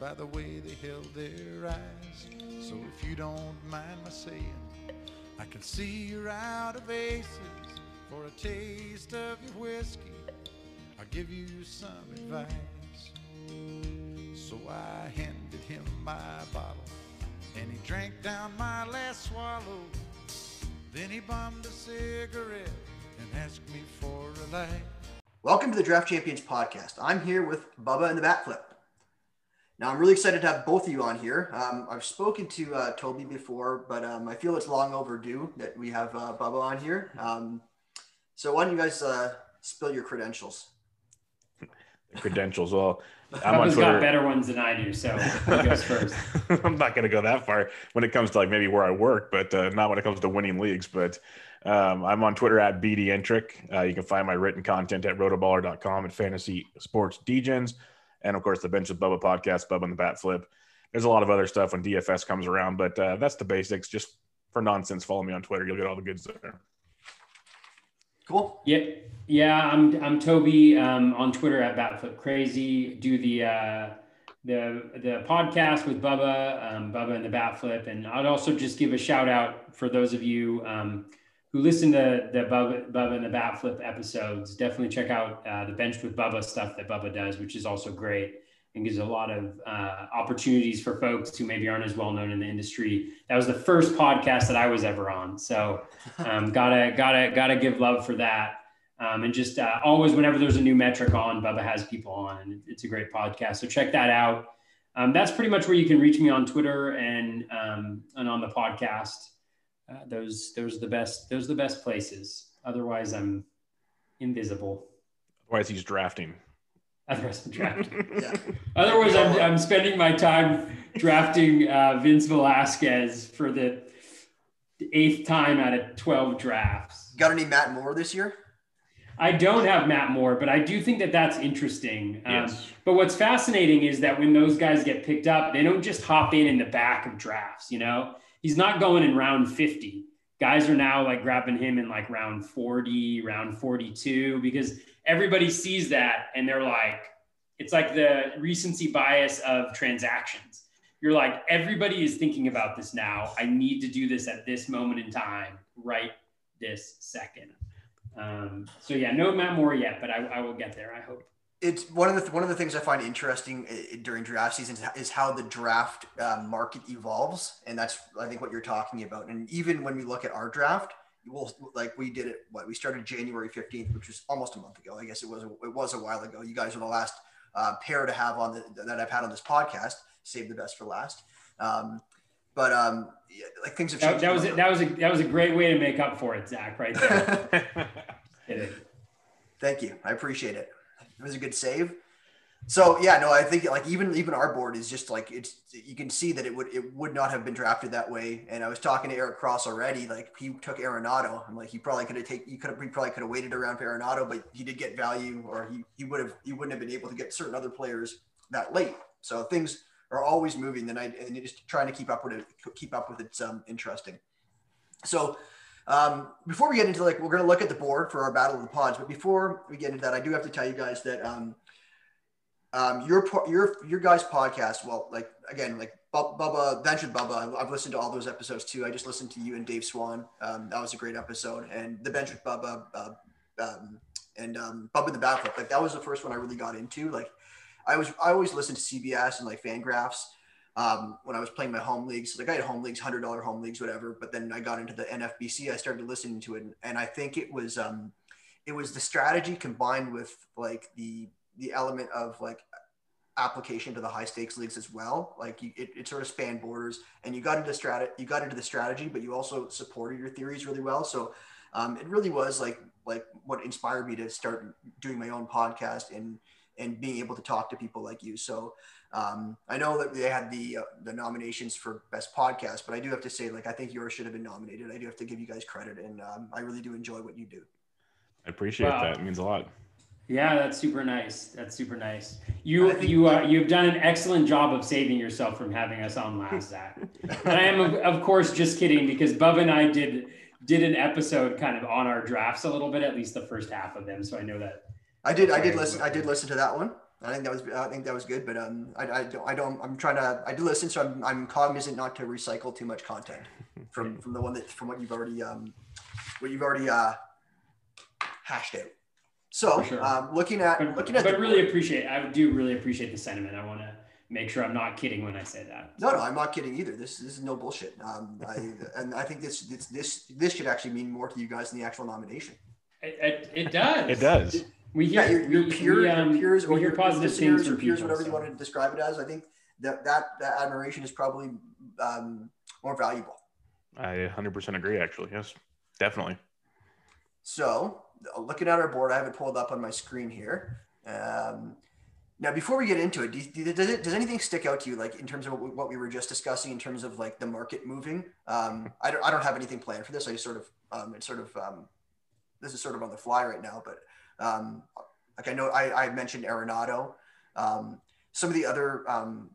by the way they held their eyes. So if you don't mind my saying, I can see you're out of aces. For a taste of your whiskey, I'll give you some advice. So I handed him my bottle, and he drank down my last swallow. Then he bummed a cigarette and asked me for a light. Welcome to the Draft Champions podcast. I'm here with Bubba and the Bat Flip. Now, I'm really excited to have both of you on here. Um, I've spoken to uh, Toby before, but um, I feel it's long overdue that we have uh, Bubba on here. Um, so, why don't you guys uh, spill your credentials? credentials. Well, I'm on Twitter. got better ones than I do, so goes first. I'm not going to go that far when it comes to like maybe where I work, but uh, not when it comes to winning leagues. But um, I'm on Twitter at BDentric. Uh, you can find my written content at rotoballer.com and Fantasy Sports Degens and of course the Bench with Bubba podcast, Bubba and the Bat Flip. There's a lot of other stuff when DFS comes around, but uh, that's the basics. Just for nonsense, follow me on Twitter. You'll get all the goods there. Cool. Yeah, yeah. I'm I'm Toby um, on Twitter at Batflip Crazy. Do the uh, the the podcast with Bubba, um, Bubba and the Batflip, and I'd also just give a shout out for those of you. Um, who listen to the Bubba, Bubba and the Bat Flip episodes, definitely check out uh, the Bench with Bubba stuff that Bubba does, which is also great and gives a lot of uh, opportunities for folks who maybe aren't as well known in the industry. That was the first podcast that I was ever on, so um, gotta gotta gotta give love for that. Um, and just uh, always, whenever there's a new metric on, Bubba has people on, and it's a great podcast. So check that out. Um, that's pretty much where you can reach me on Twitter and um, and on the podcast uh, those those are the best those are the best places. Otherwise, I'm invisible. Otherwise, he's drafting. Otherwise, I'm drafting. yeah. Otherwise, I'm, I'm spending my time drafting uh, Vince Velasquez for the eighth time out of 12 drafts. Got any Matt Moore this year? I don't have Matt Moore, but I do think that that's interesting. Um, yes. But what's fascinating is that when those guys get picked up, they don't just hop in in the back of drafts. You know, he's not going in round 50. Guys are now like grabbing him in like round 40, round 42, because everybody sees that and they're like, it's like the recency bias of transactions. You're like, everybody is thinking about this now. I need to do this at this moment in time, right this second. Um, so yeah, no Matt Moore yet, but I, I will get there. I hope it's one of the one of the things I find interesting uh, during draft seasons is how the draft um, market evolves, and that's I think what you're talking about. And even when we look at our draft, we'll like we did it. What we started January 15th, which was almost a month ago. I guess it was a, it was a while ago. You guys are the last uh, pair to have on the that I've had on this podcast. Save the best for last. Um, but um, yeah, like things have changed. That, that was a, that was a that was a great way to make up for it, Zach. Right there. Thank you. I appreciate it. It was a good save. So yeah, no, I think like even even our board is just like it's you can see that it would it would not have been drafted that way. And I was talking to Eric Cross already, like he took Arenado. I'm like he probably could have taken you could have he probably could have waited around for Arenado, but he did get value, or he he would have he wouldn't have been able to get certain other players that late. So things are always moving, and I and just trying to keep up with it, keep up with it's um, interesting. So um, before we get into like, we're going to look at the board for our battle of the pods, but before we get into that, I do have to tell you guys that um, um, your your your guys' podcast. Well, like again, like Bubba, Bench Bubba. I've listened to all those episodes too. I just listened to you and Dave Swan. Um, that was a great episode, and the Bench Bubba uh, um, and um, Bubba the Batflip. Like that was the first one I really got into. Like I was, I always listened to CBS and like Fangraphs um, when I was playing my home leagues. Like I had home leagues, hundred dollar home leagues, whatever. But then I got into the NFBC. I started listening to it, and I think it was um, it was the strategy combined with like the the element of like application to the high stakes leagues as well. Like you, it, it sort of spanned borders, and you got into strat you got into the strategy, but you also supported your theories really well. So um, it really was like like what inspired me to start doing my own podcast and and being able to talk to people like you. So Um, I know that they had the uh, the nominations for best podcast, but I do have to say, like, I think yours should have been nominated. I do have to give you guys credit, and um, I really do enjoy what you do. I appreciate Wow. that. It means a lot. Yeah, that's super nice. That's super nice. You think- you uh, you've done an excellent job of saving yourself from having us on last, Zach. and I am of, of course just kidding because Bubba and I did did an episode kind of on our drafts a little bit, at least the first half of them. So I know that. I did. I did listen. I did listen to that one. I think that was. I think that was good. But um, I, I don't. I don't. I'm trying to. I do listen, so I'm. I'm cognizant not to recycle too much content from from the one that from what you've already um, what you've already uh, hashed out. So For sure. um, looking at But, looking at but the really appreciate. I do really appreciate the sentiment. I want to make sure I'm not kidding when I say that. No, no, I'm not kidding either. This, this is no bullshit. Um, I, and I think this, this this this should actually mean more to you guys than the actual nomination. It, it, it does. It does. We hear Yeah, your, your we, peers, we, um, your peers, or your positive listeners, things or from peers, people. whatever you want to describe it as. I think that that, that admiration is probably um, more valuable. I 100% agree, actually. Yes, definitely. So, looking at our board, I have it pulled up on my screen here. Um, now, before we get into it, do, do- does it, does anything stick out to you, like in terms of what we, what we were just discussing, in terms of like the market moving? Um, I don't, I don't have anything planned for this. I just sort of, um, it's sort of, um, this is sort of on the fly right now. But um, like I know, I, I mentioned Arenado. Um, some of the other, um,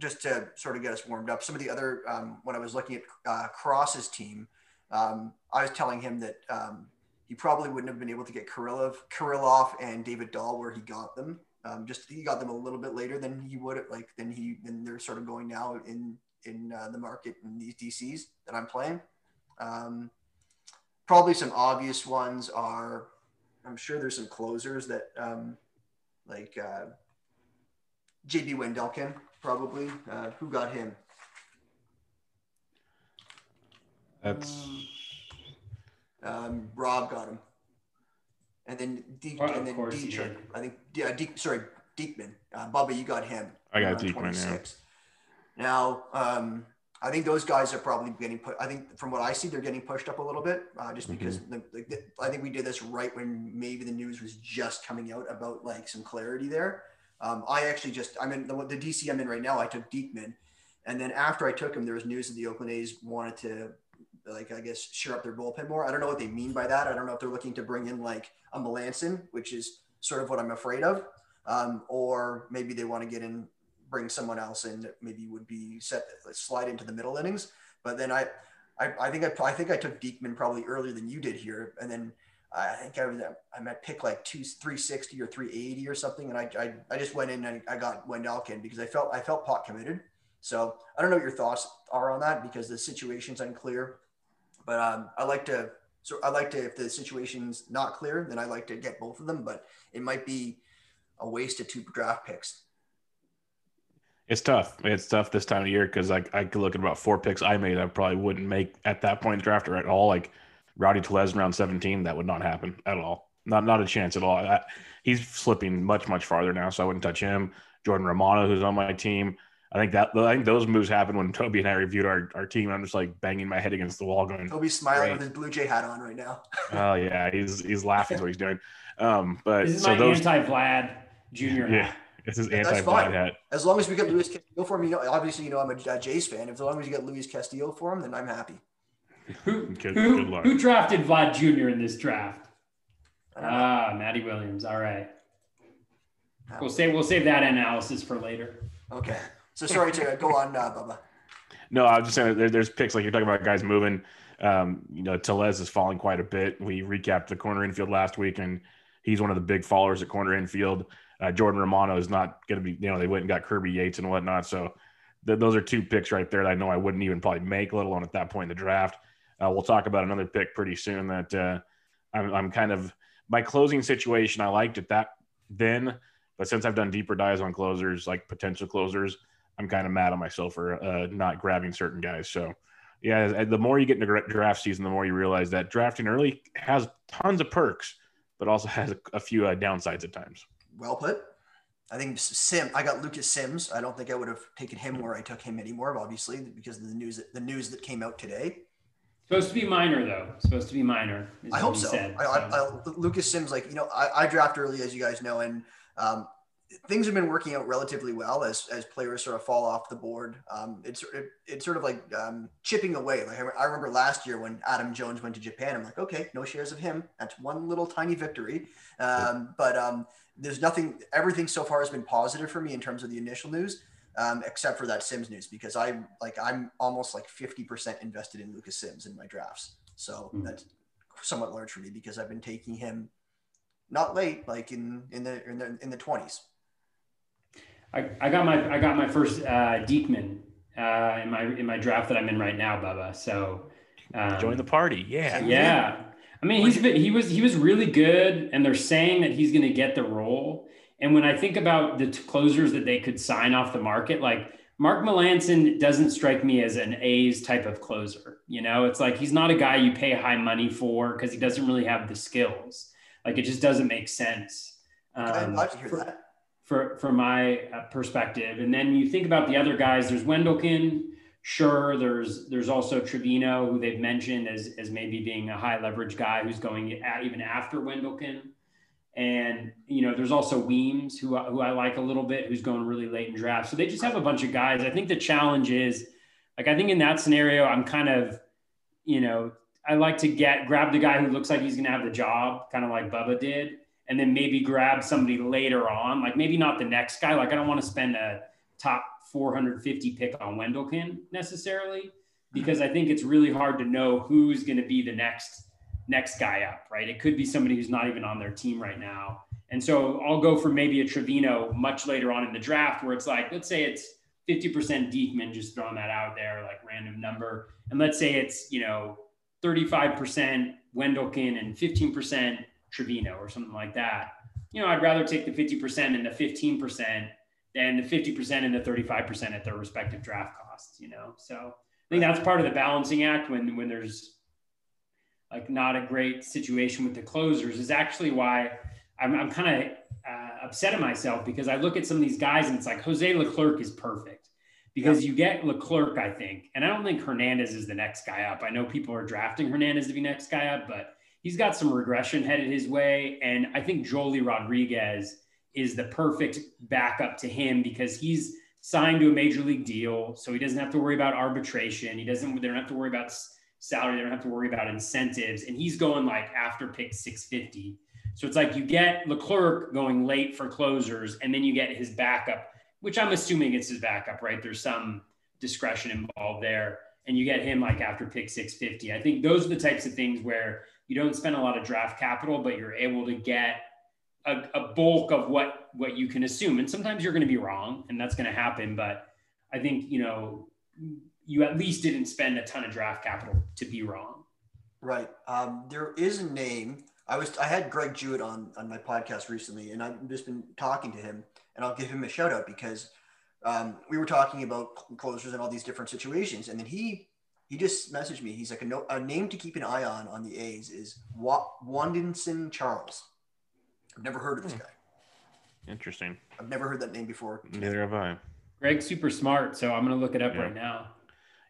just to sort of get us warmed up, some of the other, um, when I was looking at uh, Cross's team, um, I was telling him that um, he probably wouldn't have been able to get Kirilloff, Kirilloff and David Dahl where he got them. Just he got them a little bit later than he would have like than he than they're sort of going now in in uh, the market in these DCs that I'm playing. Probably some obvious ones are I'm sure there's some closers that um, like uh, JB Wendelken probably. Uh, who got him? That's Um, Rob got him. And then Deek, Well, and then course he Dietrich. I think yeah, Deek, sorry, Diekman. Uh, Bubba, you got him. I got around Diekman, yeah. Now, um, I think those guys are probably getting put. I think from what I see, they're getting pushed up a little bit, uh, just because Mm-hmm. the, the, I think we did this right when maybe the news was just coming out about like some clarity there. Um, I actually just I'm in the, the DC I'm in right now. I took Diekman, and then after I took him, there was news that the Oakland A's wanted to like I guess shore up their bullpen more. I don't know what they mean by that. I don't know if they're looking to bring in like a Melancon, which is sort of what I'm afraid of, um, or maybe they want to get in, bring someone else in that maybe would be set slide into the middle innings. But then I, I, I think I, I think I took Diekman probably earlier than you did here, and then I think I was I'm at pick like two, 360 or 380 or something, and I, I, I just went in and I got Wendelken because I felt I felt pot committed. So I don't know what your thoughts are on that because the situation's unclear. But um, I like to so I like to if the situation's not clear, then I like to get both of them. But it might be a waste of two draft picks. It's tough. It's tough this time of year because I, I could look at about four picks I made I probably wouldn't make at that point in the draft or at all. Like Rowdy Tellez in round 17, that would not happen at all. Not not a chance at all. I, he's slipping much, much farther now, so I wouldn't touch him. Jordan Romano, who's on my team. I think that I think those moves happened when Toby and I reviewed our, our team. I'm just like banging my head against the wall going, Toby's smiling Great. with his Blue Jay hat on right now. Oh yeah, he's he's laughing at what he's doing. Um, but This is so my those anti-Vlad Junior. yeah, it's his That's anti fine. Hat. As long as we get Luis Castillo for him, you know, obviously, you know, I'm a, a Jays fan. If as long as you get Luis Castillo for him, then I'm happy. Who, Good- who, good luck. who drafted Vlad Jr. in this draft? I. Ah, Matty Williams. All right. Uh, We'll save we'll save that analysis for later. Okay. So sorry to go on, uh, Bubba. No, I was just saying there, there's picks like you're talking about guys moving. Um, you know, Tellez is falling quite a bit. We recapped the corner infield last week, and he's one of the big followers at corner infield. Uh, Jordan Romano is not going to be, you know, they went and got Kirby Yates and whatnot. So th- those are two picks right there that I know I wouldn't even probably make, let alone at that point in the draft. Uh, we'll talk about another pick pretty soon that uh, I'm, I'm kind of my closing situation. I liked it that then, but since I've done deeper dives on closers, like potential closers, I'm kind of mad at myself for uh, not grabbing certain guys. So, yeah, the more you get into draft season, the more you realize that drafting early has tons of perks, but also has a, a few uh, downsides at times. Well put. I think Sim. I got Lucas Sims. I don't think I would have taken him where I took him anymore, obviously, because of the news that the news that came out today. Supposed to be minor though. Supposed to be minor. I hope so. said, I, I, I, Lucas Sims, like you know, I, I draft early, as you guys know, and um, things have been working out relatively well as as players sort of fall off the board. Um, it's it, it's sort of like um, chipping away. Like I, remember last year when Adam Jones went to Japan, I'm like, okay, no shares of him. That's one little tiny victory. Um, but um, there's nothing. Everything so far has been positive for me in terms of the initial news, um, except for that Sims news because I'm like I'm almost like 50% invested in Lucas Sims in my drafts. So mm-hmm. that's somewhat large for me because I've been taking him not late, like in in the in the in the 20s. I, I got my I got my first uh, Diekman uh, in my in my draft that I'm in right now, Bubba. So um, join the party, yeah, yeah. I mean, he's been, he was he was really good, and they're saying that he's going to get the role. And when I think about the t- closers that they could sign off the market, like Mark Melancon doesn't strike me as an A's type of closer. You know, it's like he's not a guy you pay high money for because he doesn't really have the skills. Like it just doesn't make sense. Um, I'd love to hear for, that for from my uh, perspective. And then you think about the other guys. There's Wendelken, sure. There's there's also Trivino, who they've mentioned as as maybe being a high leverage guy who's going even after Wendelken. And you know, there's also Weems, who who I like a little bit, who's going really late in draft. So they just have a bunch of guys. I think the challenge is, like, I think in that scenario, I'm kind of, you know, I like to get grab the guy who looks like he's going to have the job, kind of like Bubba did, and then maybe grab somebody later on, like maybe not the next guy. Like I don't want to spend a top 450 pick on Wendelken necessarily, because I think it's really hard to know who's going to be the next next guy up, right? It could be somebody who's not even on their team right now. And so I'll go for maybe a Trivino much later on in the draft where it's like, let's say it's 50% Diekman, just throwing that out there, like random number. And let's say it's, you know, 35% Wendelken and 15% Trivino or something like that. You know, I'd rather take the 50% and the 15% than the 50% and the 35% at their respective draft costs, you know? So I think that's part of the balancing act when, when there's like not a great situation with the closers is actually why I'm, I'm kind of uh, upset at myself because I look at some of these guys and it's like Jose Leclerc is perfect because you get Leclerc, I think, and I don't think Hernandez is the next guy up. I know people are drafting Hernandez to be next guy up, but he's got some regression headed his way. And I think Joely Rodriguez is the perfect backup to him because he's signed to a major league deal. So he doesn't have to worry about arbitration. He doesn't, they don't have to worry about salary. They don't have to worry about incentives. And he's going like after pick 650. So it's like you get Leclerc going late for closers, and then you get his backup, which I'm assuming it's his backup, right? There's some discretion involved there. And you get him like after pick 650. I think those are the types of things where you don't spend a lot of draft capital, but you're able to get a, a bulk of what what you can assume. And sometimes you're going to be wrong, and that's going to happen. But I think you know you at least didn't spend a ton of draft capital to be wrong. Right. Um, there is a name. I was I had Greg Jewett on on my podcast recently, and I've just been talking to him, and I'll give him a shout out because um, we were talking about closers and all these different situations, and then he he just messaged me. He's like a, no, a name to keep an eye on on the A's is Wa- Wandisson Charles. I've never heard of this hmm. guy. Interesting. I've never heard that name before. Neither have I. Greg's super smart, so I'm gonna look it up yeah. right now.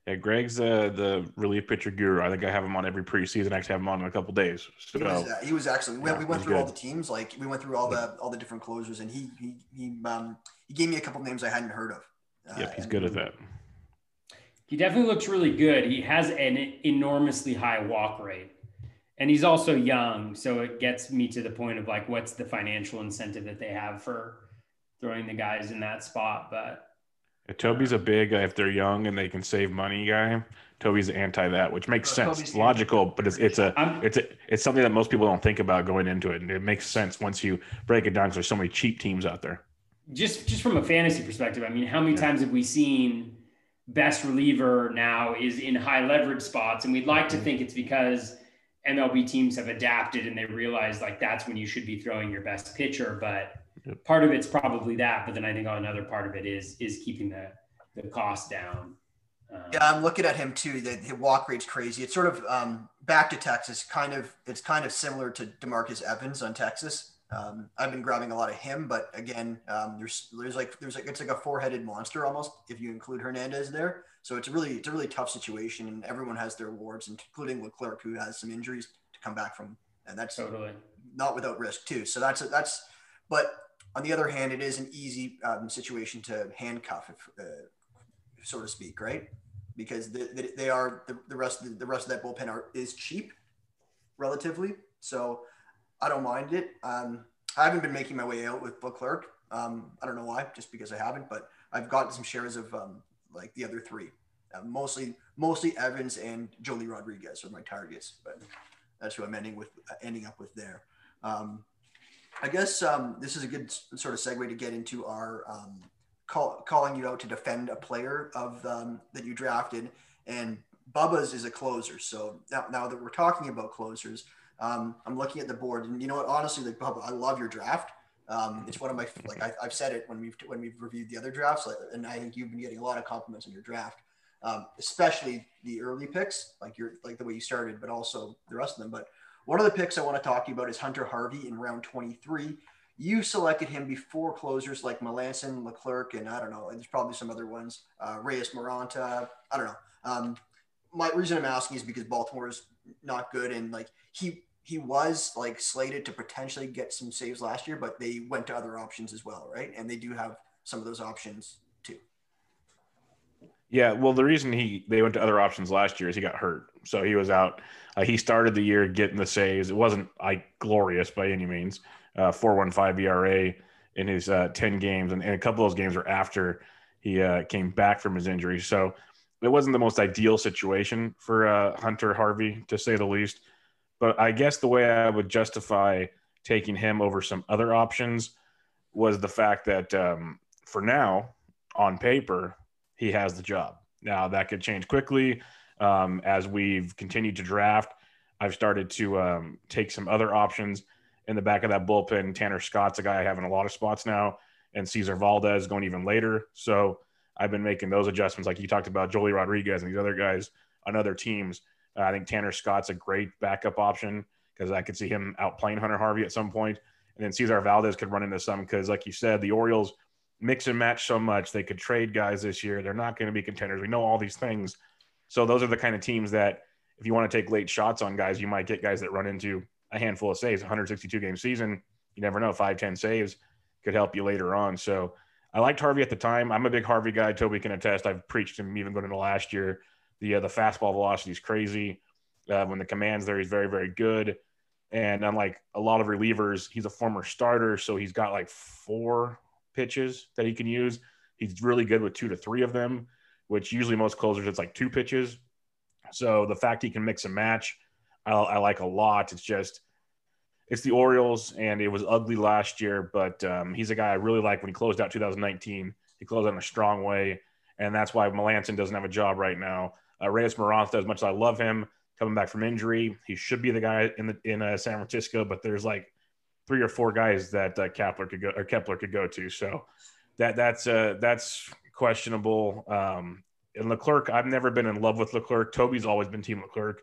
Yeah, Greg's uh, the relief pitcher guru. I think I have him on every preseason. I actually have him on in a couple days. So, he, was, uh, he was excellent. We, yeah, we went through good. all the teams, like we went through all the all the different closers, and he he he um he gave me a couple names I hadn't heard of. Uh, yep, he's good at that. He definitely looks really good. He has an enormously high walk rate. And he's also young. So it gets me to the point of like, what's the financial incentive that they have for throwing the guys in that spot? But yeah, Toby's a big, uh, if they're young and they can save money guy. Toby's anti that, which makes sense. It's logical, but it's it's a it's a it's something that most people don't think about going into it, and it makes sense once you break it down. Because there's so many cheap teams out there. Just just from a fantasy perspective, I mean, how many yeah. times have we seen best reliever now is in high leverage spots. And we'd like to think it's because MLB teams have adapted and they realize like that's when you should be throwing your best pitcher. But yep. part of it's probably that. But then I think another part of it is is keeping the the cost down. Um, yeah, I'm looking at him too. The, the walk rate's crazy. It's sort of um, back to Texas. Kind of, it's kind of similar to Demarcus Evans on Texas. Um, I've been grabbing a lot of him, but again, um, there's there's like there's like it's like a four headed monster almost if you include Hernandez there. So it's a really it's a really tough situation, and everyone has their awards, including Leclerc, who has some injuries to come back from, and that's totally not without risk too. So that's that's, but on the other hand, it is an easy um, situation to handcuff, if, uh, so to speak, right? Because the, the, they are the, the rest of the, the rest of that bullpen are is cheap, relatively. So I don't mind it. Um, I haven't been making my way out with Leclerc. Um, I don't know why, just because I haven't, but I've gotten some shares of um, like the other three. Uh, mostly, mostly Evans and Joely Rodriguez are my targets, but that's who I'm ending with, uh, ending up with there. Um, I guess um, this is a good sort of segue to get into our um, call, calling you out to defend a player of um, that you drafted, and Bubba's is a closer. So now, now that we're talking about closers, um, I'm looking at the board, and you know what? Honestly, like Bubba, I love your draft. Um, it's one of my like I, have said it when we've when we've reviewed the other drafts, like, and I think you've been getting a lot of compliments on your draft, um, especially the early picks, like your like the way you started, but also the rest of them. But one of the picks I want to talk to you about is Hunter Harvey in round 23. You selected him before closers like Melancon, Leclerc, and I don't know, there's probably some other ones, uh, Reyes Moronta. I don't know. Um, my reason I'm asking is because Baltimore is not good, and like he he was like slated to potentially get some saves last year, but they went to other options as well, right? And they do have some of those options too. Yeah, well, the reason he they went to other options last year is he got hurt, so he was out. Uh, he started the year getting the saves. It wasn't like glorious by any means. Uh, four one five ERA in his uh, ten games, and, and, a couple of those games were after he uh, came back from his injury. So it wasn't the most ideal situation for uh, Hunter Harvey, to say the least. But I guess the way I would justify taking him over some other options was the fact that um, for now, on paper, he has the job. Now that could change quickly um, as we've continued to draft. I've started to um, take some other options in the back of that bullpen. Tanner Scott's a guy I have in a lot of spots now, and Cesar Valdez going even later. So I've been making those adjustments, like you talked about Joely Rodriguez and these other guys on other teams. Uh, I think Tanner Scott's a great backup option because I could see him outplaying Hunter Harvey at some point. And then Cesar Valdez could run into some because, like you said, the Orioles mix and match so much. They could trade guys this year. They're not going to be contenders. We know all these things. So those are the kind of teams that if you want to take late shots on guys, you might get guys that run into a handful of saves. 162 game season, you never know. Five, 10 saves could help you later on. So I liked Harvey at the time. I'm a big Harvey guy. Toby can attest. I've preached him even going into last year. The uh, the fastball velocity is crazy. Uh, when the command's there, he's very, very good. And unlike a lot of relievers, he's a former starter, so he's got like four pitches that he can use. He's really good with two to three of them, which usually most closers it's like two pitches. So the fact he can mix and match, I, I like a lot. It's just it's the Orioles, and it was ugly last year, but um, he's a guy I really like when he closed out 2019. He closed out in a strong way, and that's why Melancon doesn't have a job right now. Uh, Reyes Moronta, as much as I love him coming back from injury, he should be the guy in the in uh, San Francisco, but there's like three or four guys that uh, Kapler could go or Kapler could go to. So that that's uh, that's questionable. Um, and Leclerc, I've never been in love with Leclerc. Toby's always been Team Leclerc.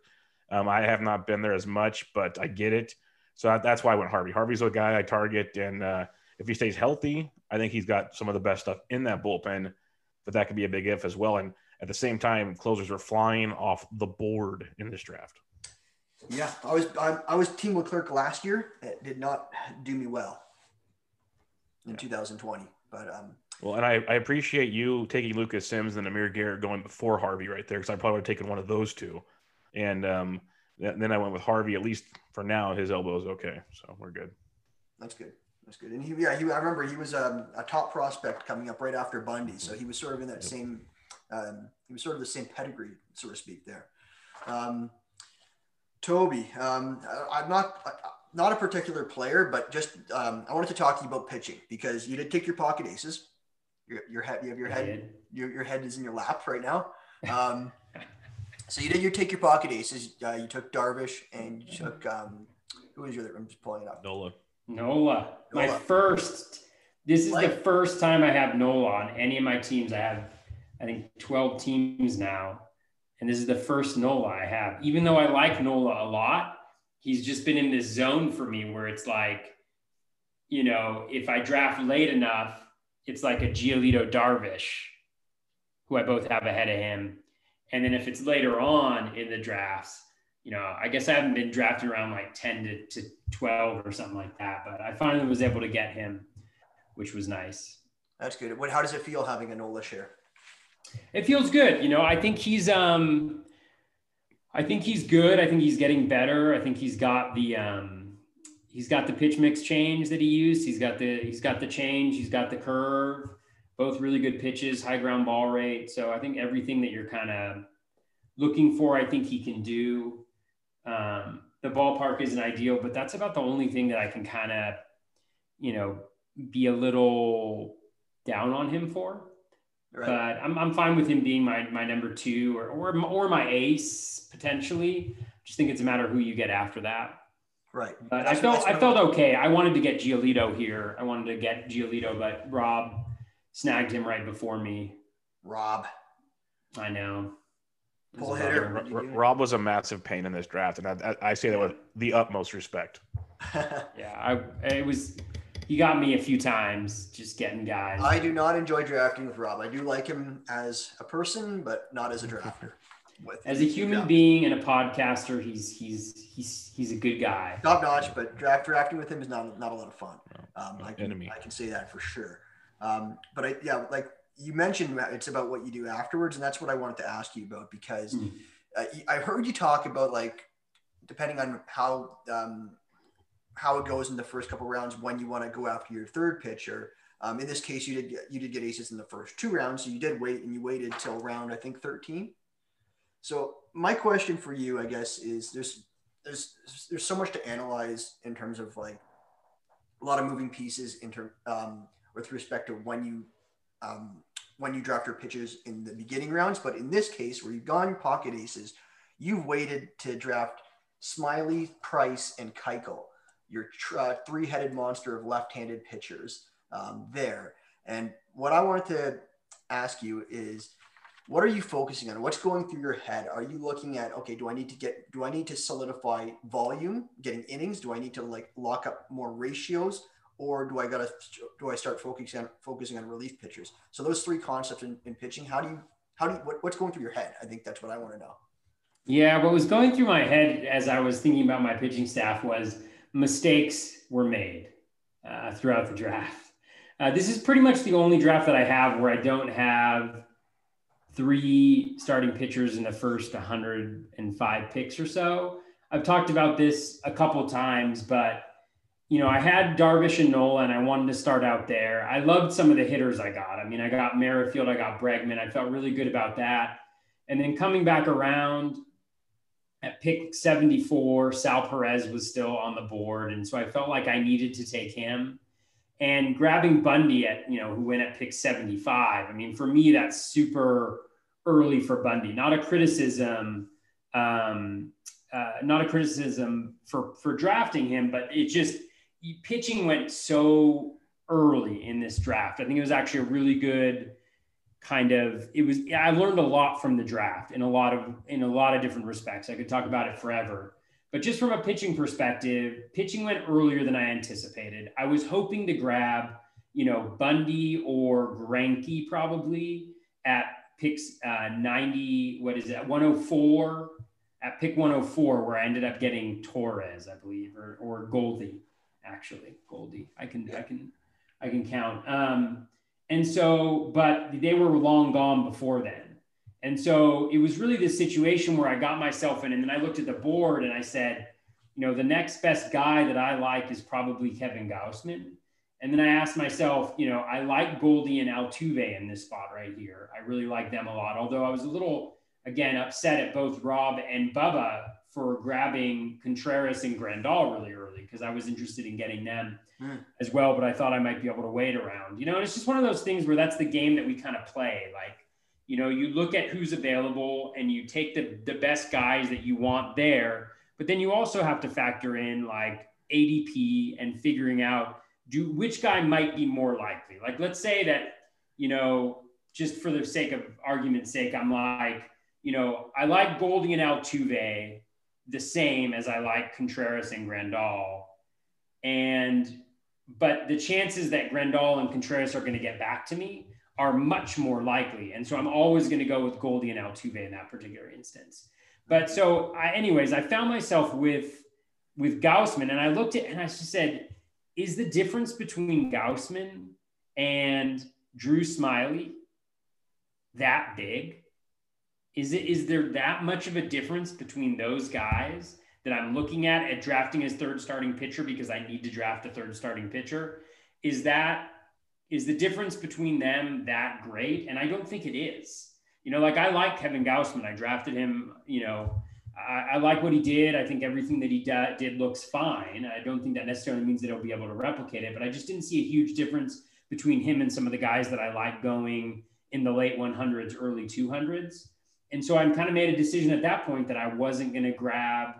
Um, I have not been there as much, but I get it. So that's why I went Harvey. Harvey's a guy I target, and uh, if he stays healthy, I think he's got some of the best stuff in that bullpen. But that could be a big if as well. And at the same time, closers are flying off the board in this draft. Yeah, I was I, I was Team Leclerc last year. It did not do me well in yeah. 2020, but um. Well, and I, I appreciate you taking Lucas Sims and Amir Garrett going before Harvey right there because I probably would have taken one of those two, and um, then I went with Harvey. At least for now, his elbow is okay, so we're good. That's good. That's good. And he, yeah, he, I remember he was um, a top prospect coming up right after Bundy, so he was sort of in that yep. same. Um, he was sort of the same pedigree, so to speak. There. Um, Toby, um, I'm not not a particular player, but just um, I wanted to talk to you about pitching because you did take your pocket aces. Your, your head, you have your head, your, your head is in your lap right now. Um, so you did you take your pocket aces. Uh, you took Darvish and you took um, who was your? I'm just pulling it up. Nola. Nola. My first. This is like, the first time I have Nola on any of my teams. I have, I think, 12 teams now. And this is the first Nola I have. Even though I like Nola a lot, he's just been in this zone for me where it's like, you know, if I draft late enough, it's like a Giolito Darvish, who I both have ahead of him. And then if it's later on in the drafts, you know, I guess I haven't been drafting around like 10 to, to 12 or something like that, but I finally was able to get him. which was nice. That's good. What, how does it feel having a Nola share? It feels good. You know, I think he's, um, I think he's good. I think he's getting better. I think he's got the, um, he's got the pitch mix change that he used. He's got the, he's got the change. He's got the curve, both really good pitches, high ground ball rate. So I think everything that you're kind of looking for, I think he can do. Um, the ballpark isn't ideal, but that's about the only thing that I can kind of, you know, be a little down on him for. Right. But I'm, I'm fine with him being my, my number two or, or, or my ace potentially. Just think it's a matter of who you get after that. Right. But I felt I felt okay. I wanted to get Giolito here. I wanted to get Giolito, but Rob snagged him right before me. Rob. I know. Pull hitter. Rob was a massive pain in this draft, and I, I, I say that with the utmost respect. yeah, I it was. He got me a few times just getting guys. I do not enjoy drafting with Rob. I do like him as a person, but not as a drafter. With as a human being and a podcaster, he's he's he's he's a good guy. Top notch, but draft drafting with him is not not a lot of fun. Um, I can enemy. I can say that for sure. Um, but I yeah, like you mentioned it's about what you do afterwards, and that's what I wanted to ask you about because mm. uh, I heard you talk about like depending on how um, how it goes in the first couple rounds when you want to go after your third pitcher. Um, in this case, you did get, you did get aces in the first two rounds, so you did wait and you waited till round I think thirteen. So my question for you, I guess, is there's there's there's so much to analyze in terms of like a lot of moving pieces in term um, with respect to when you um, when you draft your pitches in the beginning rounds. But in this case, where you've gone pocket aces, you've waited to draft Smyly, Price, and Keuchel, your uh, three-headed monster of left-handed pitchers um, there. And what I wanted to ask you is, what are you focusing on? What's going through your head? Are you looking at okay? Do I need to get? Do I need to solidify volume, getting innings? Do I need to like lock up more ratios? or do I gotta do I start focusing on focusing on relief pitchers? So those three concepts in, in pitching, how do you how do you what, what's going through your head? I think that's what I want to know. Yeah, what was going through my head as I was thinking about my pitching staff was mistakes were made uh, throughout the draft. Uh, this is pretty much the only draft that I have where I don't have three starting pitchers in the first 105 picks or so. I've talked about this a couple times, but you know, I had Darvish and Nola, and I wanted to start out there. I loved some of the hitters I got. I mean, I got Merrifield, I got Bregman. I felt really good about that. And then coming back around at pick 74, Sal Perez was still on the board. And so I felt like I needed to take him. And grabbing Bundy at, you know, who went at pick 75. I mean, for me, that's super early for Bundy. Not a criticism, um, uh, not a criticism for for drafting him, but it just pitching went so early in this draft. I think it was actually a really good kind of it was I learned a lot from the draft in a lot of in a lot of different respects. I could talk about it forever. But just from a pitching perspective, pitching went earlier than I anticipated. I was hoping to grab, you know, Bundy or Greinke probably at picks uh, 90, what is it, 104, at pick 104, where I ended up getting Torres, I believe, or, or Goldie actually, Goldie. I can I can I can count. Um, and so, but they were long gone before then. And so it was really this situation where I got myself in, and then I looked at the board and I said, you know, the next best guy that I like is probably Kevin Gausman. And then I asked myself, you know, I like Goldie and Altuve in this spot right here. I really like them a lot. Although I was a little, again, upset at both Rob and Bubba for grabbing Contreras and Grandal really early because I was interested in getting them mm. as well, but I thought I might be able to wait around. You know, and it's just one of those things where that's the game that we kind of play. Like, you know, you look at who's available and you take the the best guys that you want there, but then you also have to factor in like ADP and figuring out do which guy might be more likely. Like, let's say that you know, just for the sake of argument's sake, I'm like, you know, I like Goldie and Altuve the same as I like Contreras and Grandal. And but the chances that Grandal and Contreras are going to get back to me are much more likely. And so I'm always going to go with Goldie and Altuve in that particular instance. But so I, anyways, I found myself with with Gausman and I looked at and I just said, is the difference between Gausman and Drew Smyly that big? Is it is there that much of a difference between those guys that I'm looking at at drafting as third starting pitcher because I need to draft a third starting pitcher? Is that is the difference between them that great? And I don't think it is. You know, like I like Kevin Gausman. I drafted him, you know, I, I, like what he did. I think everything that he did looks fine. I don't think that necessarily means that he'll be able to replicate it, but I just didn't see a huge difference between him and some of the guys that I like going in the late 100s, early 200s. And so I kind of made a decision at that point that I wasn't going to grab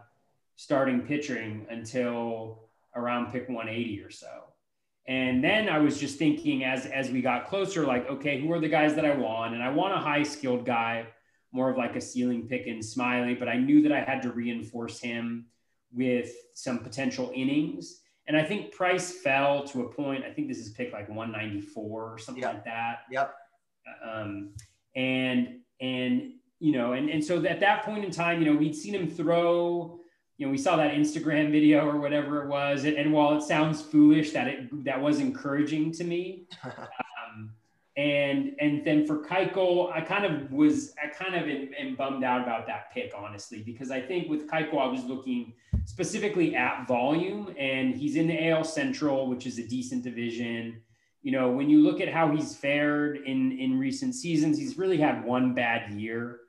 starting pitching until around pick 180 or so. And then I was just thinking as as we got closer, like, okay, who are the guys that I want? And I want a high skilled guy more of like a ceiling pick and Smyly, but I knew that I had to reinforce him with some potential innings. And I think Price fell to a point. I think this is pick like 194 or something yep. like that. Yep. Um, and and you know, and and so at that point in time, you know, we'd seen him throw. You know, we saw that Instagram video or whatever it was, and, and while it sounds foolish, that it that was encouraging to me. um, and and then for Keuchel, I kind of was I kind of am, am, bummed out about that pick honestly because I think with Keuchel I was looking specifically at volume and he's in the AL Central, which is a decent division. You know, when you look at how he's fared in in recent seasons, he's really had one bad year.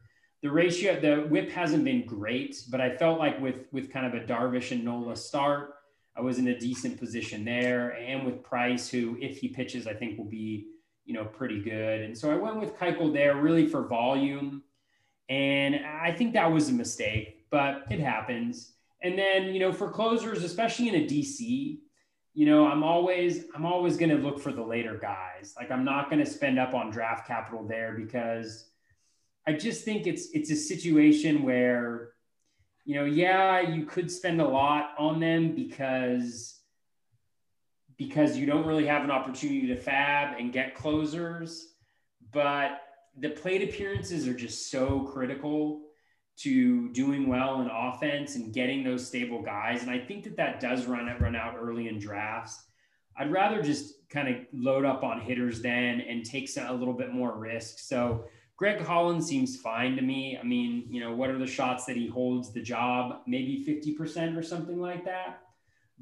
The ratio, the WHIP hasn't been great, but I felt like with with kind of a Darvish and Nola start, I was in a decent position there, and with Price, who if he pitches, I think will be you know, pretty good. And so I went with Keuchel there really for volume. And I think that was a mistake, but it happens. And then, you know, for closers, especially in a DC, you know, I'm always I'm always going to look for the later guys. Like I'm not going to spend up on draft capital there because I just think it's it's a situation where you know, yeah, you could spend a lot on them because because you don't really have an opportunity to FAAB and get closers. But the plate appearances are just so critical to doing well in offense and getting those stable guys. And I think that that does run run out early in drafts. I'd rather just kind of load up on hitters then and take some, a little bit more risk. So Greg Holland seems fine to me. I mean, you know, what are the shots that he holds the job? Maybe 50% or something like that.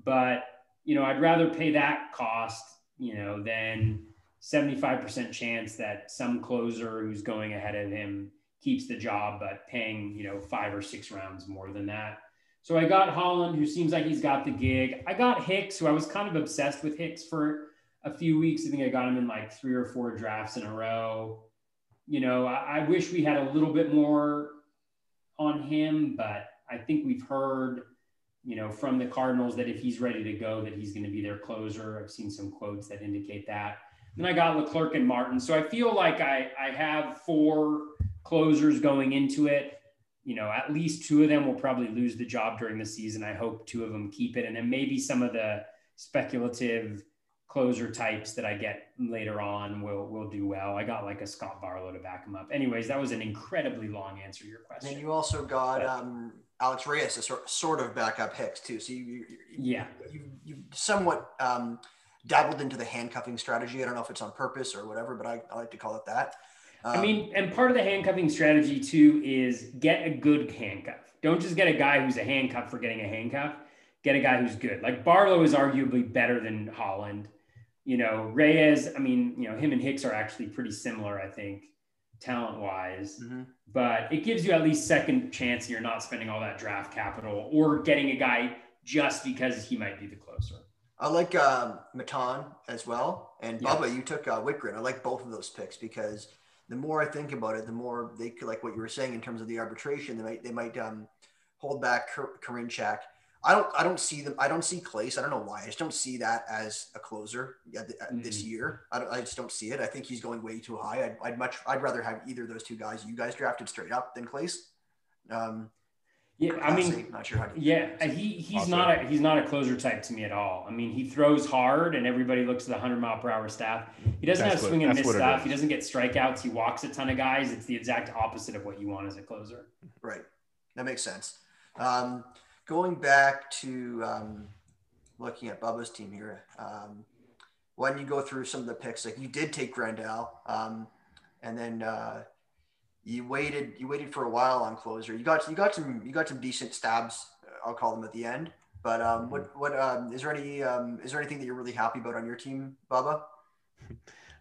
But you know, I'd rather pay that cost, you know, than 75% chance that some closer who's going ahead of him keeps the job, but paying, you know, five or six rounds more than that. So I got Holland, who seems like he's got the gig. I got Hicks, who I was kind of obsessed with Hicks for a few weeks. I think I got him in like three or four drafts in a row. You know, I, I wish we had a little bit more on him, but I think we've heard you know, from the Cardinals that if he's ready to go, that he's going to be their closer. I've seen some quotes that indicate that. Then I got Leclerc and Martin. So I feel like I, I have four closers going into it. You know, at least two of them will probably lose the job during the season. I hope two of them keep it. And then maybe some of the speculative closer types that I get later on will will do well. I got like a Scott Barlow to back him up. Anyways, that was an incredibly long answer to your question. And you also got um, Alex Reyes to sort, sort of back up Hicks too. So you, you, yeah, you, you somewhat um, dabbled into the handcuffing strategy. I don't know if it's on purpose or whatever, but I, I like to call it that. Um, I mean, and part of the handcuffing strategy too is get a good handcuff. Don't just get a guy who's a handcuff for getting a handcuff. Get a guy who's good. Like Barlow is arguably better than Holland. You know, Reyes, I mean, you know, him and Hicks are actually pretty similar, I think talent wise, mm-hmm. but it gives you at least second chance and you're not spending all that draft capital or getting a guy just because he might be the closer. I like uh, Maton as well. And Bubba, yes. you took uh, Wittgren. I like both of those picks because the more I think about it, the more they could, like what you were saying in terms of the arbitration, they might, they might um, hold back Karinchak I don't I don't see them. I don't see Clase. I don't know why. I just don't see that as a closer mm-hmm. this year. I, I, just don't see it. I think he's going way too high. I'd, I'd, much I'd rather have either of those two guys you guys drafted straight up than Clase. Um, yeah, I mean, not sure how. To, yeah, he he's not a he's not a closer type to me at all. I mean, he throws hard, and everybody looks at the hundred mile per hour staff. He doesn't that's have swing what, and miss stuff. He doesn't get strikeouts. He walks a ton of guys. It's the exact opposite of what you want as a closer. Right, that makes sense. Um, going back to um, looking at Bubba's team here, um, why don't you go through some of the picks? Like you did take Grandal, um, and then uh, you waited. You waited for a while on closer. You got you got some you got some decent stabs. I'll call them at the end. But um, what what um, is there any um, is there anything that you're really happy about on your team, Bubba?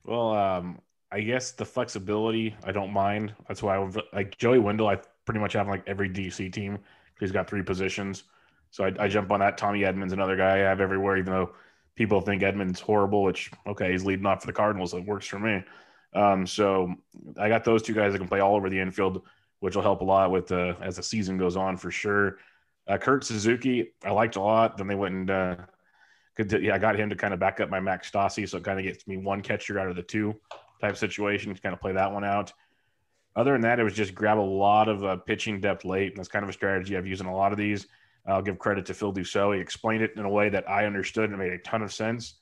Well, um, I guess the flexibility I don't mind. That's why I like Joey Wendle. I pretty much have like every DC team. He's got three positions, so I, I jump on that. Tommy Edman's, another guy I have everywhere, even though people think Edman's horrible. Which okay, he's leading off for the Cardinals. It works for me. Um, so I got those two guys that can play all over the infield, which will help a lot with uh, as the season goes on for sure. Uh, Kurt Suzuki, I liked a lot. Then they went and uh, could, yeah, I got him to kind of back up my Max Stassi, so it kind of gets me one catcher out of the two type situation to kind of play that one out. Other than that, it was just grab a lot of uh, pitching depth late. And that's kind of a strategy I've used in a lot of these. I'll give credit to Phil Dussault. He explained it in a way that I understood and made a ton of sense.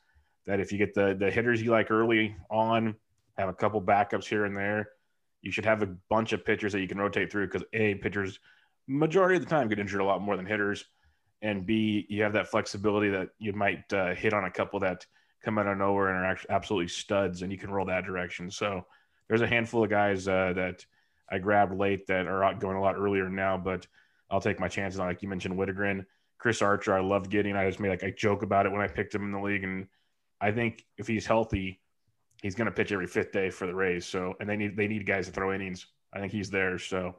That if you get the the hitters you like early on, have a couple backups here and there, you should have a bunch of pitchers that you can rotate through because a pitchers majority of the time get injured a lot more than hitters, and b you have that flexibility that you might uh, hit on a couple that come out of nowhere and are absolutely studs, and you can roll that direction. So there's a handful of guys uh, that I grabbed late that are going a lot earlier now, but I'll take my chances on. Like you mentioned, Wittgren, Chris Archer. I loved getting. I just made like a joke about it when I picked him in the league, and I think if he's healthy, he's going to pitch every fifth day for the Rays. So, and they need they need guys to throw innings. I think he's there. So,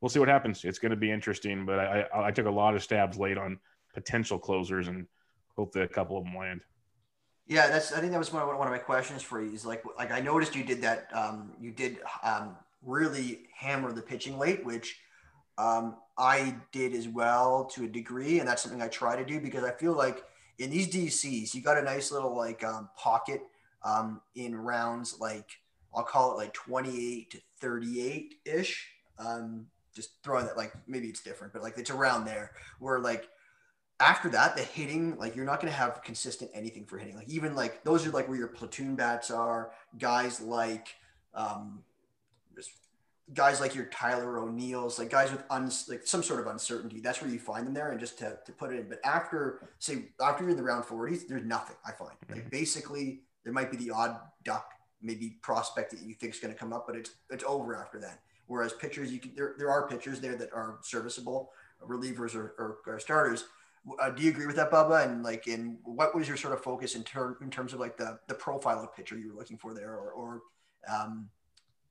we'll see what happens. It's going to be interesting. But I, I, I took a lot of stabs late on potential closers and hope that a couple of them land. Yeah, that's. I think that was one of, one of my questions for you. Is like, like I noticed you did that. Um, you did um, really hammer the pitching late, which um, I did as well to a degree, and that's something I try to do because I feel like in these DCs, you got a nice little like um, pocket um, in rounds like I'll call it like 28 to 38 ish. Um, just throwing that like maybe it's different, but like it's around there where like after that, the hitting, like you're not going to have consistent anything for hitting. Like even like those are like where your platoon bats are. Guys like, um, guys like your Tyler O'Neill's, like guys with uns, like some sort of uncertainty. That's where you find them there, and just to, to put it in. But after say after you're in the round 40s, there's nothing. I find like mm-hmm. basically there might be the odd duck, maybe prospect that you think is going to come up, but it's it's over after that. Whereas pitchers, you can there, there are pitchers there that are serviceable, relievers or, or, or starters uh, do you agree with that, Bubba? And like, in what was your sort of focus in, ter- in terms of like the the profile of pitcher you were looking for there, or, or um,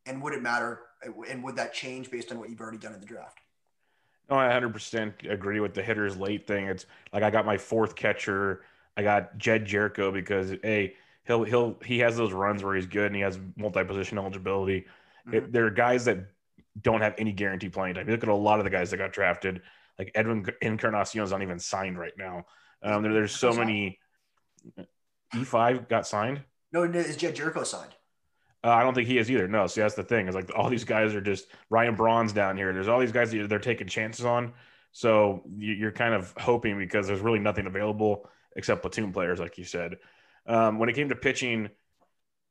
and would it matter? And would that change based on what you've already done in the draft? No, I 100% agree with the hitters late thing. It's like I got my fourth catcher. I got Jed Gyorko because a he'll he'll he has those runs where he's good and he has multi-position eligibility. Mm-hmm. It, there are guys that don't have any guarantee playing time. You look at a lot of the guys that got drafted like Edwin Encarnacion is not even signed right now. Um, there, there's so many. E5 got signed. No, is Jed Gyorko signed? Uh, I don't think he is either. No, see that's the thing. Is like all these guys are just Ryan Braun's down here. There's all these guys that they're taking chances on. So you're kind of hoping because there's really nothing available except platoon players, like you said. Um, when it came to pitching,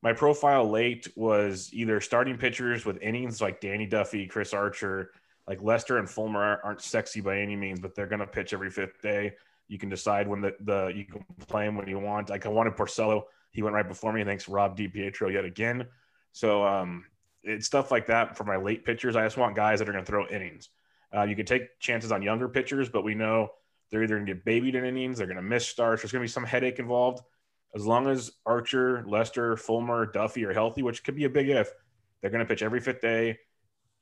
my profile late was either starting pitchers with innings like Danny Duffy, Chris Archer, like Lester and Fulmer aren't sexy by any means, but they're going to pitch every fifth day. You can decide when the, the you can play them when you want. Like I wanted Porcello, he went right before me. Thanks Rob DiPietro yet again. So um, it's stuff like that for my late pitchers. I just want guys that are going to throw innings. Uh, you can take chances on younger pitchers, but we know they're either going to get babied in innings, they're going to miss starts. There's going to be some headache involved. As long as Archer, Lester, Fulmer, Duffy are healthy, which could be a big if, they're going to pitch every fifth day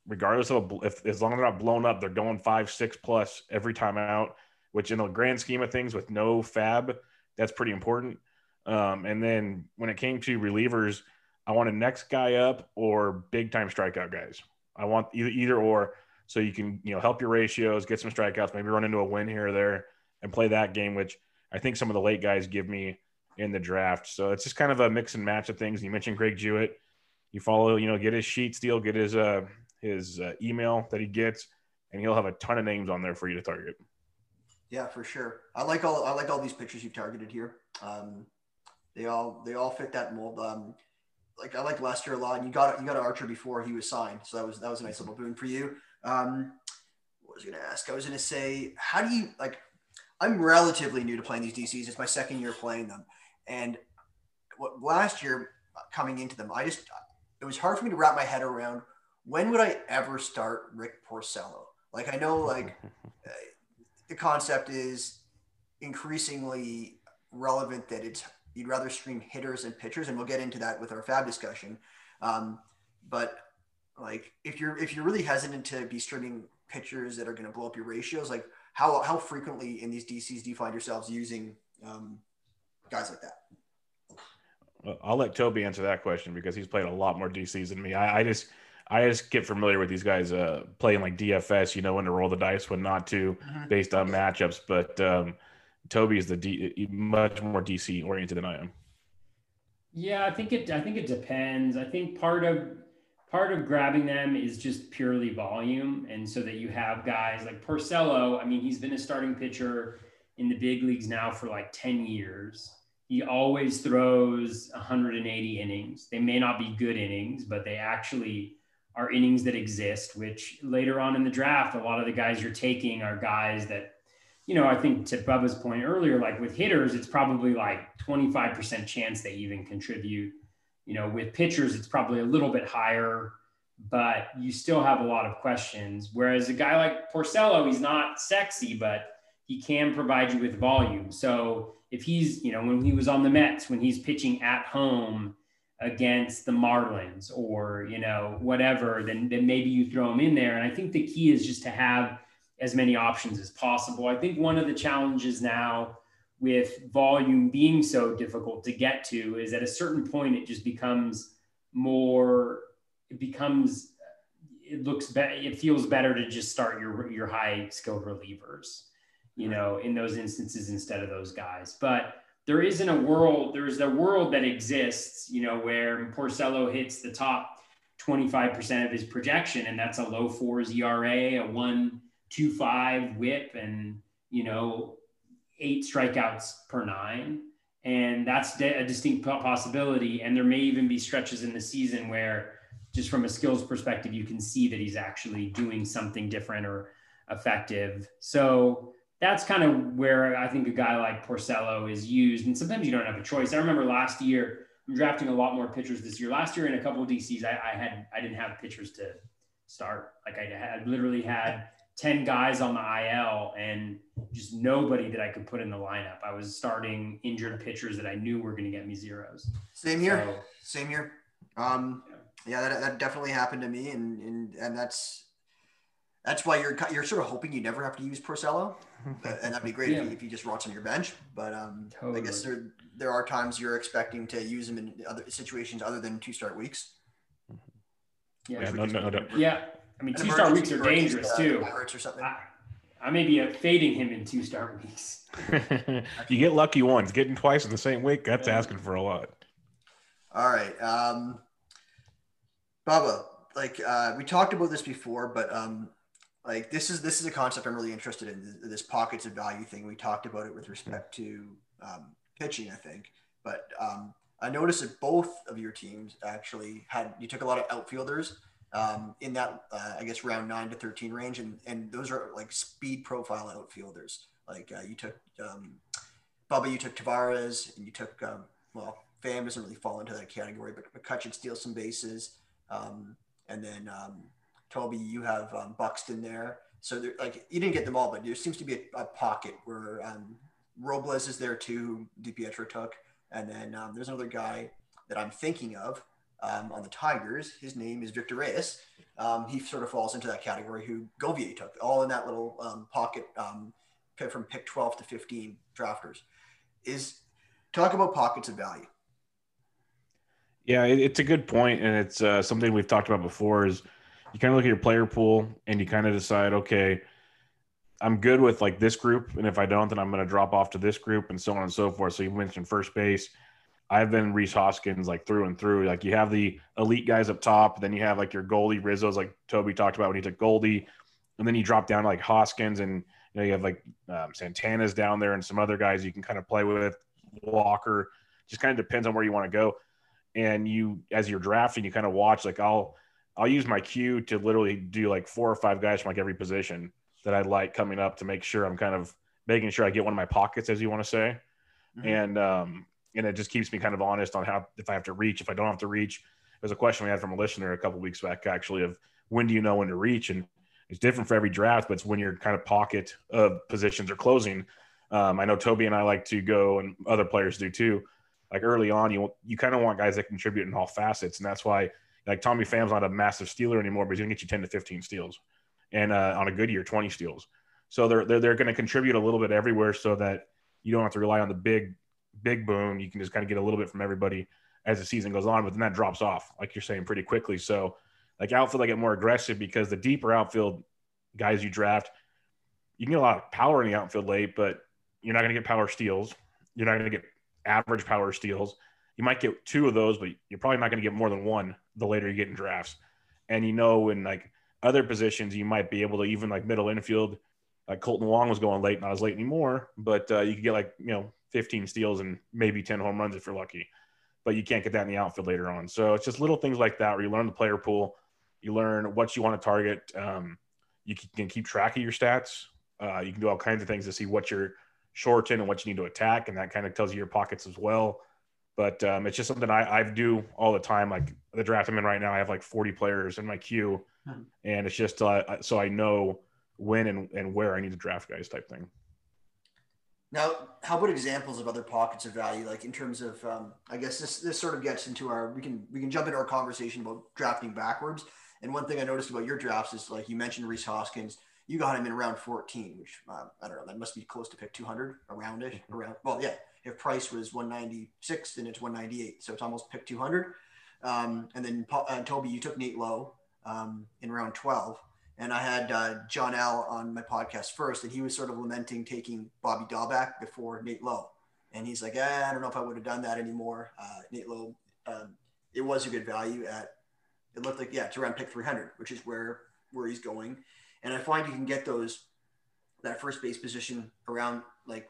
regardless of if as long as they're not blown up, they're going five, six plus every time out, which in the grand scheme of things with no FAAB, that's pretty important. Um, and then when it came to relievers, I want a next guy up or big time strikeout guys. I want either, either or so you can you know help your ratios, get some strikeouts, maybe run into a win here or there, and play that game, which I think some of the late guys give me in the draft. So it's just kind of a mix and match of things. You mentioned Greg Jewett. You follow, you know, get his sheet steal, get his uh his uh, email that he gets, and he'll have a ton of names on there for you to target. Yeah, for sure. I like all I like all these pictures you've targeted here. Um, they all they all fit that mold. Um, like I like Lester a lot. You got you got Archer before he was signed, so that was that was a nice little boon for you. Um, what was I to ask? I was to say, how do you like? I'm relatively new to playing these DCs. It's my second year playing them, and what, last year coming into them, I just it was hard for me to wrap my head around when would I ever start Rick Porcello. Like I know like uh, the concept is increasingly relevant that it's you'd rather stream hitters and pitchers, and we'll get into that with our FAAB discussion. Um, but like if you're if you're really hesitant to be streaming pitchers that are going to blow up your ratios, like how how frequently in these DCs do you find yourselves using um, guys like that? I'll let Toby answer that question because he's played a lot more DCs than me. I, I just I just get familiar with these guys uh, playing like DFS. You know when to roll the dice, when not to, mm-hmm. based on matchups. But um, Toby is the D, much more DC oriented than I am. Yeah, I think it. I think it depends. I think part of part of grabbing them is just purely volume, and so that you have guys like Porcello. I mean, he's been a starting pitcher in the big leagues now for like ten years. He always throws 180 innings. They may not be good innings, but they actually are innings that exist. Which later on in the draft, a lot of the guys you're taking are guys that you know, I think to Bubba's point earlier, like with hitters, it's probably like 25% chance they even contribute. You know, with pitchers, it's probably a little bit higher, but you still have a lot of questions. Whereas a guy like Porcello, he's not sexy, but he can provide you with volume. So if he's, you know, when he was on the Mets, when he's pitching at home against the Marlins or, you know, whatever, then, then maybe you throw him in there. And I think the key is just to have as many options as possible. I think one of the challenges now with volume being so difficult to get to is at a certain point it just becomes more it becomes it looks better it feels better to just start your your high skilled relievers you know in those instances instead of those guys but there isn't a world there's a world that exists you know where Porcello hits the top 25% of his projection and that's a low fours ERA a one two five whip and you know eight strikeouts per nine. And that's a distinct possibility. And there may even be stretches in the season where just from a skills perspective you can see that he's actually doing something different or effective. So that's kind of where i think a guy like porcello is used and sometimes you don't have a choice i remember last year i'm drafting a lot more pitchers this year last year in a couple of dcs i, I had i didn't have pitchers to start like i had literally had 10 guys on the IL and just nobody that I could put in the lineup. I was starting injured pitchers that I knew were going to get me zeros. Same here. So, Same here. Um, yeah, that, that definitely happened to me. And, and, and that's, that's why you're, you're sort of hoping you never have to use Porcello. and that'd be great yeah. if, you, if, you, just rots on your bench. But um, totally. I guess there, there are times you're expecting to use them in other situations other than two start weeks. Yeah, yeah no, no, no, yeah. I mean, two star weeks are dangerous too. Hurts or something. I, I may be fading him in two star weeks. you get lucky once. Getting twice in the same week, that's yeah. asking for a lot. All right. Um, Bubba, like uh, we talked about this before, but um, like this is this is a concept I'm really interested in. This pockets of value thing. We talked about it with respect to um, pitching, I think. But um, I noticed that both of your teams actually had you took a lot of outfielders um, in that uh, I guess round nine to thirteen range, and and those are like speed profile outfielders. Like uh, you took um, Bubba, you took Taveras, and you took um, well, Pham doesn't really fall into that category, but McCutchen steals some bases, um, and then um, Toby, you have um, Buxton there. So there, like you didn't get them all, but there seems to be a, a pocket where um, Robles is there too, who DiPietro took, and then um, there's another guy that I'm thinking of um, on the Tigers. His name is Victor Reyes. Um, he sort of falls into that category who Govier took, all in that little um, pocket from pick 12 to 15 drafters. Is talk about pockets of value. Yeah, it's a good point, and it's uh, something we've talked about before. Is you kind of look at your player pool and you kind of decide, okay, I'm good with like this group, and if I don't, then I'm going to drop off to this group, and so on and so forth. So you mentioned first base I've been Rhys Hoskins like through and through. Like you have the elite guys up top, then you have like your Goldie Rizzo's like Toby talked about when he took Goldie, and then you drop down to like Hoskins and you know you have like um, Santana's down there and some other guys you can kind of play with. Walker just kind of depends on where you want to go. And you as you're drafting, you kind of watch like I'll I'll use my cue to literally do like four or five guys from like every position that I like coming up to make sure I'm kind of making sure I get one of my pockets, as you want to say. Mm-hmm. And um, and it just keeps me kind of honest on how if I have to reach, if I don't have to reach. There's a question we had from a listener a couple weeks back actually of when do you know when to reach, and it's different for every draft, but it's when your kind of pocket of positions are closing. Um, I know Toby and I like to go, and other players do too. Like early on, you you kind of want guys that contribute in all facets, and that's why like Tommy Pham's not a massive stealer anymore, but he's gonna get you 10 to 15 steals, and uh, on a good year, 20 steals. So they're they're, they're going to contribute a little bit everywhere, so that you don't have to rely on the big big boom. You can just kind of get a little bit from everybody as the season goes on, but then that drops off, like you're saying, pretty quickly. So like outfield, I get more aggressive because the deeper outfield guys you draft, you can get a lot of power in the outfield late, but you're not going to get power steals. You're not going to get average power steals. You might get two of those, but you're probably not going to get more than one the later you get in drafts. And you know, in like other positions, you might be able to even like middle infield, like Kolten Wong was going late, not as late anymore, but uh, you could get like, you know, 15 steals and maybe 10 home runs if you're lucky. But you can't get that in the outfield later on. So it's just little things like that where you learn the player pool, you learn what you want to target. Um, you can keep track of your stats. Uh, you can do all kinds of things to see what you're short in and what you need to attack, and that kind of tells you your pockets as well. But um, it's just something I, I do all the time. Like the draft I'm in right now, I have like 40 players in my queue, hmm. and it's just uh, so I know when and, and where I need to draft guys type thing. Now, how about examples of other pockets of value? Like in terms of, um, I guess this this sort of gets into our we can we can jump into our conversation about drafting backwards. And one thing I noticed about your drafts is like you mentioned Rhys Hoskins, you got him in round 14, which uh, I don't know, that must be close to pick 200 around it. Mm-hmm. Around well, yeah. If price was 196, then it's 198, so it's almost pick 200. Um, and then Paul, uh, Toby, you took Nate Lowe um, in round 12 and I had uh, John L on my podcast first, and he was sort of lamenting taking Bobby Dalbec before Nate Lowe. And he's like, eh, I don't know if I would have done that anymore. Uh, Nate Lowe, um, it was a good value at, it looked like, yeah, it's around pick 300, which is where, where he's going. And I find you can get those, that first base position around like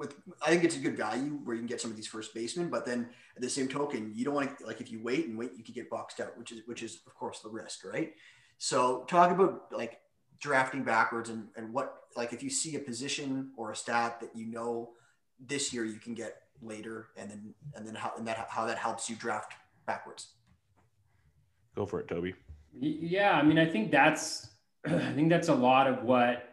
with, I think it's a good value where you can get some of these first basemen, but then at the same token, you don't want to, like, if you wait and wait, you could get boxed out, which is, which is of course the risk, right? So talk about like drafting backwards and, and what like if you see a position or a stat that you know this year you can get later and then and then how and that how that helps you draft backwards. Go for it, Toby. Yeah, I mean I think that's I think that's a lot of what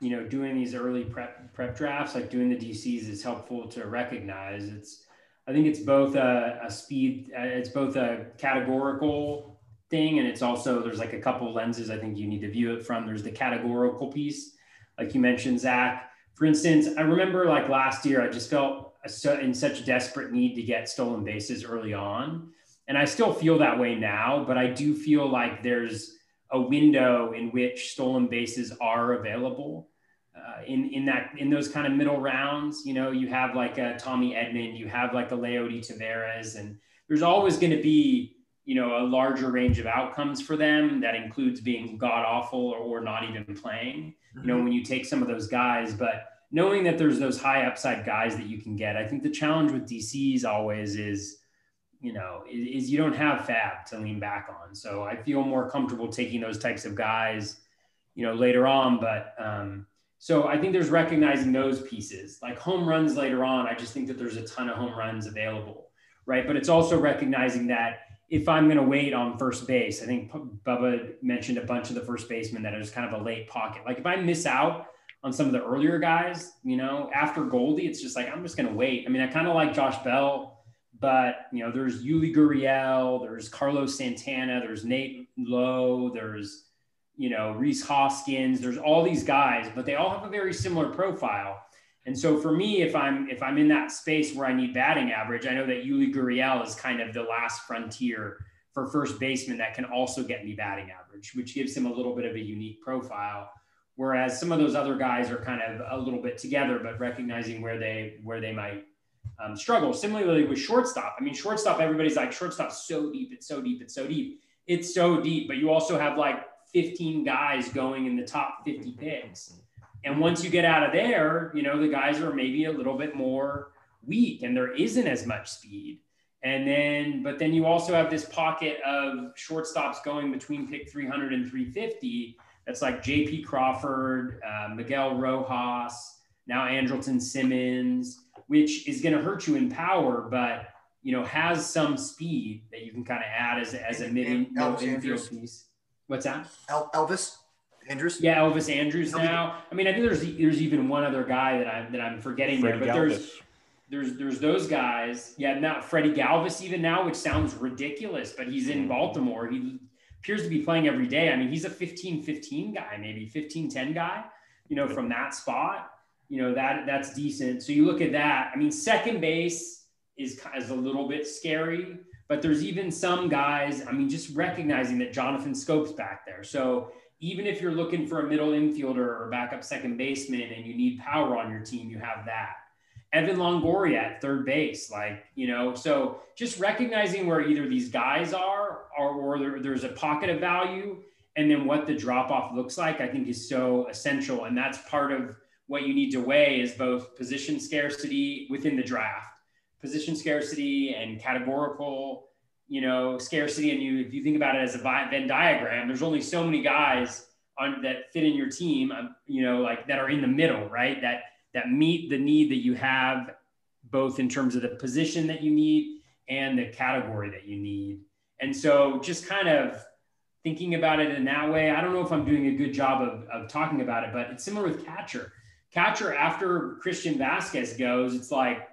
you know doing these early prep prep drafts like doing the DCs is helpful to recognize. It's I think it's both a, a speed uh, it's both a categorical thing and it's also there's like a couple lenses i think you need to view it from. There's the categorical piece like you mentioned zach. For instance i remember like last year i just felt in such desperate need to get stolen bases early on. And i still feel that way now but i do feel like there's a window in which stolen bases are available uh, in in that in those kind of middle rounds you know you have like a tommy edman you have like a leody taveras and there's always going to be you know a larger range of outcomes for them that includes being god awful or, or not even playing mm-hmm. you know mm-hmm. when you take some of those guys but knowing that there's those high upside guys that you can get i think the challenge with dcs always is you know is, is you don't have FAAB to lean back on so i feel more comfortable taking those types of guys you know later on but um so I think there's recognizing those pieces, like home runs later on. I just think that there's a ton of home runs available, right? But it's also recognizing that if I'm going to wait on first base, I think Bubba mentioned a bunch of the first basemen that is kind of a late pocket. Like if I miss out on some of the earlier guys, you know, after Goldie, it's just like I'm just going to wait. I mean, I kind of like Josh Bell, but you know, there's Yuli Gurriel, there's Carlos Santana, there's Nate Lowe, there's you know Rhys Hoskins, there's all these guys, but they all have a very similar profile. And so for me, if I'm if I'm in that space where I need batting average, I know that Yuli Gurriel is kind of the last frontier for first baseman that can also get me batting average, which gives him a little bit of a unique profile. Whereas some of those other guys are kind of a little bit together, but recognizing where they where they might um, struggle. Similarly with shortstop, I mean, shortstop, everybody's like shortstop's so deep, it's so deep, it's so deep. It's so deep, but you also have like 15 guys going in the top 50 picks. And once you get out of there, you know, the guys are maybe a little bit more weak and there isn't as much speed. And then, but then you also have this pocket of shortstops going between pick 300 and 350. That's like JP Crawford, uh, Miguel Rojas, now Andrelton Simmons, which is going to hurt you in power, but you know has some speed that you can kind of add as, as a mid infield piece. What's that? El- Elvis Andrus. Yeah, Elvis Andrus. Now, I mean, I think there's there's even one other guy that I'm that I'm forgetting Freddie there, but Galvis. there's there's there's those guys. Yeah, not Freddie Galvis even now, which sounds ridiculous, but he's in mm-hmm. Baltimore. He appears to be playing every day. I mean, he's a 15-15 guy, maybe 15-10 guy, you know, from that spot. You know, that that's decent. So you look at that. I mean, second base is is a little bit scary, but there's even some guys, I mean, just recognizing that Jonathan Schoop's back there. So even if you're looking for a middle infielder or backup second baseman and you need power on your team, you have that. Evan Longoria at third base. Like, you know, so just recognizing where either these guys are or, or there, there's a pocket of value and then what the drop off looks like, I think is so essential. And that's part of what you need to weigh is both position scarcity within the draft, position scarcity and categorical, you know, scarcity. And you, if you think about it as a Venn diagram, there's only so many guys on that fit in your team, um, you know, like that are in the middle, right? That that meet the need that you have, both in terms of the position that you need and the category that you need. And so just kind of thinking about it in that way, I don't know if I'm doing a good job of, of talking about it, but it's similar with catcher. Catcher, after Christian Vazquez goes, it's like,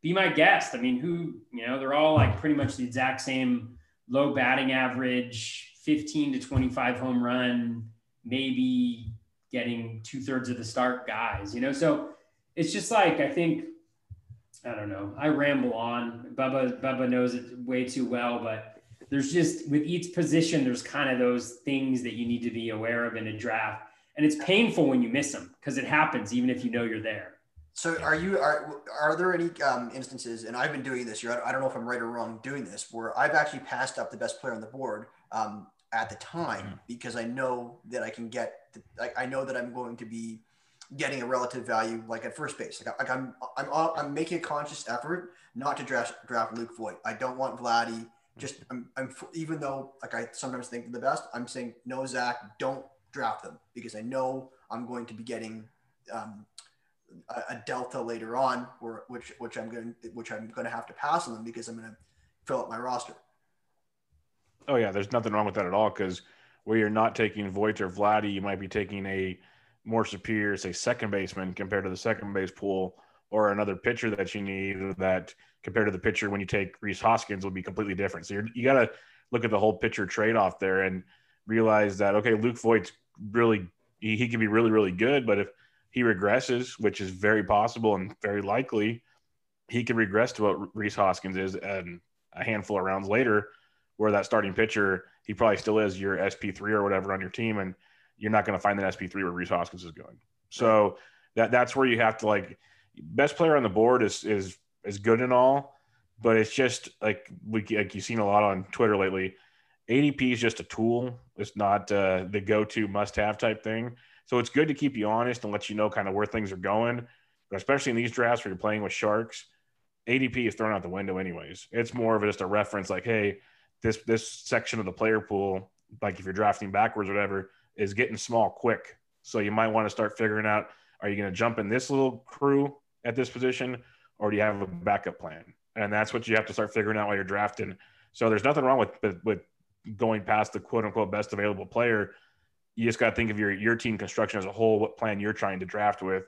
be my guest. I mean, who, you know, they're all like pretty much the exact same low batting average, 15 to 25 home run, maybe getting two thirds of the start guys, you know? So it's just like, I think, I don't know. I ramble on. Bubba, Bubba knows it way too well, but there's just with each position, there's kind of those things that you need to be aware of in a draft. And it's painful when you miss them because it happens even if you know you're there. So are you are are there any um, instances, and I've been doing this year. I don't know if I'm right or wrong doing this, where I've actually passed up the best player on the board um, at the time mm. because I know that I can get I, I know that I'm going to be getting a relative value like at first base. Like, like I'm, I'm, I'm making a conscious effort not to draft, draft Luke Voit. I don't want Vladdy. Just I'm, I'm, even though like I sometimes think the best, I'm saying no, Zach, don't draft them because I know I'm going to be getting um, a, a, delta later on, or which which I'm going which I'm going to have to pass on them because I'm going to fill up my roster. Oh yeah, there's nothing wrong with that at all because where you're not taking Voit or Vladdy, you might be taking a more superior, say, second baseman compared to the second base pool, or another pitcher that you need that compared to the pitcher when you take Rhys Hoskins will be completely different. So you got to look at the whole pitcher trade off there and realize that okay, Luke Voit's really he, he can be really really good, but if he regresses, which is very possible and very likely, he can regress to what Rhys Hoskins is and a handful of rounds later, where that starting pitcher he probably still is your SP3 or whatever on your team, and you're not going to find an SP3 where Rhys Hoskins is going. So that that's where you have to like best player on the board is is is good and all, but it's just like we like you've seen a lot on Twitter lately. ADP is just a tool. It's not uh, the go-to must-have type thing. So it's good to keep you honest and let you know kind of where things are going. But especially in these drafts where you're playing with sharks, ADP is thrown out the window anyways. It's more of just a reference like, hey, this this section of the player pool, like if you're drafting backwards or whatever, is getting small quick. So you might want to start figuring out: Are you going to jump in this little crew at this position, or do you have a backup plan? And that's what you have to start figuring out while you're drafting. So there's nothing wrong with with going past the quote unquote best available player. You just got to think of your your team construction as a whole, what plan you're trying to draft with,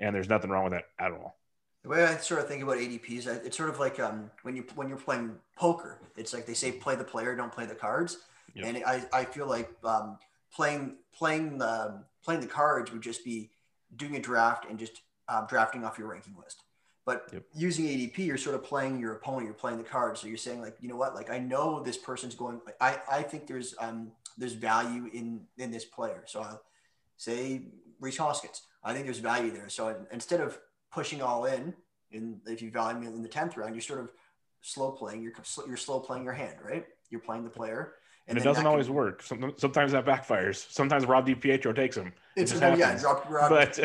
and there's nothing wrong with that at all the way I sort of think about ADPs, it's sort of like um, when you when you're playing poker. It's like they say, play the player, don't play the cards. Yep. And I, I feel like um, playing playing the playing the cards would just be doing a draft and just uh, drafting off your ranking list. But yep. using ADP, you're sort of playing your opponent. You're playing the cards. So you're saying like, you know what? Like I know this person's going. I I think there's um there's value in in this player. So I'll say Rhys Hoskins. I think there's value there. So instead of pushing all in. And if you value me in the tenth round, you're sort of slow playing. You're you're slow playing your hand, right? You're playing the player. And, and it doesn't always can, work. Sometimes that backfires. Sometimes Rob DiPietro takes him. It's it yeah, Rob, Rob, but,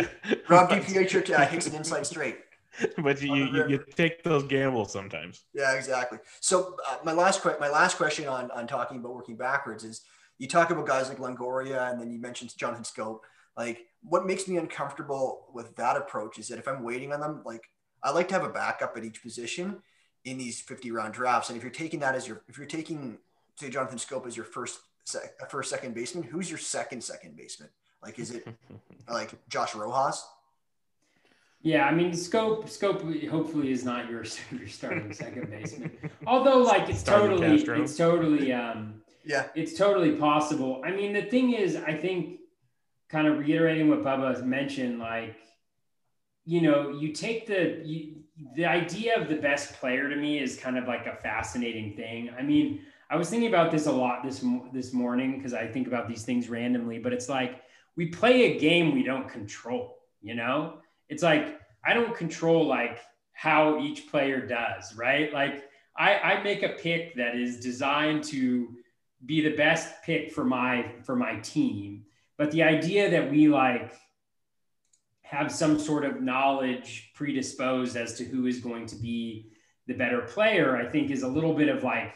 Rob DiPietro uh, hits an inside straight. But you, you, you, take those gambles sometimes. Yeah, exactly. So uh, my last que- my last question on on talking about working backwards is you talk about guys like Longoria and then you mentioned Jonathan Schoop. Like what makes me uncomfortable with that approach is that if I'm waiting on them, like I like to have a backup at each position in these 50 round drafts. And if you're taking that as your, if you're taking, say, Jonathan Schoop as your first, sec, first second baseman, who's your second second baseman? Like, is it like Josh Rojas? Yeah, I mean, Schoop Schoop hopefully is not your your starting second baseman. Although, like, it's totally Castro. it's totally um yeah it's totally possible. I mean, the thing is, I think, kind of reiterating what Bubba has mentioned, like, you know, you take the you, the idea of the best player to me is kind of like a fascinating thing. I mean, I was thinking about this a lot this this morning because I think about these things randomly, but it's like we play a game we don't control, you know? It's like I don't control like how each player does, right? Like I, I make a pick that is designed to be the best pick for my for my team. But the idea that we like have some sort of knowledge predisposed as to who is going to be the better player, I think is a little bit of like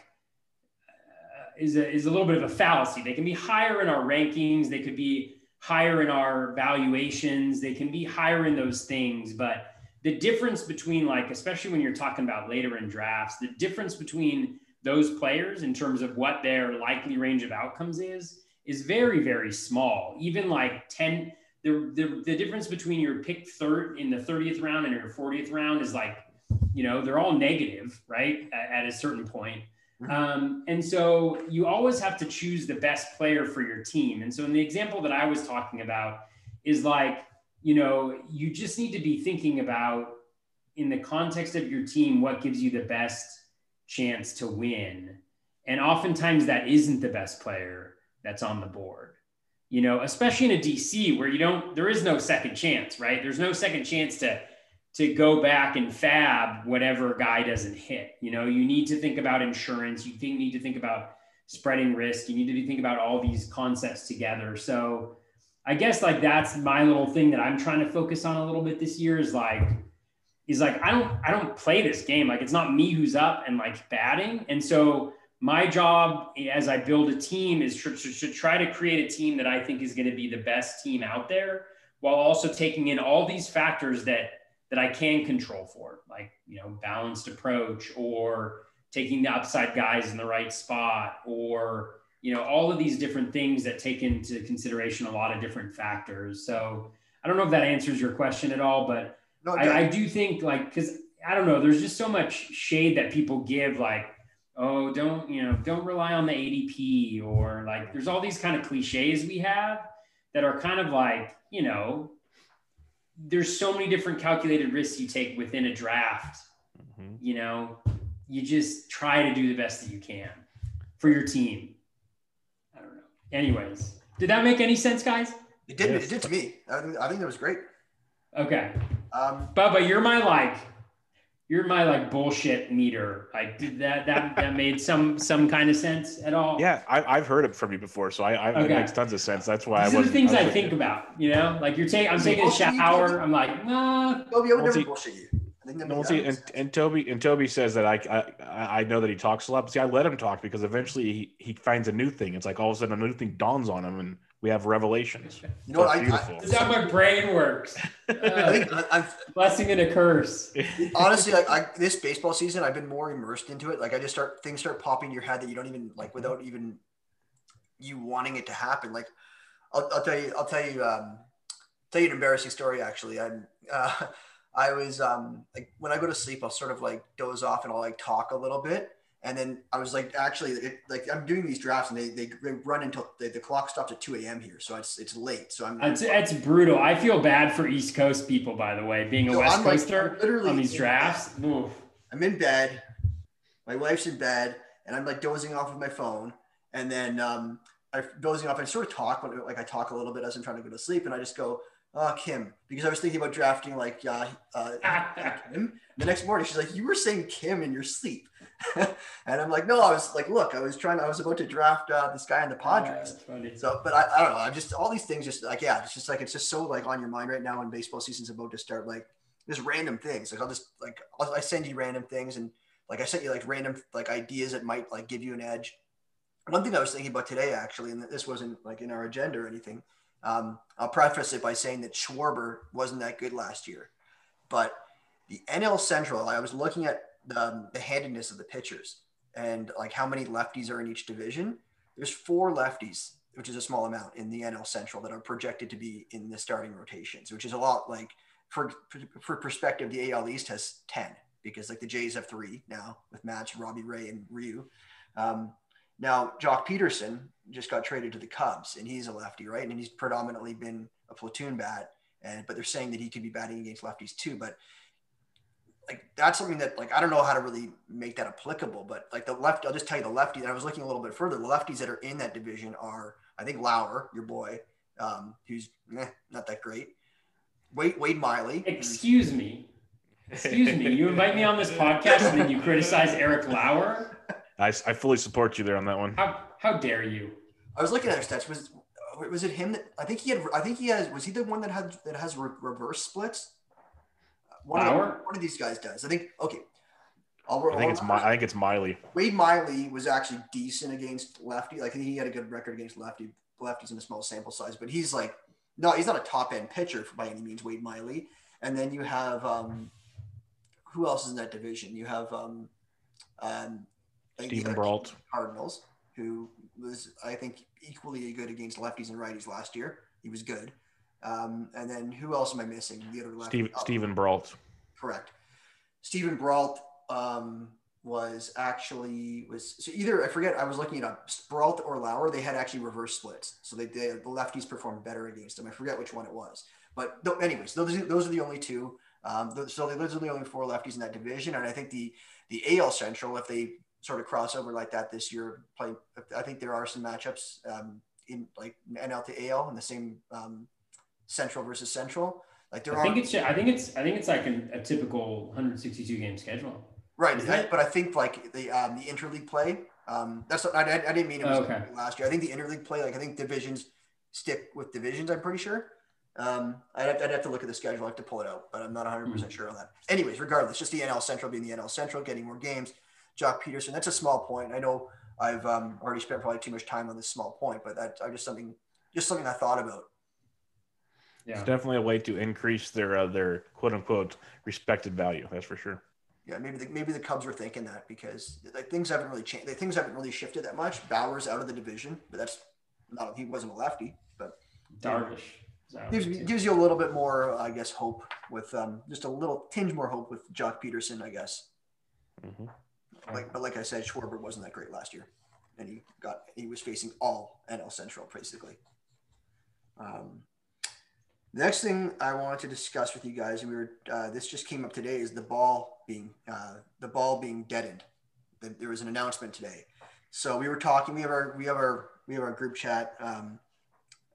uh, is a, is a little bit of a fallacy. They can be higher in our rankings. They could be higher in our valuations. They can be higher in those things but the difference between like especially when you're talking about later in drafts the difference between those players in terms of what their likely range of outcomes is is very very small. Even like 10 the, the, the difference between your pick third in the 30th round and your 40th round is like you know they're all negative right at, at a certain point um, and so you always have to choose the best player for your team. And so in the example that I was talking about is like, you know, you just need to be thinking about in the context of your team, what gives you the best chance to win. And oftentimes that isn't the best player that's on the board. You know, especially in a DC where you don't, there is no second chance, right? There's no second chance to to go back and FAAB whatever guy doesn't hit. You know, you need to think about insurance. You think, need to think about spreading risk. You need to think about all these concepts together. So I guess like that's my little thing that I'm trying to focus on a little bit this year is like, is like I don't I don't play this game. Like it's not me who's up and like batting. And so my job as I build a team is to, to, to try to create a team that I think is going to be the best team out there while also taking in all these factors that that I can control for, like, you know, balanced approach or taking the upside guys in the right spot or, you know, all of these different things that take into consideration a lot of different factors. So I don't know if that answers your question at all, but no, I, I do think like, cause I don't know, there's just so much shade that people give like, oh, don't, you know, don't rely on the ADP or like, there's all these kind of cliches we have that are kind of like, you know, there's so many different calculated risks you take within a draft. Mm-hmm. You know, you just try to do the best that you can for your team. I don't know. Anyways, did that make any sense, guys? It did. Yes. It did to me. I think, that was great. Okay. Um, Bubba, you're my like you're my like bullshit meter. Like did that that that made some some kind of sense at all? Yeah, I, have heard it from you before, so I, I okay. it makes tons of sense. That's why These I was. the things I, I think about. You know, like you're taking, I'm taking a shower. I'm like, nah. Toby, I would never bullshit you. I think that see, and, and Toby and Toby says that I, I I know that he talks a lot. But see, I let him talk because eventually he, he finds a new thing. It's like all of a sudden a new thing dawns on him, and we have revelations. You know what? I, I, this is how my brain works. Uh, I think I've, blessing and a curse. Honestly, like I, this baseball season, I've been more immersed into it. Like I just start things start popping in your head that you don't even like without even you wanting it to happen. Like I'll, I'll tell you, I'll tell you, um, tell you an embarrassing story. Actually, I'm. Uh, I was um, like when I go to sleep, I'll sort of like doze off and I'll like talk a little bit and then I was like, actually, it, like I'm doing these drafts, and they they, they run until the, the clock stops at 2 a.m. here, so it's it's late. So I'm. It's, it's brutal. I feel bad for East Coast people, by the way, being a West I'm Coaster like, literally on these drafts. I'm in bed. My wife's in bed, and I'm like dozing off with my phone, and then um, I'm dozing off. And I sort of talk, but like I talk a little bit as I'm trying to go to sleep, and I just go, uh, Kim, because I was thinking about drafting like uh, uh, Kim. The next morning, she's like, "You were saying Kim in your sleep." and I'm like, no, I was like, look, I was trying, I was about to draft uh, this guy in the Padres. so, but I, I don't know. I'm just all these things, just like, yeah, it's just like, it's just so like on your mind right now when baseball season's about to start. Like, just random things. Like, I'll just like, I'll, I send you random things. And like, I sent you like random like ideas that might like give you an edge. One thing I was thinking about today, actually, and this wasn't like in our agenda or anything. Um, I'll preface it by saying that Schwarber wasn't that good last year, but the NL Central, I was looking at the, the handedness of the pitchers and like how many lefties are in each division. There's four lefties, which is a small amount in the NL Central that are projected to be in the starting rotations, which is a lot. Like for for perspective, the AL East has ten because like the Jays have three now with Matz, Robbie Ray, and Ryu. Um, now Joc Pederson just got traded to the Cubs, and he's a lefty, right? And he's predominantly been a platoon bat, and but they're saying that he could be batting against lefties too. But like that's something that like I don't know how to really make that applicable, but like the left, I'll just tell you the lefty. And I was looking a little bit further. The lefties that are in that division are I think Lauer, your boy, um, who's eh, not that great. Wade Wade Miley. Excuse me. Excuse me. You invite me on this podcast and then you criticize Eric Lauer. I, I fully support you there on that one. How how dare you? I was looking at his stats. Was was it him that I think he had? I think he has. Was he the one that had that has re- reverse splits? One Of the, one of these guys does. I think. Okay. I'll, I think it's My, I think it's Miley. Wade Miley was actually decent against lefty. Like he had a good record against lefty lefties in a small sample size, but he's like no, he's not a top end pitcher by any means. Wade Miley, and then you have um, who else is in that division? You have um, um, Steven Brault, Cardinals, who was I think equally good against lefties and righties last year. He was good. Um, and then who else am I missing? The other lefty. Steve, oh, Steven Brault. Correct. Steven Brault um, was actually was so either I forget I was looking it up Brault or Lauer they had actually reverse splits so they, they the lefties performed better against them I forget which one it was but anyways those those are the only two um, so those are the only four lefties in that division and I think the the AL Central if they sort of crossover like that this year play I think there are some matchups um, in like NL to AL in the same um, Central versus Central like there I think it's I think it's I think it's like an, a typical 162 game schedule Right, I, but I think like the um, the interleague play. Um, that's what, I, I didn't mean it was okay. last year. I think the interleague play, like I think divisions stick with divisions. I'm pretty sure. Um, I'd have, I'd have to look at the schedule. I have to pull it out, but I'm not 100 percent mm-hmm. sure on that. Anyways, regardless, just the NL Central being the NL Central, getting more games. Joc Pederson. that's a small point. I know I've um, already spent probably too much time on this small point, but that's just something, just something I thought about. Yeah. It's definitely a way to increase their uh, their quote unquote respected value. That's for sure yeah, maybe the, maybe the Cubs were thinking that because like things haven't really changed. Like, things haven't really shifted that much. Bauer's out of the division, but that's not he wasn't a lefty, but Darvish gives, gives you a little bit more, I guess, hope with um, just a little tinge more hope with Joc Pederson, I guess. Mm-hmm. Like, but like I said, Schwarber wasn't that great last year, and he got he was facing all NL Central basically. Um, next thing I wanted to discuss with you guys, and we were uh, this just came up today, is the ball being uh, the ball being deadened. There was an announcement today, so we were talking. We have our we have our we have our group chat. Um,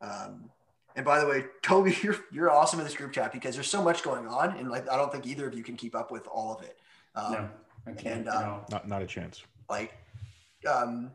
um, and by the way, Toby, you're you're awesome in this group chat because there's so much going on, and like I don't think either of you can keep up with all of it. Um, no. And, um, not not a chance. Like, um,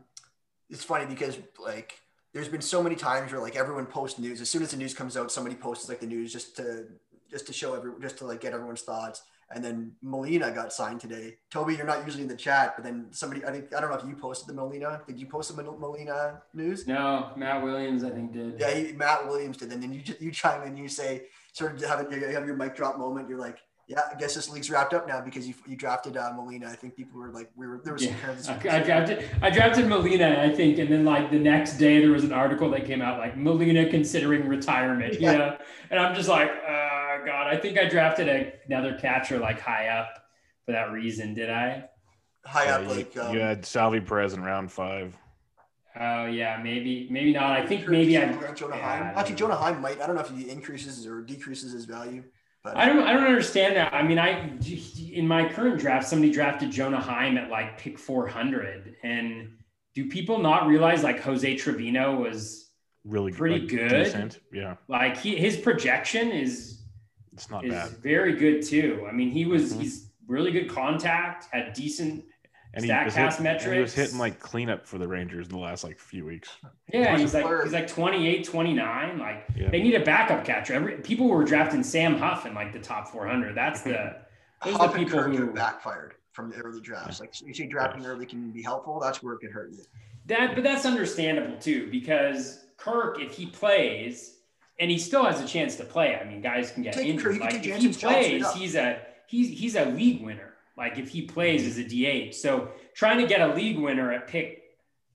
it's funny because like there's been so many times where like everyone posts news as soon as the news comes out somebody posts like the news just to just to show everyone just to like get everyone's thoughts and then Molina got signed today. Toby, you're not usually in the chat, but then somebody, I think, I don't know if you posted the Molina. Did you post the Molina news? No, Matt Williams, I think did. Yeah, he, Matt Williams did. And then you just you chime in, you say, sort of have, you have your mic drop moment. You're like, yeah, I guess this league's wrapped up now because you, you drafted uh, Molina. I think people were like, we were there was yeah. some I, I drafted I drafted Molina, I think, and then like the next day there was an article that came out like Molina considering retirement. Yeah, you know? and I'm just like, uh, God, I think I drafted a, another catcher like high up for that reason. Did I? High yeah, up, like um, you had Salvy Perez in round five. Oh yeah, maybe maybe not. I think maybe I Jonah yeah, Heim. Actually, Jonah Heim might. I don't know if he increases or decreases his value. But I don't I don't understand that. I mean, I in my current draft, somebody drafted Jonah Heim at like pick 400, and do people not realize like Jose Trevino was really pretty like, good? Decent. Yeah, like he his projection is it's not is bad. Very good too. I mean, he was mm-hmm. he's really good contact, had decent and Statcast metrics. he was hitting like cleanup for the Rangers the last like few weeks. Yeah, he's like he's like 28, 29. Like yeah. they need a backup catcher. Every people were drafting Sam Huff in like the top 400. That's the those Huff the people who backfired from the early drafts. Like you see, drafting early can be helpful. That's where it could hurt you. That, but that's understandable too because Kirk, if he plays, and he still has a chance to play. I mean, guys can get take, injured. Like if he plays, he's a he's he's a league winner. Like if he plays as a DH, so trying to get a league winner at pick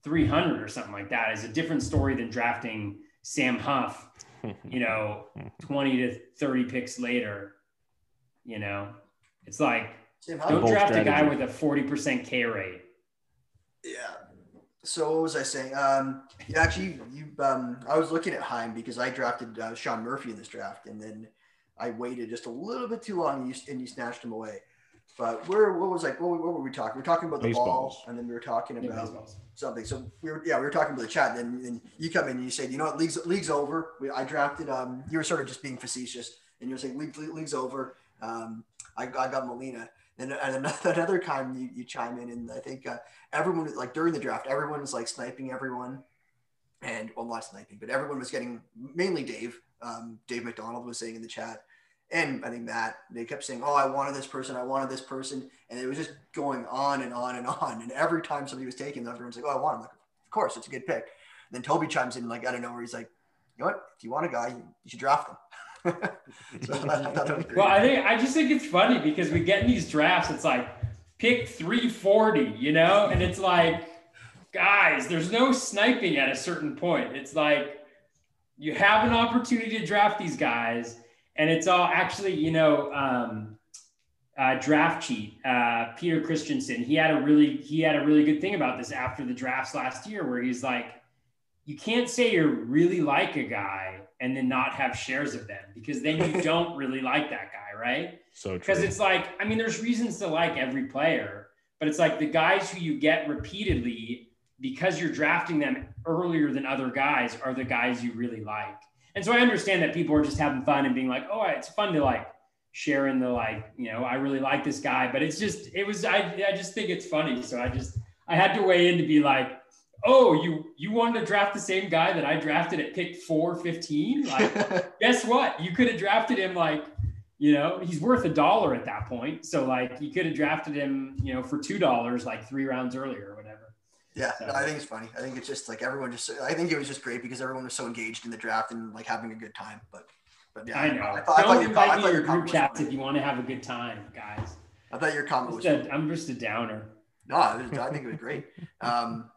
300 or something like that is a different story than drafting Sam Huff. You know, 20 to 30 picks later. You know, it's like don't draft strategy. a guy with a 40% K rate. Yeah. So what was I saying? Um, yeah, actually, you. Um, I was looking at Heim because I drafted uh, Sean Murphy in this draft, and then I waited just a little bit too long, and you, and you snatched him away. But where what was like what, what were we talking? We were talking about the Baseballs. ball, and then we were talking about yeah, something. So we were yeah we were talking about the chat. And then you come in and you said you know what league's league's over. We, I drafted um you were sort of just being facetious, and you were saying league, league's over. Um, I, I got Molina. And, and another time you, you chime in, and I think uh, everyone like during the draft, everyone was like sniping everyone, and well, not sniping, but everyone was getting mainly Dave. Um, Dave McDonald was saying in the chat, and I think Matt, they kept saying, "Oh, I wanted this person, I wanted this person," and it was just going on and on and on. And every time somebody was taking them, everyone's like, "Oh, I want him." Like, of course, it's a good pick. And then Toby chimes in like I don't know where he's like, "You know what? If you want a guy, you should draft him." so I well, I think I just think it's funny because we get in these drafts. It's like pick 340, you know, and it's like, guys, there's no sniping at a certain point. It's like you have an opportunity to draft these guys, and it's all actually, you know, um, uh, draft cheat. Uh, Peter Christensen, he had a really he had a really good thing about this after the drafts last year, where he's like, you can't say you're really like a guy and then not have shares of them because then you don't really like that guy, right? So because it's like, I mean, there's reasons to like every player, but it's like the guys who you get repeatedly because you're drafting them earlier than other guys are the guys you really like. And so I understand that people are just having fun and being like, oh, it's fun to like share in the like, you know, I really like this guy, but it's just, it was, I, I just think it's funny. So I just, I had to weigh in to be like, oh, you you wanted to draft the same guy that I drafted at pick 415? Like, guess what? You could have drafted him like, you know, he's worth a dollar at that point. So like you could have drafted him, you know, for two dollars like three rounds earlier. Yeah, so. no, I think it's funny. I think it's just like everyone just I think it was just great because everyone was so engaged in the draft and like having a good time. But but yeah, I know. I thought, Don't I invite your, me your group chats if you want to have a good time, guys. I thought your comment was. I'm just a downer. No, I think it was great. Um,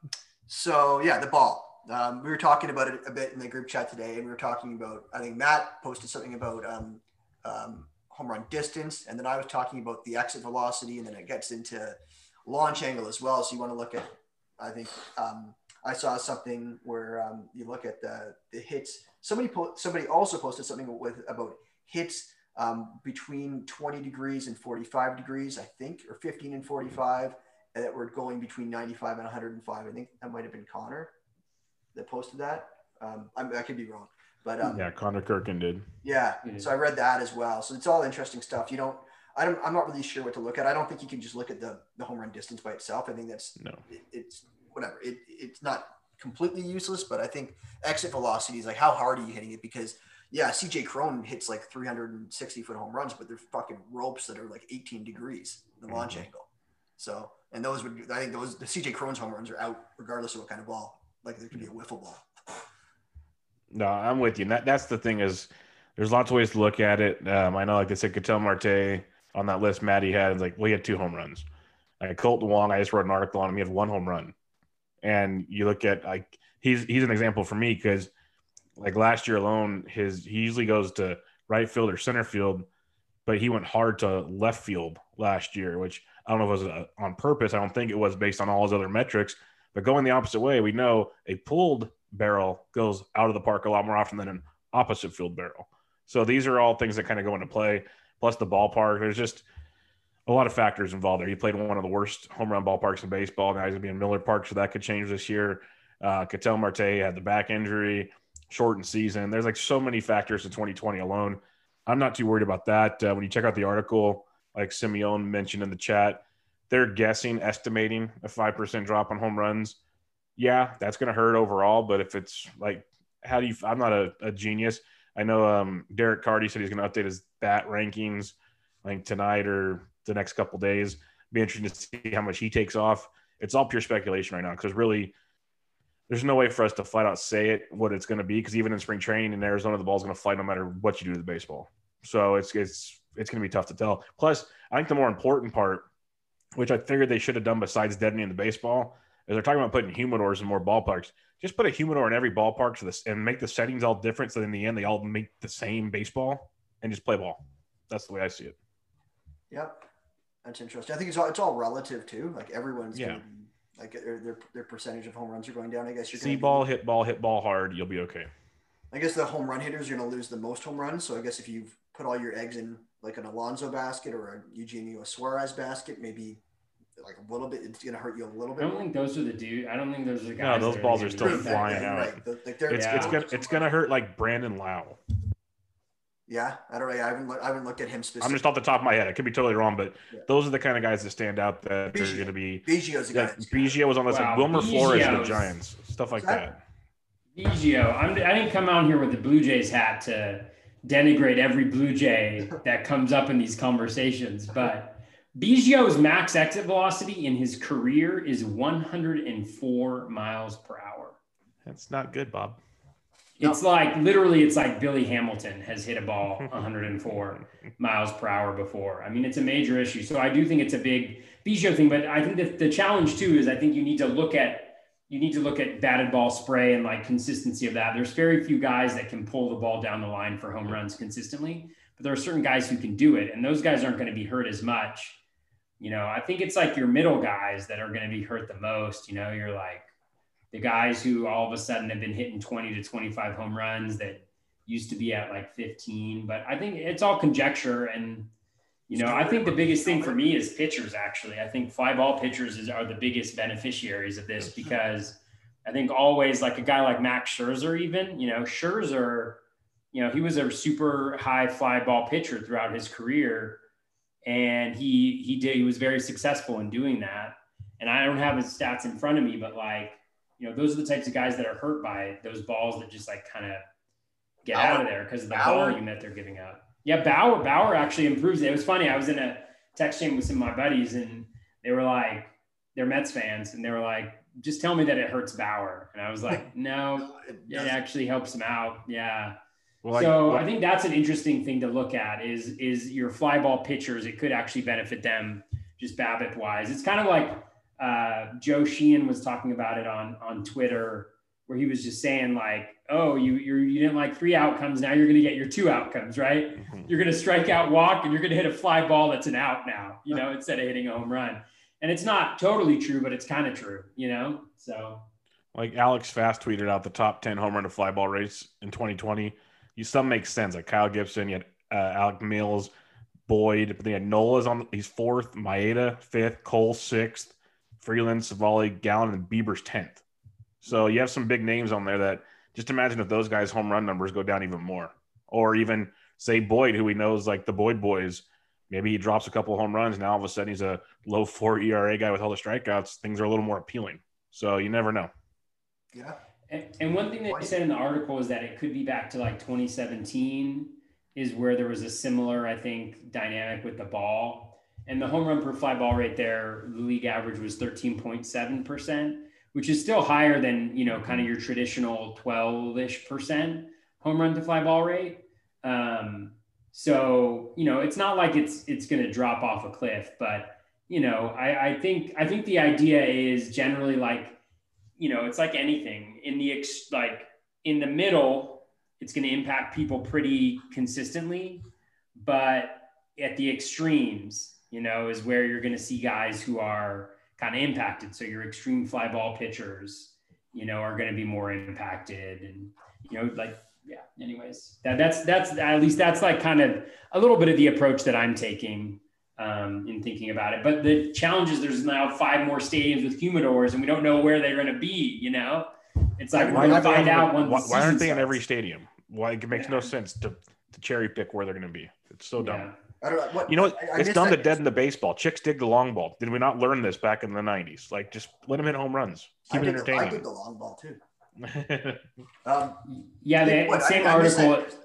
so yeah, the ball. Um, we were talking about it a bit in the group chat today, and we were talking about. I think Matt posted something about um, um, home run distance, and then I was talking about the exit velocity, and then it gets into launch angle as well. So you want to look at. I think um, I saw something where um, you look at the the hits. Somebody po- somebody also posted something with about hits um, between 20 degrees and 45 degrees, I think, or 15 and 45 that were going between 95 and 105. I think that might have been Connor that posted that. Um, I, I could be wrong, but um, yeah, Connor Kurcon did. Yeah, so I read that as well. So it's all interesting stuff. You don't. I don't, I'm not really sure what to look at. I don't think you can just look at the, the home run distance by itself. I think that's no. It, it's whatever. It, it's not completely useless, but I think exit velocity is like how hard are you hitting it? Because yeah, CJ Cron hits like 360 foot home runs, but they're fucking ropes that are like 18 degrees the launch mm-hmm. angle. So and those would I think those the CJ Cron's home runs are out regardless of what kind of ball. Like there could be a wiffle ball. No, I'm with you. That that's the thing is there's lots of ways to look at it. Um, I know, like they said, Ketel Marte on that list, Maddie had like, well, he had two home runs. Like Kolten Wong, I just wrote an article on him. He had one home run, and you look at like he's he's an example for me because like last year alone, his he usually goes to right field or center field, but he went hard to left field last year, which I don't know if it was uh, on purpose. I don't think it was based on all his other metrics. But going the opposite way, we know a pulled barrel goes out of the park a lot more often than an opposite field barrel. So these are all things that kind of go into play. Plus the ballpark. There's just a lot of factors involved there. He played one of the worst home run ballparks in baseball. Now he's going to be in Miller Park, so that could change this year. Uh, Ketel Marte had the back injury, shortened season. There's like so many factors in 2020 alone. I'm not too worried about that. Uh, when you check out the article, like Simeone mentioned in the chat, they're guessing, estimating a 5% drop on home runs. Yeah, that's going to hurt overall. But if it's like, how do you, I'm not a, a genius. I know um, Derek Carty said he's going to update his bat rankings like tonight or the next couple days. Be interesting to see how much he takes off. It's all pure speculation right now because really, there's no way for us to flat out say it what it's going to be because even in spring training in Arizona, the ball's going to fly no matter what you do to the baseball. So it's it's it's going to be tough to tell. Plus, I think the more important part, which I figured they should have done besides deadening the baseball, is they're talking about putting humidors in more ballparks. Just put a humidor in every ballpark so this, and make the settings all different. So in the end, they all make the same baseball and just play ball. That's the way I see it. Yep, that's interesting. I think it's all it's all relative too. Like everyone's Yeah. gonna be, like their, their their percentage of home runs are going down. I guess you're See gonna be- ball, hit ball, hit ball hard. You'll be okay. I guess the home run hitters are going to lose the most home runs. So I guess if you put all your eggs in like an Alonso basket or a Eugenio Suarez basket, maybe like a little bit, it's going to hurt you a little bit. I don't think those are the dude. I don't think those are the guys. those balls gonna are still flying out. Right. The- like they're, It's Yeah. it's gonna it's gonna hurt like Brandon Lowe. Yeah, I don't know. I haven't looked, I haven't looked at him specifically. I'm just off the top of my head. I could be totally wrong, but Yeah. those are the kind of guys that stand out that Biggio. are going to be. Biggio's a guy. Yeah, Biggio was on this. Wow, Wilmer Flores, the Giants, stuff like Exactly. that. Biggio, I'm, I didn't come out here with the Blue Jays hat to denigrate every Blue Jay that comes up in these conversations, but Biggio's max exit velocity in his career is 104 miles per hour. That's not good, Bob. It's like literally, it's like Billy Hamilton has hit a ball 104 miles per hour before. I mean, it's a major issue. So I do think it's a big Biggio thing, but I think that the challenge too is I think you need to look at you need to look at batted ball spray and like consistency of that. There's very few guys that can pull the ball down the line for home runs consistently, but there are certain guys who can do it, and those guys aren't going to be hurt as much. You know, I think it's like your middle guys that are going to be hurt the most. You know, you're like the guys who all of a sudden have been hitting 20 to 25 home runs that used to be at like 15. But I think it's all conjecture. And, you know, I think the biggest thing for me is pitchers, actually. I think fly ball pitchers is, are the biggest beneficiaries of this because I think always like a guy like Max Scherzer, even, you know, Scherzer, you know, he was a super high fly ball pitcher throughout his career. And he, he did, he was very successful in doing that. And I don't have his stats in front of me, but like, you know, those are the types of guys that are hurt by those balls that just like kind of get out of there because of the Bauer? volume that they're giving up. Yeah, Bauer Bauer actually improves it. It was funny. I was in a text chain with some of my buddies, and they were like, they're Mets fans, and they were like, just tell me that it hurts Bauer, and I was like, no, It it actually helps him out. Yeah. Well, so like, I think that's an interesting thing to look at is is your fly ball pitchers. It could actually benefit them just BABIP wise. It's kind of like uh, Joe Sheehan was talking about it on on Twitter, where he was just saying like, "Oh, you you you didn't like three outcomes. Now you're going to get your two outcomes, right? Mhm. You're going to strike out, walk, and you're going to hit a fly ball that's an out now. You know, instead of hitting a home run." And it's not totally true, but it's kind of true. You know, so like Alex Fast tweeted out the top 10 home run to fly ball race in 2020. You some make sense, like Kyle Gibson, you had uh, Alec Mills, Boyd, but then you had Nola's on he's fourth, Maeda fifth, Cole sixth, Freeland, Civale, Gallen, and Bieber's tenth. So you have some big names on there that just imagine if those guys' home run numbers go down even more. Or even say Boyd, who we know is like the Boyd boys. Maybe he drops a couple of home runs. Now all of a sudden he's a low four ERA guy with all the strikeouts. Things are a little more appealing. So you never know. Yeah. And, and one thing that they said in the article is that it could be back to like 2017 is where there was a similar, I think, dynamic with the ball. And the home run per fly ball rate there, the league average was 13.7%, which is still higher than, you know, kind of your traditional 12 ish percent home run to fly ball rate. Um, so, you know, it's not like it's, it's going to drop off a cliff, but, you know, I, I think, I think the idea is generally like, you know, it's like anything in the ex- like in the middle, it's going to impact people pretty consistently, but at the extremes, you know, is where you're going to see guys who are kind of impacted. So your extreme fly ball pitchers, you know, are going to be more impacted, and you know, like yeah. Anyways, that that's that's at least that's like kind of a little bit of the approach that I'm taking um, in thinking about it. But the challenge is there's now five more stadiums with humidors, and we don't know where they're going to be. You know, it's like we're Why going to find in- out when. why, why aren't they in every stadium? Why it makes no sense to, to cherry pick where they're going to be. It's so dumb. Yeah. I don't know what You know what? I- I it's missed done to that. deaden the baseball. Chicks dig the long ball. Did we not learn this back in the '90s? Like, just let them hit home runs. I Keep it did, the, I did entertaining. the long ball too. Um, Yeah, they, what, same I article. that.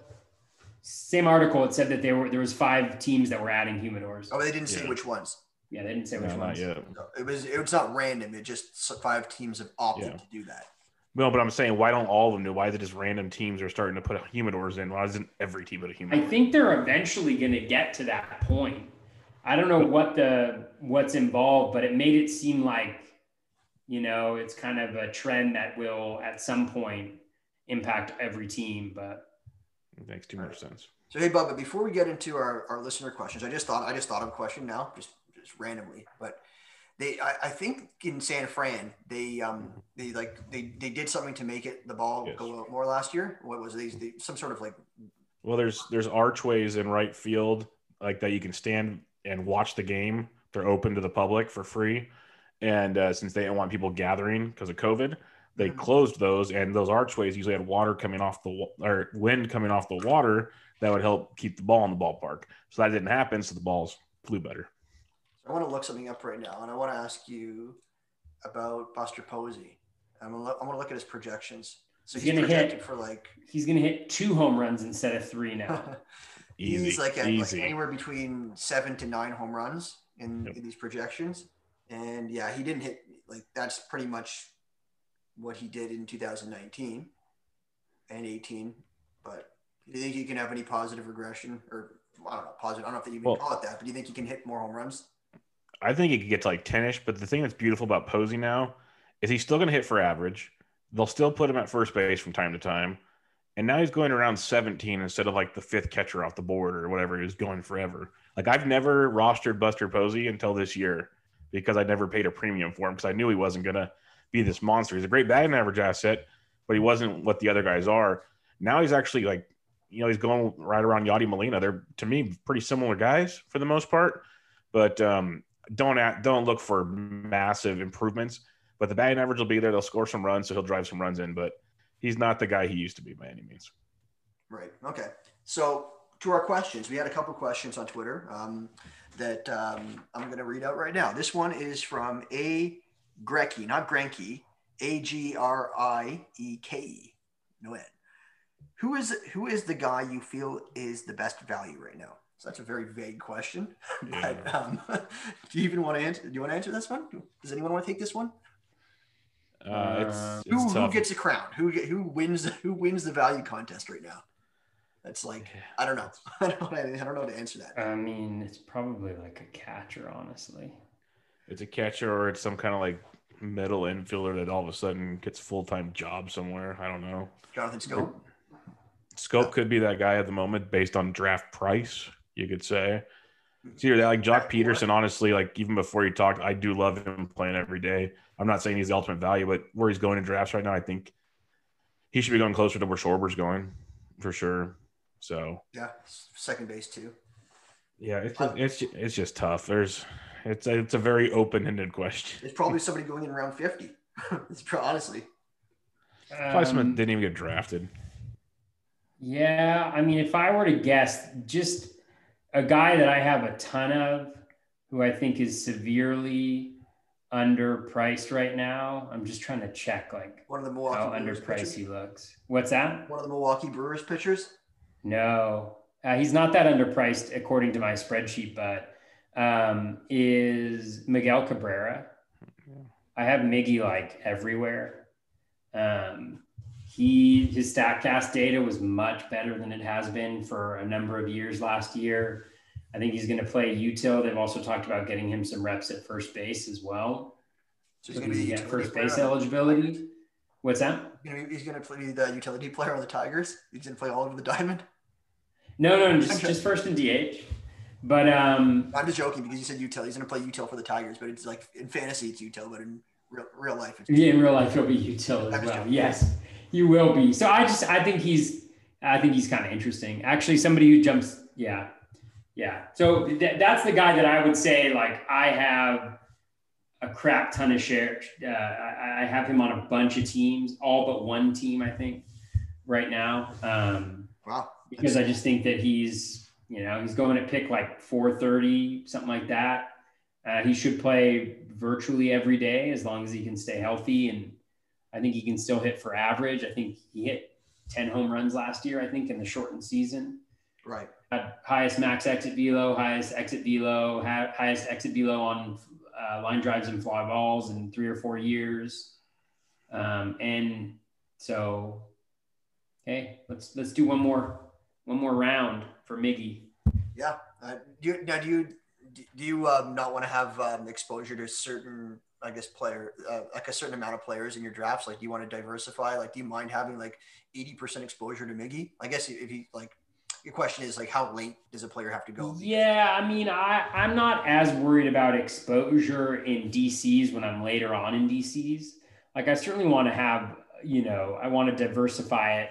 Same article. It said that there were there was five teams that were adding humidors. Oh, they didn't say Yeah. which ones. Yeah, they didn't say which no, not ones. yet. No, It was. It was not random. It just five teams have opted Yeah. to do that. No, but I'm saying, why don't all of them do? Why is it just random teams are starting to put humidors in? Why isn't every team put a humidor? I think they're eventually going to get to that point. I don't know what the what's involved, but it made it seem like you know it's kind of a trend that will at some point impact every team. But It makes too much sense. So hey, Bubba, before we get into our, our listener questions, I just thought I just thought of a question now, just just randomly. But they I, I think in San Fran, they um they like they, they did something to make it the ball Yes. go out more last year. What was these they, some sort of like Well, there's there's archways in right field like that you can stand and watch the game. They're open to the public for free, and uh, since they didn't want people gathering because of COVID, they Mhm. closed those. And those archways usually had water coming off the or wind coming off the water that would help keep the ball in the ballpark. So that didn't happen. So the balls flew better. I want to look something up right now, and I want to ask you about Buster Posey. I'm gonna look, I'm gonna look at his projections. So He's he's, gonna hit- projected for like he's going to hit two home runs instead of three now. Easy, he's like, at, like anywhere between seven to nine home runs in, Yep. in these projections. And yeah, he didn't hit like that's pretty much what he did in 2019 and 18. But do you think he can have any positive regression or I don't know, positive? I don't know if you even Well- call it that, but do you think he can hit more home runs? I think he could get to like 10ish, but the thing that's beautiful about Posey now is he's still going to hit for average. They'll still put him at first base from time to time. And now he's going around 17 instead of like the fifth catcher off the board or whatever he was going forever. Like I've never rostered Buster Posey until this year because I never paid a premium for him because I knew he wasn't going to be this monster. He's a great batting average asset, but he wasn't what the other guys are. Now he's actually like, you know, he's going right around Yadi Molina. They're to me pretty similar guys for the most part, but um, don't act, don't look for massive improvements. But the batting average will be there. They'll score some runs, so he'll drive some runs in. But he's not the guy he used to be by any means. Right. Okay. So to our questions, we had a couple questions on Twitter um, that um, I'm going to read out right now. This one is from A. Grecki, not Greinke, A G R I E K E. No N. Who is who is the guy you feel is the best value right now? So that's a very vague question. but, um, do you even want to answer? Do you want to answer this one? Does anyone want to take this one? Uh, it's, Uh, it's Who, who gets a crown? Who who wins? Who wins the value contest right now? That's like I don't know. I don't know. I don't know how to answer that. I mean, it's probably like a catcher, honestly. It's a catcher or it's some kind of like middle infielder that all of a sudden gets full time job somewhere. I don't know. Jonathan Schoop. Schoop could be that guy at the moment based on draft price, you could say. See, either that like Joc Pederson, honestly, like even before you talked, I do love him playing every day. I'm not saying he's the ultimate value, but where he's going in drafts right now, I think he should be going closer to where Schwarber's going for sure. So Yeah, second base too. yeah, it's just, it's ju- it's just tough. There's it's a, it's a very open ended question. There's probably somebody going in around fifty. it's pro- honestly. Probably someone Um, didn't even get drafted. Yeah, I mean, if I were to guess, just a guy that I have a ton of, who I think is severely underpriced right now. I'm just trying to check like One of the how Milwaukee Brewers underpriced pitchers. he looks. What's that? One of the Milwaukee Brewers pitchers. No, uh, he's not that underpriced according to my spreadsheet, but um, is Miguel Cabrera. I have Miggy like everywhere. Um, he his Statcast data was much better than it has been for a number of years last year. I think he's going to play util. They've also talked about getting him some reps at first base as well. So he's going to get first base player eligibility. What's that? He's going to play the utility player on the Tigers. He's going to play all over the diamond. No, no, just just first in DH. But um, I'm just joking because you said util. He's going to play util for the Tigers, but it's like in fantasy it's util, but in real, real life it's Yeah, in real life, you'll be util as well. Yes, you will be. So I just, I think he's, I think he's kind of interesting. Actually, somebody who jumps, yeah, yeah. So th- that's the guy that I would say, like, I have a crap ton of shares. Uh, I, I have him on a bunch of teams, all but one team, I think, right now. Um, wow. because I just think that he's, you know, he's going to pick like 430, something like that. Uh, he should play virtually every day as long as he can stay healthy. And I think he can still hit for average. I think he hit 10 home runs last year, I think, in the shortened season. Right. Had highest max exit velo, highest exit velo, highest exit velo on uh, line drives and fly balls in three or four years. Um, and so, hey, let's let's do one more one more round for Miggy. Yeah. Uh, do you, now, do you do you um, not want to have um, exposure to certain, I guess, player uh, like a certain amount of players in your drafts? Like, do you want to diversify? Like, do you mind having like eighty percent exposure to Miggy? I guess if you like, your question is like, how late does a player have to go? Yeah, I mean, I I'm not as worried about exposure in DCs when I'm later on in DCs. Like, I certainly want to have, you know, I want to diversify it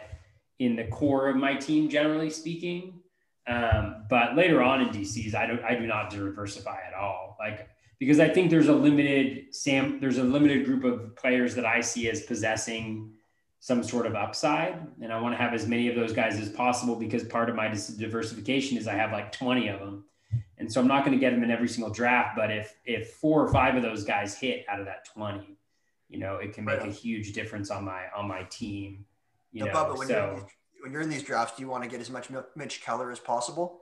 in the core of my team, generally speaking. Um, but later on in DCs, I don't, I do not diversify at all. Like, because I think there's a limited Sam, there's a limited group of players that I see as possessing some sort of upside. And I want to have as many of those guys as possible because part of my diversification is I have like 20 of them. And so I'm not going to get them in every single draft, but if, if four or five of those guys hit out of that 20, you know, it can make right. a huge difference on my, on my team. You know, Bubba, when, so, you're, when you're in these drafts, do you want to get as much Mitch Keller as possible?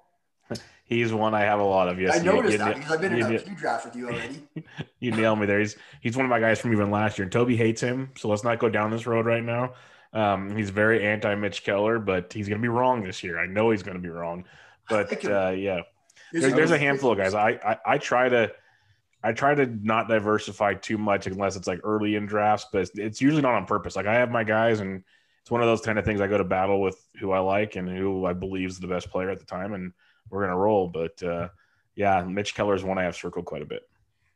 He's one I have a lot of. Yes, I noticed you, that because I've been in a few drafts with you already. you nailed me there. He's he's one of my guys from even last year. And Toby hates him, so let's not go down this road right now. Um, he's very anti Mitch Keller, but he's going to be wrong this year. I know he's going to be wrong, but uh, yeah, there's, there's a handful of guys. I, I I try to I try to not diversify too much unless it's like early in drafts, but it's usually not on purpose. Like I have my guys and it's one of those kind of things I go to battle with who I like and who I believe is the best player at the time, and we're gonna roll. But uh, yeah, Mitch Keller is one I have circled quite a bit.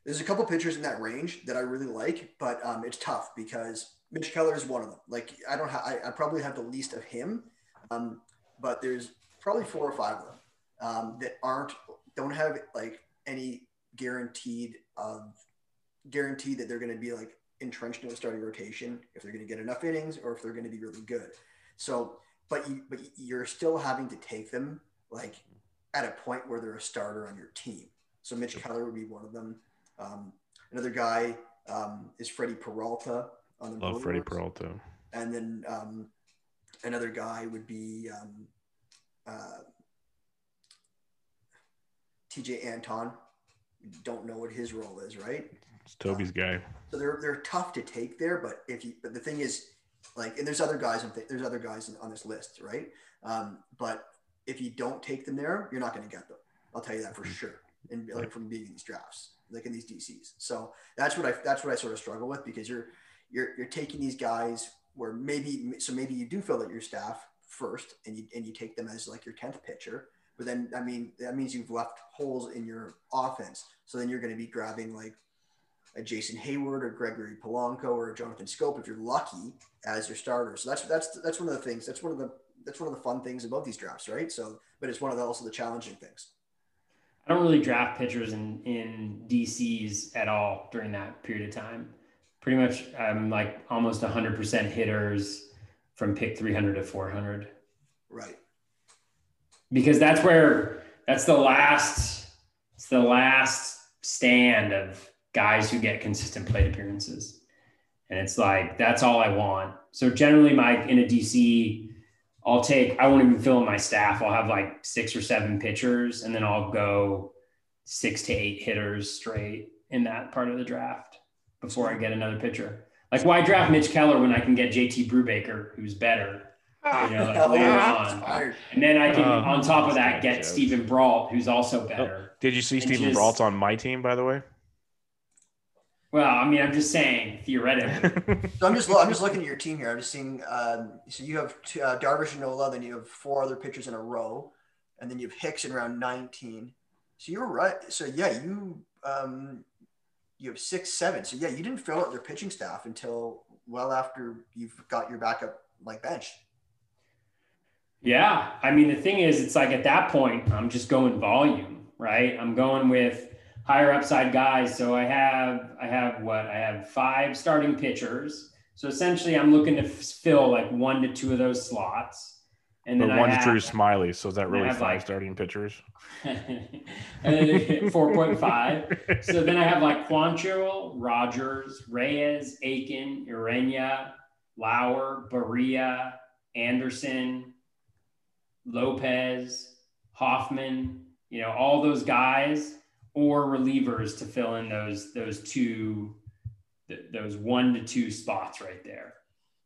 There's a couple pitchers in that range that I really like, but um, it's tough because Mitch Keller is one of them. Like I don't have, I, I probably have the least of him, um, but there's probably four or five of them um, that aren't don't have like any guaranteed of guaranteed that they're going to be like entrenched in a starting rotation if they're going to get enough innings or if they're going to be really good. So, but you but you're still having to take them like at a point where they're a starter on your team. So Mitch Keller would be one of them. Um, another guy um, is Freddie Peralta on the Love Freddie Peralta. And then um, another guy would be um, uh, Tejay Antone. Don't know what his role is, right? It's Toby's guy. So they're they're tough to take there, but if you but the thing is, like, and there's other guys on there's other guys on this list, right? Um, but if you don't take them there, you're not going to get them. I'll tell you that for mm-hmm. sure. And like from being in these drafts, like in these DCs. So that's what I that's what I sort of struggle with because you're you're you're taking these guys where maybe so maybe you do fill out your staff first and you and you take them as like your tenth pitcher. But then I mean that means you've left holes in your offense. So then you're going to be grabbing like a Jason Heyward or Gregory Polanco or Jonathan Schoop if you're lucky as your starter. So that's that's that's one of the things. That's one of the that's one of the fun things about these drafts, right? So, but it's one of the, also the challenging things. I don't really draft pitchers in in DCs at all during that period of time. Pretty much, I'm like almost 100% hitters from pick 300 to 400. Right. Because that's where that's the last it's the last stand of guys who get consistent plate appearances. And it's like, that's all I want. So generally my in a DC, I'll take, I won't even fill in my staff. I'll have like six or seven pitchers and then I'll go six to eight hitters straight in that part of the draft before I get another pitcher. Like why draft Mitch Keller when I can get JT Brubaker, who's better? You know, like later on. And then I can, um, on top of that, get Steven Brault, who's also better. Oh, did you see Steven Brault on my team, by the way? Well, I mean, I'm just saying theoretically. so I'm just I'm just looking at your team here. I'm just seeing. Um, so you have two, uh, Darvish and Nola, then you have four other pitchers in a row, and then you have Hicks in round 19. So you're right. So yeah, you um, you have six, seven. So yeah, you didn't fill out your pitching staff until well after you've got your backup like bench. Yeah, I mean the thing is, it's like at that point, I'm just going volume, right? I'm going with higher upside guys. So I have I have what I have five starting pitchers. So essentially, I'm looking to fill like one to two of those slots. And but then one's Drew Smyly. So is that really five like, starting pitchers? Four point five. So then I have like Quantrill, Rogers, Reyes, Akin, Ureña, Lauer, Barria, Anderson, Lopez, Hoffman. You know all those guys or relievers to fill in those those two th- those one to two spots right there.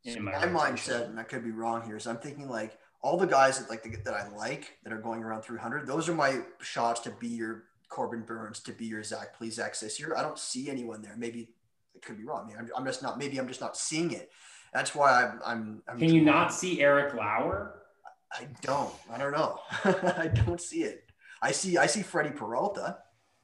So my, mindset, and I could be wrong here, is I'm thinking like all the guys that like the, that I like that are going around 300. Those are my shots to be your Corbin Burnes, to be your Zach Plesac this year. I don't see anyone there. Maybe it could be wrong. I mean, I'm, I'm just not. Maybe I'm just not seeing it. That's why I'm. I'm, I'm Can you not see Eric Lauer? I don't. I don't know. I don't see it. I see. I see Freddie Peralta.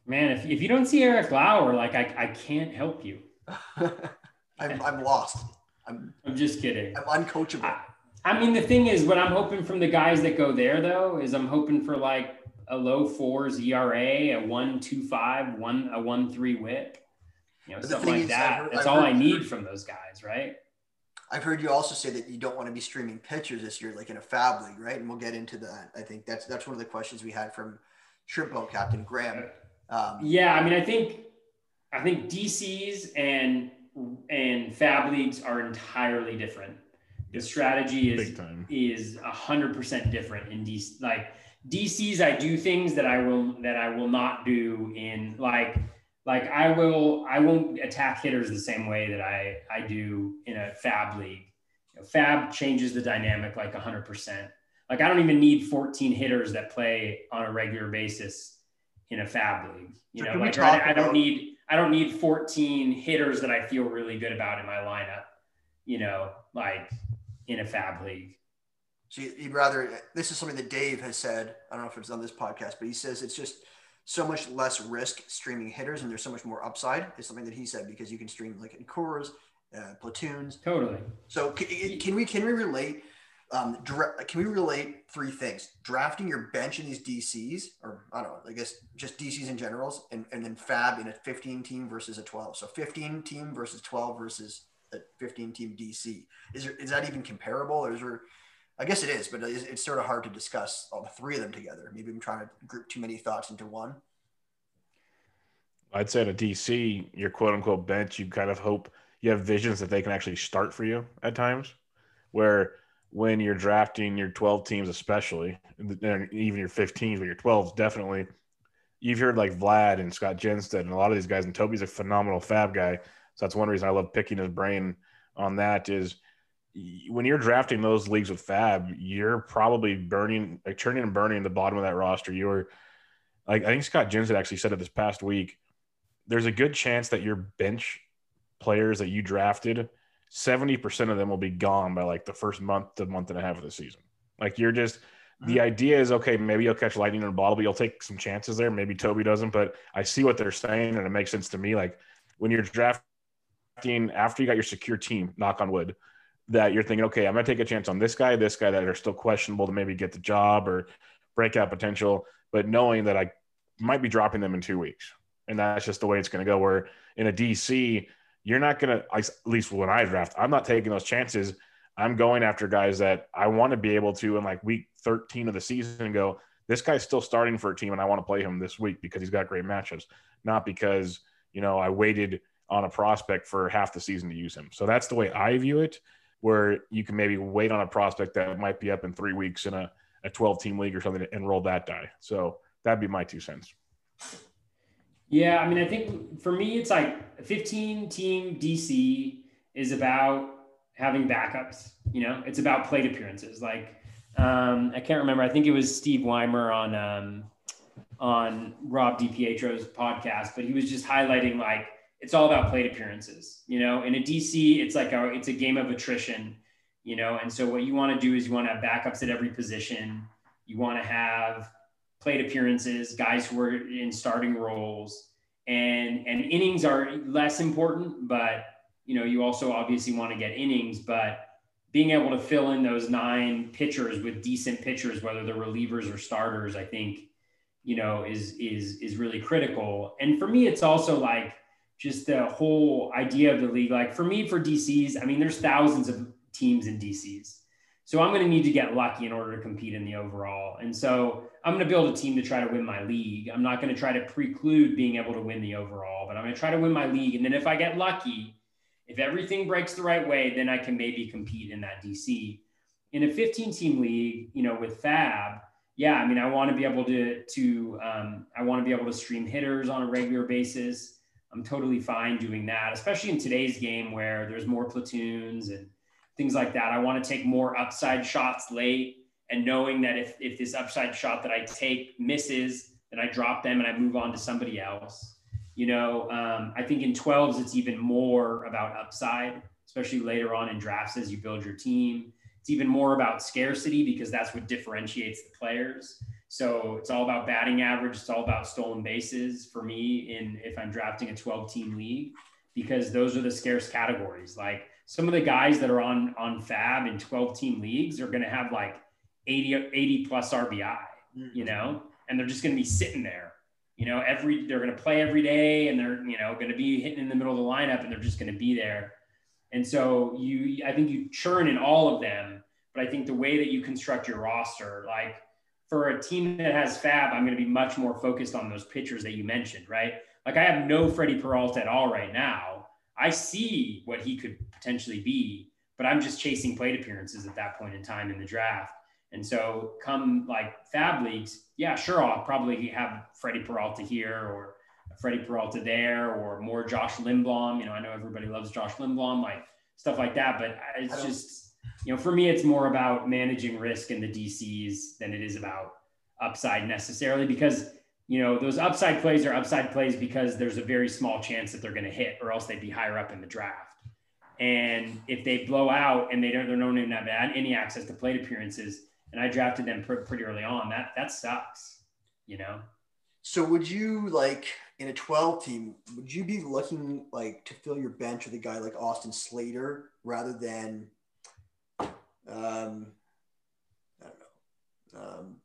Man, if, if you don't see Eric Lauer, like I, I can't help you. I'm, I'm lost. I'm, I'm just kidding. I'm uncoachable. I, I mean, the thing is, what I'm hoping from the guys that go there, though, is I'm hoping for like a low fours ERA, a one two five, one a one three whip, you know, something like is, that. Heard, That's I've all heard, I need from those guys, right? I've heard you also say that you don't want to be streaming pitchers this year, like in a FAAB league, right? And we'll get into that. I think that's that's one of the questions we had from Shrimp Boat Captain Graham. Um, yeah, I mean, I think I think DCs and and FAAB leagues are entirely different. The strategy is is a hundred percent different in DC. Like DCs, I do things that I will that I will not do in like like I will I won't attack hitters the same way that I I do in a FAAB league. You know, FAAB changes the dynamic like a hundred percent. Like I don't even need 14 hitters that play on a regular basis in a FAAB league. You so know, like I, I don't need I don't need 14 hitters that I feel really good about in my lineup. You know, like in a FAAB league. So you'd rather, this is something that Dave has said. I don't know if it's on this podcast, but he says it's just so much less risk streaming hitters and there's so much more upside is something that he said because you can stream like in cores, uh, platoons. Totally. So can, can we, can we relate, um, can we relate three things? Drafting your bench in these DCs, or I don't know, I guess just DCs in generals, and, and then FAAB in a 15 team versus a 12. So 15 team versus 12 versus a 15 team DC. Is there, is that even comparable, or is there? I guess it is, but it's, it's sort of hard to discuss all the three of them together. Maybe I'm trying to group too many thoughts into one. I'd say at a DC, your quote unquote bench, you kind of hope you have visions that they can actually start for you at times. Where when you're drafting your 12 teams, especially, and even your 15s, but your 12s, definitely, you've heard like Vlad and Scott Jenstad and a lot of these guys, and Toby's a phenomenal FAAB guy. So that's one reason I love picking his brain on that is when you're drafting those leagues with FAAB, you're probably burning, like turning and burning the bottom of that roster. You're like, I think Scott had actually said it this past week. There's a good chance that your bench players that you drafted, 70% of them will be gone by like the first month to month and a half of the season. Like you're just, the mm-hmm. idea is okay, maybe you'll catch lightning in a bottle, but you'll take some chances there. Maybe Toby doesn't, but I see what they're saying and it makes sense to me. Like when you're drafting after you got your secure team, knock on wood, that you're thinking, okay, I'm going to take a chance on this guy, this guy that are still questionable to maybe get the job or breakout potential, but knowing that I might be dropping them in two weeks. And that's just the way it's going to go. Where in a DC, you're not going to, at least when I draft, I'm not taking those chances. I'm going after guys that I want to be able to in like week 13 of the season go, this guy's still starting for a team and I want to play him this week because he's got great matchups, not because, you know, I waited on a prospect for half the season to use him. So that's the way I view it, where you can maybe wait on a prospect that might be up in three weeks in a, a 12 team league or something and roll that die. So that'd be my two cents. Yeah. I mean, I think for me, it's like 15 team DC is about having backups, you know, it's about plate appearances. Like, um, I can't remember. I think it was Steve Weimer on, um, on Rob DiPietro's podcast, but he was just highlighting like it's all about plate appearances. You know, in a DC, it's like a it's a game of attrition. You know, and so what you want to do is you want to have backups at every position. You want to have plate appearances, guys who are in starting roles, and and innings are less important, but you know you also obviously want to get innings, but being able to fill in those nine pitchers with decent pitchers, whether they're relievers or starters, I think you know is is is really critical. And for me, it's also like just the whole idea of the league. Like for me, for DCs, I mean, there's thousands of teams in DCs. So I'm going to need to get lucky in order to compete in the overall. And so I'm going to build a team to try to win my league. I'm not going to try to preclude being able to win the overall, but I'm going to try to win my league. And then if I get lucky, if everything breaks the right way, then I can maybe compete in that DC. In a 15 team league, you know, with FAAB, yeah, I mean, I want to be able to, to um, I want to be able to stream hitters on a regular basis. I'm totally fine doing that, especially in today's game where there's more platoons and things like that. I want to take more upside shots late and knowing that if, if this upside shot that I take misses, then I drop them and I move on to somebody else. You know, um, I think in 12s, it's even more about upside, especially later on in drafts as you build your team. It's even more about scarcity because that's what differentiates the players. So it's all about batting average. It's all about stolen bases for me in if I'm drafting a 12 team league because those are the scarce categories. Like some of the guys that are on on FAAB in 12 team leagues are going to have like 80 80 plus RBI, you mm-hmm. know, and they're just going to be sitting there. You know, every they're going to play every day and they're, you know, going to be hitting in the middle of the lineup and they're just going to be there. And so you I think you churn in all of them, but I think the way that you construct your roster like for a team that has FAAB, I'm going to be much more focused on those pitchers that you mentioned, right? Like I have no Freddie Peralta at all right now. I see what he could potentially be, but I'm just chasing plate appearances at that point in time in the draft. And so come like FAAB leagues, yeah, sure, I'll probably have Freddie Peralta here or Freddie Peralta there or more Josh Lindblom. You know, I know everybody loves Josh Lindblom, like stuff like that, but it's just you know, for me, it's more about managing risk in the DCs than it is about upside necessarily because, you know, those upside plays are upside plays because there's a very small chance that they're going to hit or else they'd be higher up in the draft. And if they blow out and they don't, they don't even have any access to plate appearances, and I drafted them pr- pretty early on, that that sucks, you know. So would you like in a 12 team, would you be looking like to fill your bench with a guy like Austin Slater rather than um, I don't know. Um,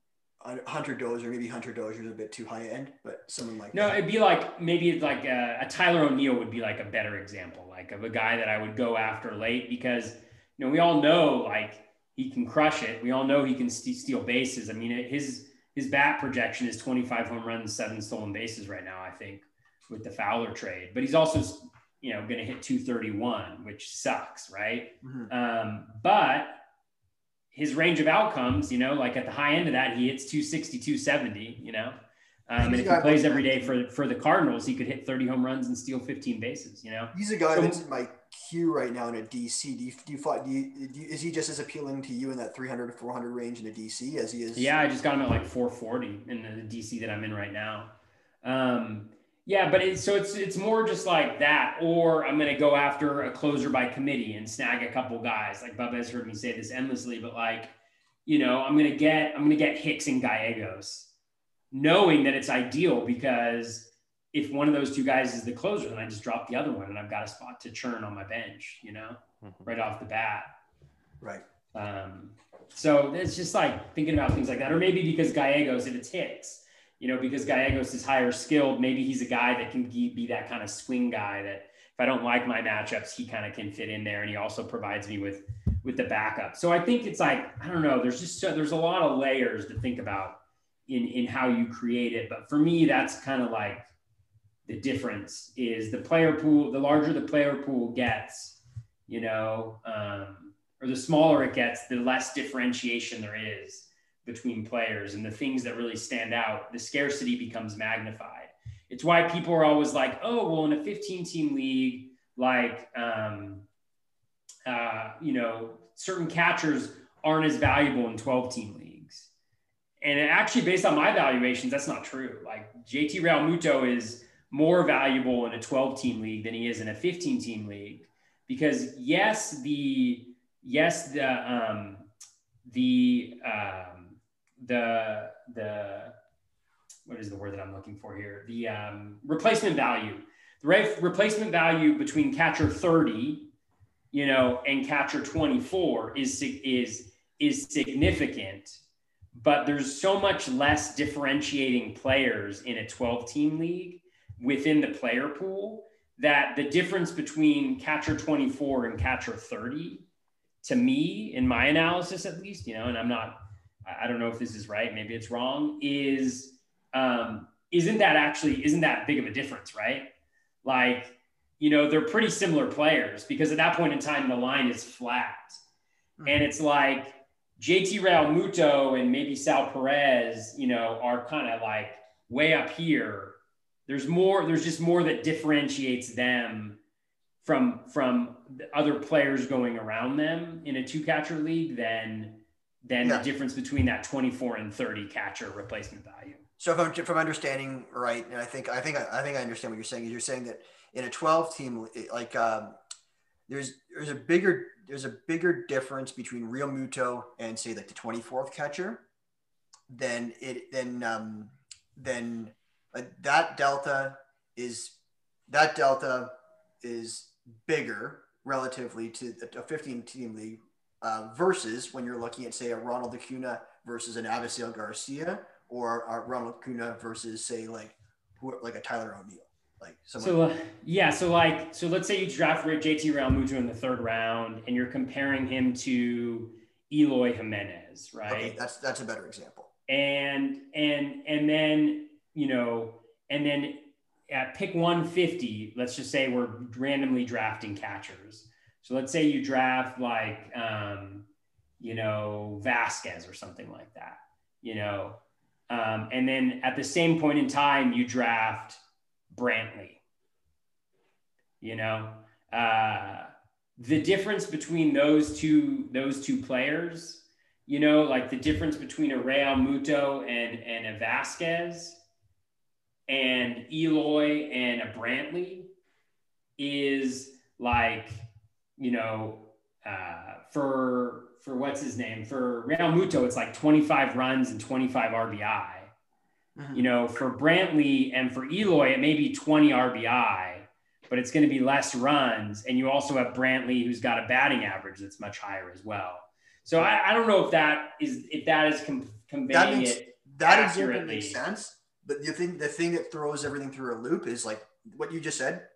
Hunter Dozier, maybe Hunter Dozier is a bit too high end, but someone like no, that. it'd be like maybe it's like a, a, Tyler O'Neill would be like a better example, like of a guy that I would go after late because you know we all know like he can crush it. We all know he can st- steal bases. I mean, his his bat projection is 25 home runs, seven stolen bases right now. I think with the Fowler trade, but he's also you know going to hit 231, which sucks, right? Mm-hmm. Um, but his range of outcomes, you know, like at the high end of that, he hits 260, 270, you know. Um, and if he plays every day for for the Cardinals, he could hit 30 home runs and steal 15 bases. You know, he's a guy so, that's in my queue right now in a DC. Do you do you, do you, do you, is he just as appealing to you in that 300 to 400 range in a DC as he is? Yeah, I just got him at like 440 in the DC that I'm in right now. Um, yeah, but it's so it's it's more just like that, or I'm gonna go after a closer by committee and snag a couple guys. Like Bubba has heard me say this endlessly, but like, you know, I'm gonna get I'm gonna get Hicks and Gallegos, knowing that it's ideal because if one of those two guys is the closer, then I just drop the other one and I've got a spot to churn on my bench, you know, mm-hmm. right off the bat. Right. Um, so it's just like thinking about things like that, or maybe because Gallegos, if it's Hicks you know, because Gallegos is higher skilled, maybe he's a guy that can be that kind of swing guy that if I don't like my matchups, he kind of can fit in there. And he also provides me with, with the backup. So I think it's like, I don't know, there's just, so, there's a lot of layers to think about in, in how you create it. But for me, that's kind of like the difference is the player pool, the larger the player pool gets, you know, um, or the smaller it gets, the less differentiation there is between players and the things that really stand out, the scarcity becomes magnified. It's why people are always like, oh, well, in a 15 team league, like, um, uh, you know, certain catchers aren't as valuable in 12 team leagues. And actually, based on my valuations, that's not true. Like, JT Realmuto is more valuable in a 12 team league than he is in a 15 team league because, yes, the, yes, the, um, the, uh, the the what is the word that I'm looking for here? The um, replacement value. The re- replacement value between catcher 30, you know, and catcher 24 is is is significant, but there's so much less differentiating players in a 12 team league within the player pool that the difference between catcher 24 and catcher 30 to me in my analysis at least you know and i'm not I don't know if this is right, maybe it's wrong, is um, isn't that actually isn't that big of a difference, right? Like, you know, they're pretty similar players because at that point in time the line is flat. Mm-hmm. And it's like JT Realmuto and maybe Sal Perez, you know, are kind of like way up here. There's more, there's just more that differentiates them from from other players going around them in a two catcher league than than yeah. the difference between that 24 and 30 catcher replacement value. So if I'm, I'm understanding right, and I think I think I think I understand what you're saying is you're saying that in a 12 team like um, there's there's a bigger there's a bigger difference between Realmuto and say like the 24th catcher than it than um, than uh, that delta is that delta is bigger relatively to a 15 team league uh, versus when you're looking at say a Ronald Acuna versus an Avisail Garcia or a Ronald Acuna versus say like who, like a Tyler O'Neill. Like so, uh, yeah. So like, so let's say you draft JT Realmuto in the third round, and you're comparing him to Eloy Jimenez, right? Okay, that's that's a better example. And and and then you know, and then at pick 150, let's just say we're randomly drafting catchers. So let's say you draft like, um, you know, Vazquez or something like that, you know, um, and then at the same point in time, you draft Brantley. You know, uh, the difference between those two those two players, you know, like the difference between a Realmuto and and a Vazquez and Eloy and a Brantley is like, you know, uh, for for what's his name for Realmuto, it's like 25 runs and 25 RBI. Mm-hmm. You know, for Brantley and for Eloy, it may be 20 RBI, but it's going to be less runs. And you also have Brantley, who's got a batting average that's much higher as well. So I, I don't know if that is if that is com- conveying that makes, it that accurately. makes sense. But the thing the thing that throws everything through a loop is like what you just said.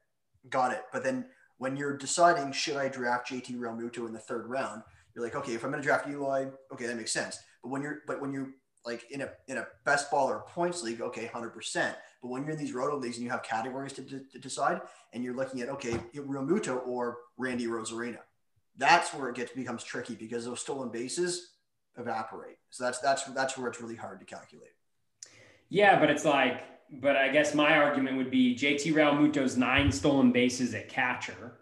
Got it. But then when you're deciding should I draft JT Realmuto in the third round, you're like, okay, if I'm going to draft Eloy, okay, that makes sense. But when you're but when you like in a in a best ball or points league, okay, hundred percent. But when you're in these roto leagues and you have categories to, to, to decide, and you're looking at okay, Realmuto or Randy Arozarena, that's where it gets becomes tricky because those stolen bases evaporate. So that's that's that's where it's really hard to calculate. Yeah, but it's like, but I guess my argument would be JT Realmuto's nine stolen bases at catcher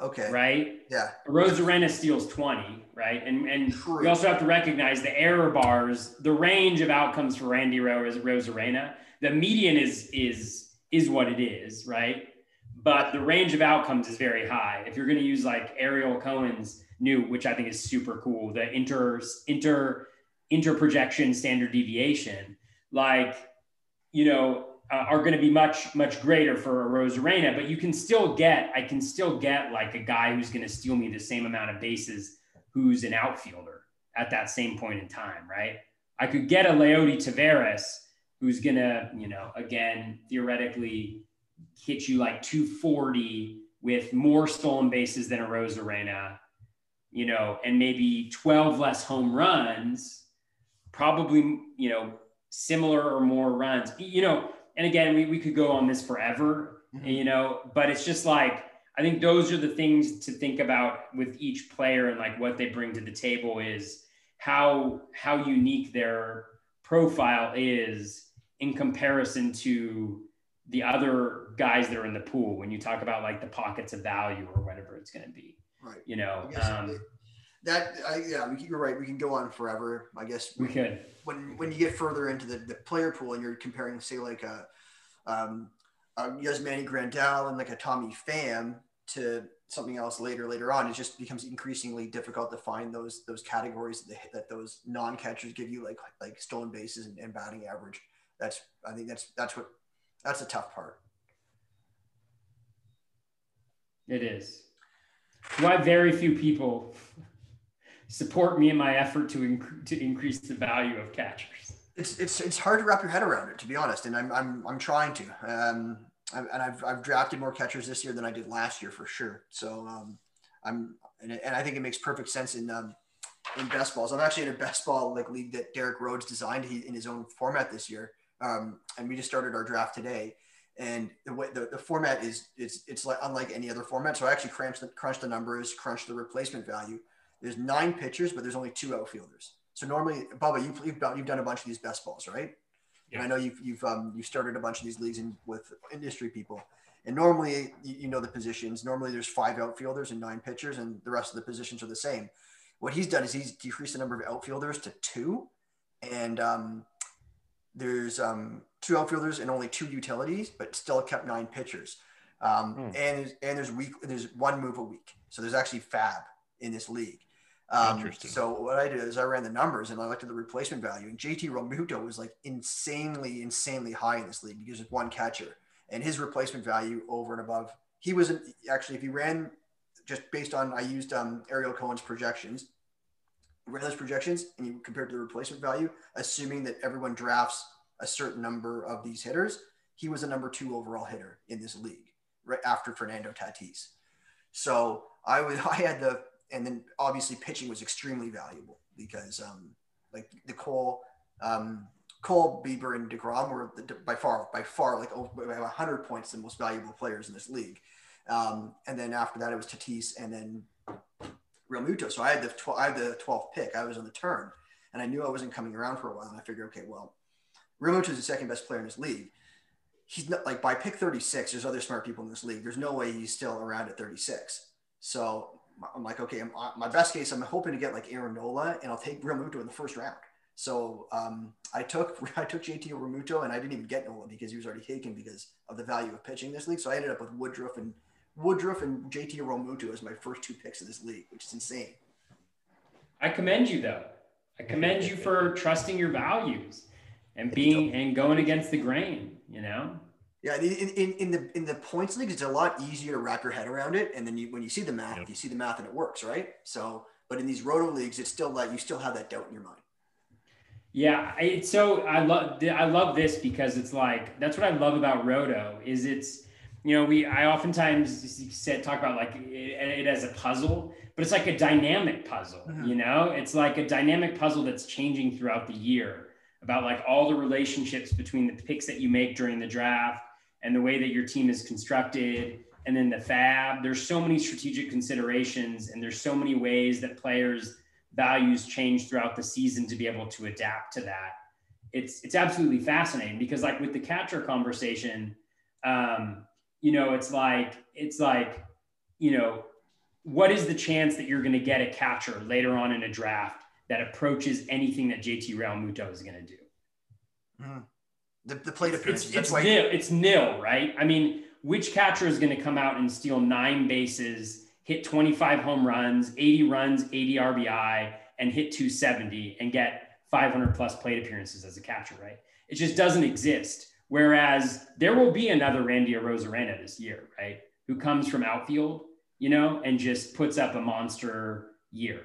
Okay. Right? Yeah. Arozarena steals 20, right? And and True. we also have to recognize the error bars, the range of outcomes for Randy Arozarena. The median is is is what it is, right? But the range of outcomes is very high. If you're going to use like Ariel Cohen's new, which I think is super cool, the inter inter inter projection standard deviation, like you know, uh, are going to be much much greater for Arozarena, but you can still get I can still get like a guy who's going to steal me the same amount of bases who's an outfielder at that same point in time, right? I could get a Leody Taveras who's going to, you know, again theoretically hit you like 240 with more stolen bases than Arozarena, you know, and maybe 12 less home runs, probably, you know, similar or more runs. You know, and again, we, we could go on this forever, mm-hmm. you know, but it's just like, I think those are the things to think about with each player and like what they bring to the table is how, how unique their profile is in comparison to the other guys that are in the pool. When you talk about like the pockets of value or whatever it's going to be, right. You know, um, that I, yeah, you're right. We can go on forever. I guess we could. When when you get further into the, the player pool and you're comparing, say, like a, um, a Yasmani Grandal and like a Tommy Pham to something else later later on, it just becomes increasingly difficult to find those those categories that, they, that those non catchers give you, like like stolen bases and, and batting average. That's I think that's that's what that's a tough part. It is. Why very few people support me in my effort to, inc- to increase the value of catchers. It's, it's, it's hard to wrap your head around it, to be honest. And I'm, I'm, I'm trying to, um, and I've, I've drafted more catchers this year than I did last year for sure. So, um, I'm, and, and I think it makes perfect sense in, um, in best balls. I'm actually in a best ball like league that Derek Rhodes designed in his own format this year. Um, and we just started our draft today and the way the, the format is it's it's like unlike any other format so i actually crunched the crunch the numbers crunch the replacement value there's nine pitchers, but there's only two outfielders. So normally, Bubba, you've, you've, done, you've done a bunch of these best balls, right? And I know you've you've um, you started a bunch of these leagues in, with industry people, and normally you, you know the positions. Normally there's five outfielders and nine pitchers, and the rest of the positions are the same. What he's done is he's decreased the number of outfielders to two, and um, there's um, two outfielders and only two utilities, but still kept nine pitchers. Um, hmm. And and there's week there's one move a week, so there's actually FAAB in this league. Um, So what I did is I ran the numbers and I looked at the replacement value, and JT Realmuto was like insanely, insanely high in this league because of one catcher, and his replacement value over and above. He was actually if he ran just based on I used um, Ariel Cohen's projections, ran those projections, and you compared to the replacement value, assuming that everyone drafts a certain number of these hitters, he was a number two overall hitter in this league, right after Fernando Tatis. So I was I had the and then obviously pitching was extremely valuable because um, like the Cole, um, Cole, Bieber, and deGrom were the, by far by far like over hundred points the most valuable players in this league. Um, and then after that it was Tatis and then Realmuto. So I had the tw- I had the 12th pick. I was on the turn, and I knew I wasn't coming around for a while. And I figured, okay, well, Realmuto is the second best player in this league. He's not like by pick 36. There's other smart people in this league. There's no way he's still around at 36. So I'm like, okay, I'm, uh, my best case, I'm hoping to get like Aaron Nola, and I'll take Realmuto in the first round. So um, I took I took JT Realmuto, and I didn't even get Nola because he was already taken because of the value of pitching this league. So I ended up with Woodruff and Woodruff and JT Realmuto as my first two picks of this league, which is insane. I commend you though. I commend you for trusting your values and being and going against the grain. You know. Yeah, in, in, in the in the points leagues, it's a lot easier to wrap your head around it, and then you, when you see the math, yep. you see the math and it works, right? So, but in these roto leagues, it's still like you still have that doubt in your mind. Yeah, it's so I love I love this because it's like that's what I love about roto is it's you know we I oftentimes said talk about like it, it as a puzzle, but it's like a dynamic puzzle. Mm-hmm. You know, it's like a dynamic puzzle that's changing throughout the year about like all the relationships between the picks that you make during the draft and the way that your team is constructed and then the FAAB. There's so many strategic considerations and there's so many ways that players values change throughout the season to be able to adapt to that. It's it's absolutely fascinating because like with the catcher conversation um, you know it's like it's like you know what is the chance that you're going to get a catcher later on in a draft that approaches anything that JT Realmuto is going to do? Mm the, the plate appearances. It's, it's nil. It's nil, right? I mean, which catcher is going to come out and steal nine bases, hit 25 home runs, 80 runs, 80 RBI, and hit 270 and get 500 plus plate appearances as a catcher, right? It just doesn't exist. Whereas there will be another Randy Arozarena this year, right? Who comes from outfield, you know, and just puts up a monster year,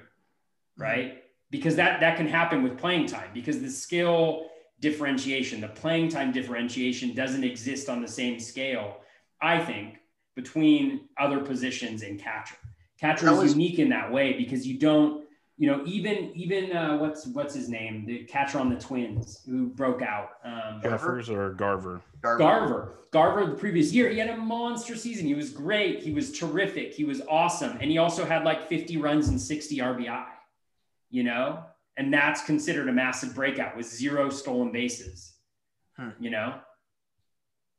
right? Mm-hmm. Because that that can happen with playing time because the skill differentiation. The playing time differentiation doesn't exist on the same scale, I think, between other positions and catcher. Catcher is was, unique in that way because you don't, you know, even even uh, what's what's his name, the catcher on the Twins who broke out. Um, Jeffers or Garver? Garver. Garver. Garver. The previous year, he had a monster season. He was great. He was terrific. He was awesome, and he also had like 50 runs and 60 RBI. You know, and that's considered a massive breakout with zero stolen bases. Hmm. You know.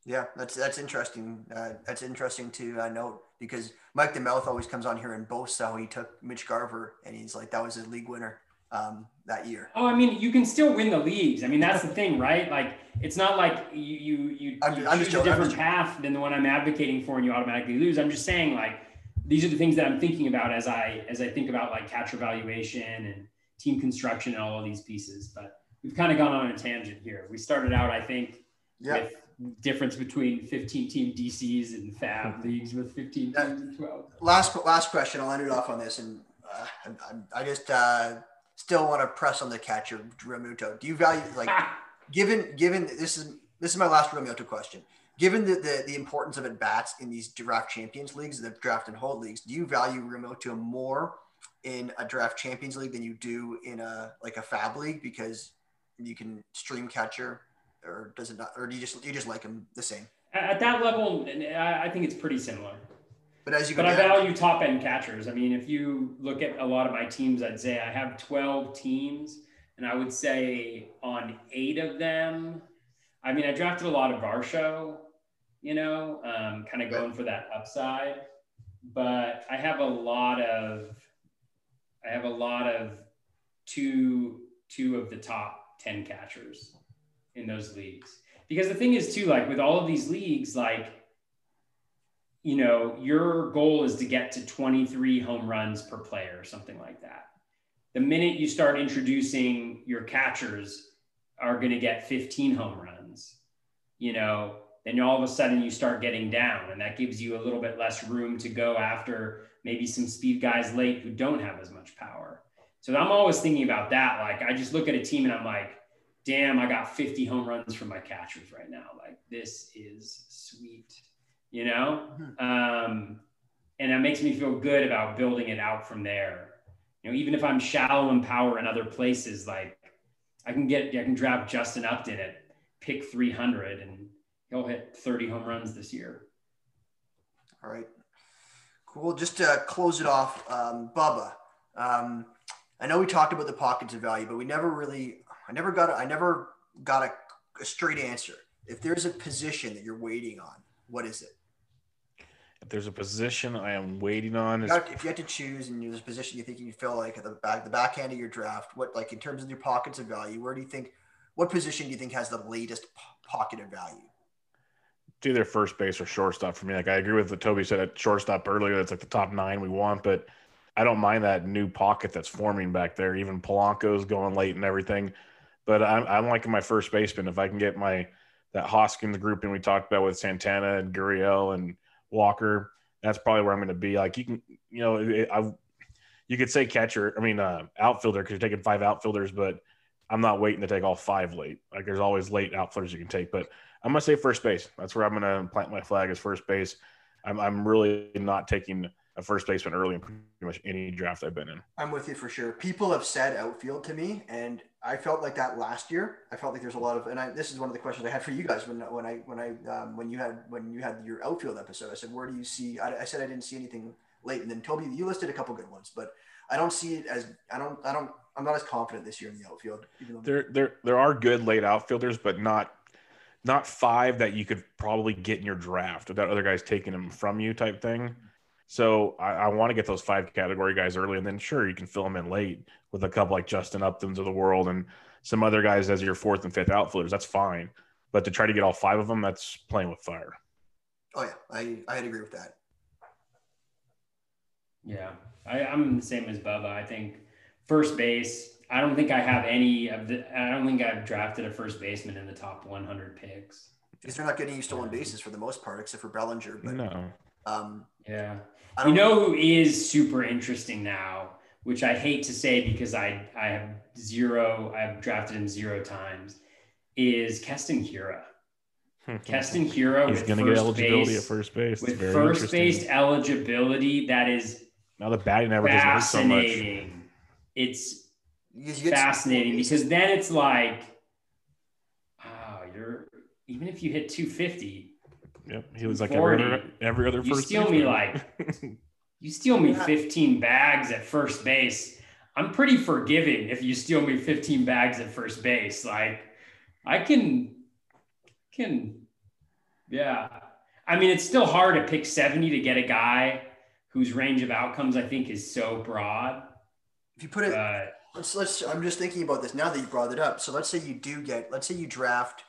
Yeah, that's that's interesting. Uh, that's interesting to uh, note because Mike DeMouth always comes on here and boasts how he took Mitch Garver and he's like that was his league winner um, that year. Oh, I mean, you can still win the leagues. I mean, that's the thing, right? Like, it's not like you you you, I'm, you I'm choose a different path than the one I'm advocating for, and you automatically lose. I'm just saying, like, these are the things that I'm thinking about as I as I think about like catcher valuation and team construction and all of these pieces. But we've kind of gone on a tangent here. We started out, I think, with difference between 15 team DCs and FAAB leagues with 15 teams and 12. Last last question. I'll end it off on this, and uh, I, I, just uh, still want to press on the catcher Realmuto. Do you value like given given this is this is my last Realmuto question. Given the, the, the importance of at bats in these draft champions leagues, the draft and hold leagues, do you value Realmuto more in a draft champions league than you do in a like a FAAB league because you can stream catcher or does it not or do you just you just like them the same. At that level i think it's pretty similar. But as you but i value top end catchers. I mean if you look at a lot of my teams i'd say i have 12 teams and i would say on eight of them I mean, I drafted a lot of Varsho, you know, um, kind of going for that upside. But I have a lot of, I have a lot of two two of the top ten catchers in those leagues. Because the thing is too, like with all of these leagues, like you know, your goal is to get to 23 home runs per player or something like that. The minute you start introducing your catchers are going to get 15 home runs, you know, then all of a sudden you start getting down and that gives you a little bit less room to go after maybe some speed guys late who don't have as much power. So I'm always thinking about that. Like I just look at a team and I'm like, damn, I got 50 home runs from my catchers right now. Like this is sweet, you know? Mm-hmm. Um, and that makes me feel good about building it out from there. You know, even if I'm shallow in power in other places, like I can get, I can draft Justin Upton at pick 300 and he'll hit 30 home runs this year. All right. Cool. Just to close it off, um, Bubba, um, I know we talked about the pockets of value, but we never really, I never got, a, I never got a, a straight answer. If there's a position that you're waiting on, what is it? If there's a position I am waiting on, is, If you had to choose and there's a position you think you feel like at the back, the back end of your draft, what like in terms of your pockets of value, where do you think, what position do you think has the latest pocket of value? It's either first base or shortstop for me. Like I agree with what Toby said at shortstop earlier. That's like the top nine we want, but I don't mind that new pocket that's forming back there. Even Polanco's going late and everything. But I'm, I'm liking my first baseman. If I can get my that Hoskins grouping we talked about with Santana and Gurriel and Walker, that's probably where I'm going to be. Like you can, you know, I you could say catcher. I mean, uh, outfielder because you're taking five outfielders, but I'm not waiting to take all five late. Like there's always late outfielders you can take, but I'm gonna say first base. That's where I'm gonna plant my flag as first base. I'm I'm really not taking a first baseman early in pretty much any draft I've been in. I'm with you for sure. People have said outfield to me, and I felt like that last year. I felt like there's a lot of, and I, this is one of the questions I had for you guys when when I when I um, when you had when you had your outfield episode. I said, where do you see? I, I said I didn't see anything late, and then Toby, you listed a couple good ones, but I don't see it as I don't I don't I'm not as confident this year in the outfield. Even though there there there are good late outfielders, but not not five that you could probably get in your draft without other guys taking them from you type thing. So I, I want to get those five category guys early, and then sure you can fill them in late with a couple like Justin Uptons of the world and some other guys as your fourth and fifth outfielders. That's fine, but to try to get all five of them, that's playing with fire. Oh yeah, I I'd agree with that. Yeah, I, I'm the same as Bubba. I think first base. I don't think I have any of the. I don't think I've drafted a first baseman in the top 100 picks. Because they're not getting you stolen bases for the most part, except for Bellinger. But no. Um, yeah. You know who is super interesting now, which I hate to say because I I have zero. I've drafted him zero times. Is Keston Hiura. Keston Hiura He's going to get eligibility base, at first base. With first base eligibility, that is now the batting average is so much. It's fascinating because then it's like, oh, you're even if you hit 250. Yep, he was like every other, every other you first. steal me like, you steal me 15 bags at first base. I'm pretty forgiving if you steal me 15 bags at first base. Like, I can, can, yeah. I mean, it's still hard to pick 70 to get a guy whose range of outcomes I think is so broad. If you put it, let's let's. I'm just thinking about this now that you brought it up. So let's say you do get, let's say you draft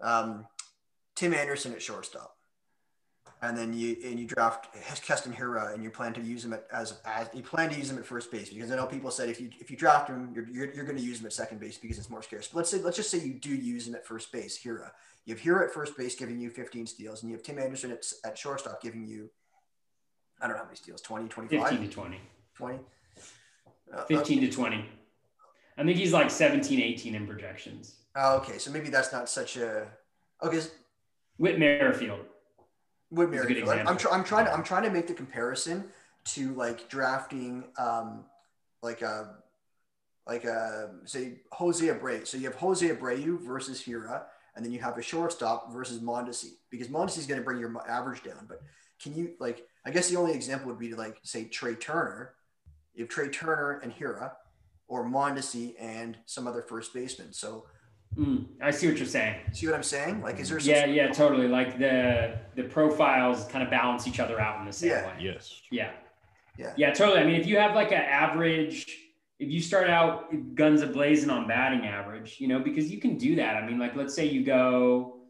um, Tim Anderson at shortstop, and then you and you draft Keston Hiura, and you plan to use him at, as as you plan to use him at first base because I know people said if you if you draft him, you're you're, you're going to use him at second base because it's more scarce. But let's say let's just say you do use him at first base, Hiura. You have Hiura at first base giving you 15 steals, and you have Tim Anderson at, at shortstop giving you I don't know how many steals, 20, 25? 15 to 20. 20? Uh, 15 to 20. I think he's like 17, 18 in projections. Oh, okay. So maybe that's not such a okay. Whit Merrifield. Whit Merrifield. I'm, tr- I'm trying to I'm trying to make the comparison to like drafting um like a like a say Jose Abreu. So you have Jose Abreu versus Hiura, and then you have a shortstop versus Mondesi because Mondesi is going to bring your average down. But can you like I guess the only example would be to like say Trea Turner. You have Trea Turner and Hiura, or Mondesi and some other first baseman. So Mm, I see what you're saying. See what I'm saying? Like, is there some Yeah, yeah, totally. Like the the profiles kind of balance each other out in the same Yeah. way. Yes. Yeah. Yeah. Yeah, totally. I mean, if you have like an average, if you start out guns a blazing on batting average, you know, because you can do that. I mean, like let's say you go,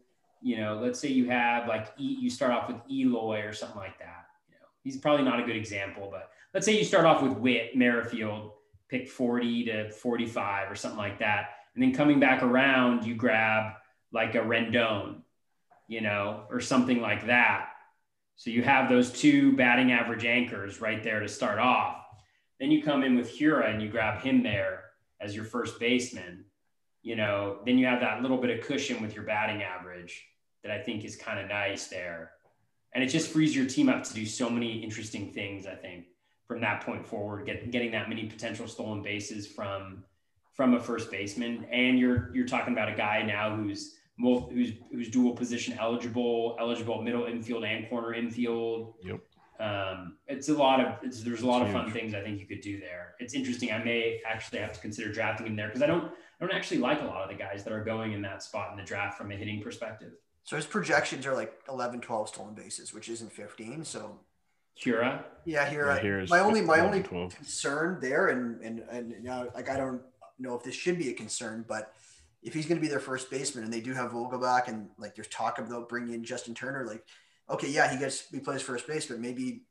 you know, let's say you have like e, you start off with Eloy or something like that. You know, he's probably not a good example, but let's say you start off with Whit Merrifield, pick 40 to 45 or something like that. And then coming back around, you grab like a Rendon, you know, or something like that. So you have those two batting average anchors right there to start off. Then you come in with Hiura and you grab him there as your first baseman. You know, then you have that little bit of cushion with your batting average that I think is kind of nice there. And it just frees your team up to do so many interesting things, I think, from that point forward, get, getting that many potential stolen bases from from a first baseman. And you're you're talking about a guy now who's mul- who's who's dual position eligible, eligible middle infield and corner infield. Yep. Um, it's a lot of it's, there's a lot It's of fun huge. things I think you could do there. It's interesting. I may actually have to consider drafting him there because I don't I don't actually like a lot of the guys that are going in that spot in the draft from a hitting perspective. So his projections are like 11, 12 stolen bases, which isn't 15. So Hiura, yeah, here, Yeah, here is my only my only 12. concern there, and and and now like I don't know if this should be a concern, but if he's going to be their first baseman and they do have Vogelbach and like there's talk about bringing in Justin Turner, like okay, yeah, he gets he plays first base, but maybe he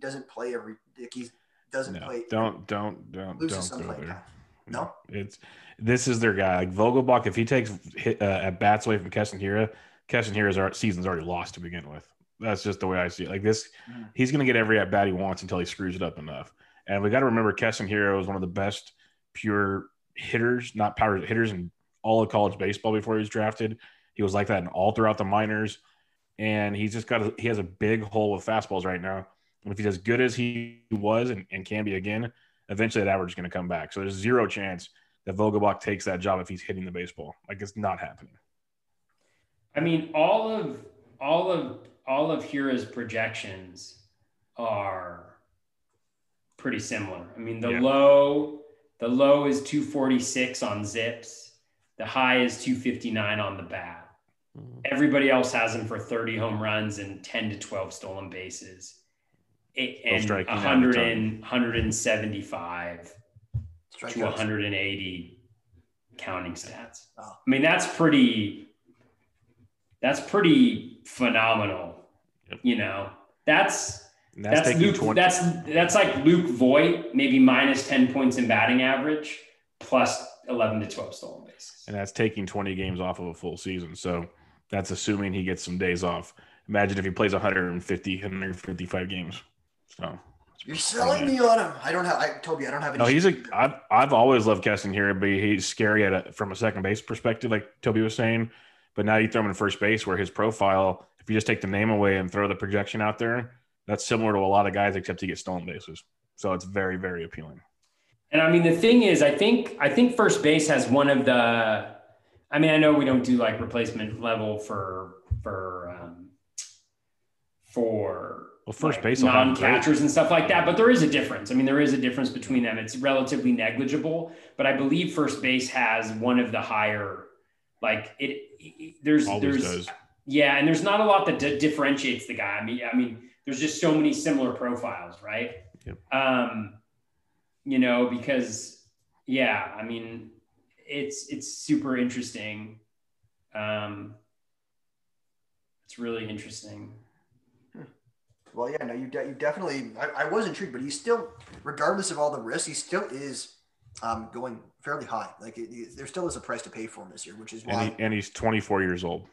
doesn't play every like he doesn't No, play. don't don't don't don't go playing there. time. No? it's this is their guy. Like Vogelbach, if he takes hit, uh, at bats away from Keston Hiura, Keston Hiura's our season's already lost to begin with. That's just the way I see it. Like this, he's going to get every at bat he wants until he screws it up enough. And we got to remember, Keston Hiura was one of the best pure hitters, not power hitters, in all of college baseball before he was drafted. He was like that in all throughout the minors, and he's just got a, he has a big hole with fastballs right now. And if he's as good as he was and, and can be again, eventually that average is going to come back. So there's zero chance that Vogelbach takes that job if he's hitting the baseball. Like it's not happening. I mean, all of all of all of Hiura's projections are pretty similar. I mean, the Yeah. low the low is 246 on ZiPS. The high is 259 on the bat. Everybody else has him for 30 home runs and 10 to 12 stolen bases. It, and striking 100 and 175 to Strikeouts. 180 counting stats. Wow. I mean, that's pretty. That's pretty phenomenal. Yep. You know, that's And that's, that's, Luke. 20. That's that's like Luke Voit, maybe minus ten points in batting average, plus eleven to twelve stolen bases. and that's taking 20 games off of a full season. So that's assuming he gets some days off. Imagine if he plays 150, 155 games. So You're selling me on him. I don't have. I Toby. I don't have any. no, he's a. I've I've always loved Keston Hiura, but he's scary at a, from a second base perspective, like Toby was saying. But now you throw him in first base, where his profile, if you just take the name away and throw the projection out there, that's similar to a lot of guys, except he gets stolen bases. So it's very, very appealing. And I mean, the thing is, I think I think first base has one of the. I mean, I know we don't do like replacement level for for um, for Well, first like, base will non-catchers and stuff like that, but there is a difference. I mean, there is a difference between them. It's relatively negligible, but I believe first base has one of the higher. Like it, it there's Always there's does. Yeah, and there's not a lot that di- differentiates the guy. I mean, I mean, there's just so many similar profiles, right? Yep. Um, you know, because yeah, I mean, it's it's super interesting. Um, it's really interesting. Well, yeah, no, you, de- you definitely. I, I was intrigued, but he's still, regardless of all the risks, he still is um, going fairly high. Like it, it- there still is a price to pay for him this year, which is And, why. he, and he's 24 years old.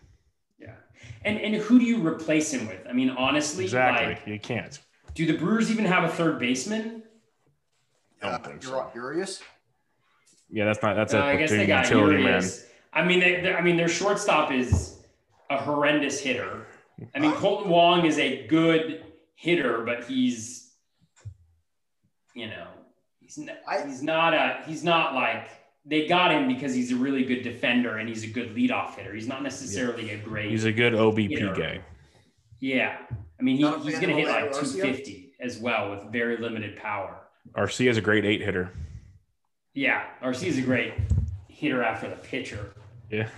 Yeah, and and who do you replace him with? I mean, honestly, Exactly. like, you can't. do the Brewers even have a third baseman? I uh, don't think you're so. Urias. Yeah, that's not. That's Uh, a I guess they got utility man. I mean, they, they- I mean, their shortstop is a horrendous hitter. I mean, Kolten Wong is a good hitter, but he's, you know, he's not, I- he's not a he's not like they got him because he's a really good defender and he's a good leadoff hitter. He's not necessarily a great. He's a good OBP hitter. guy. yeah, I mean, he, he's going to hit like 250 as well with very limited power. Arcia is a great eight hitter. Yeah, Arcia is a great hitter after the pitcher. Yeah.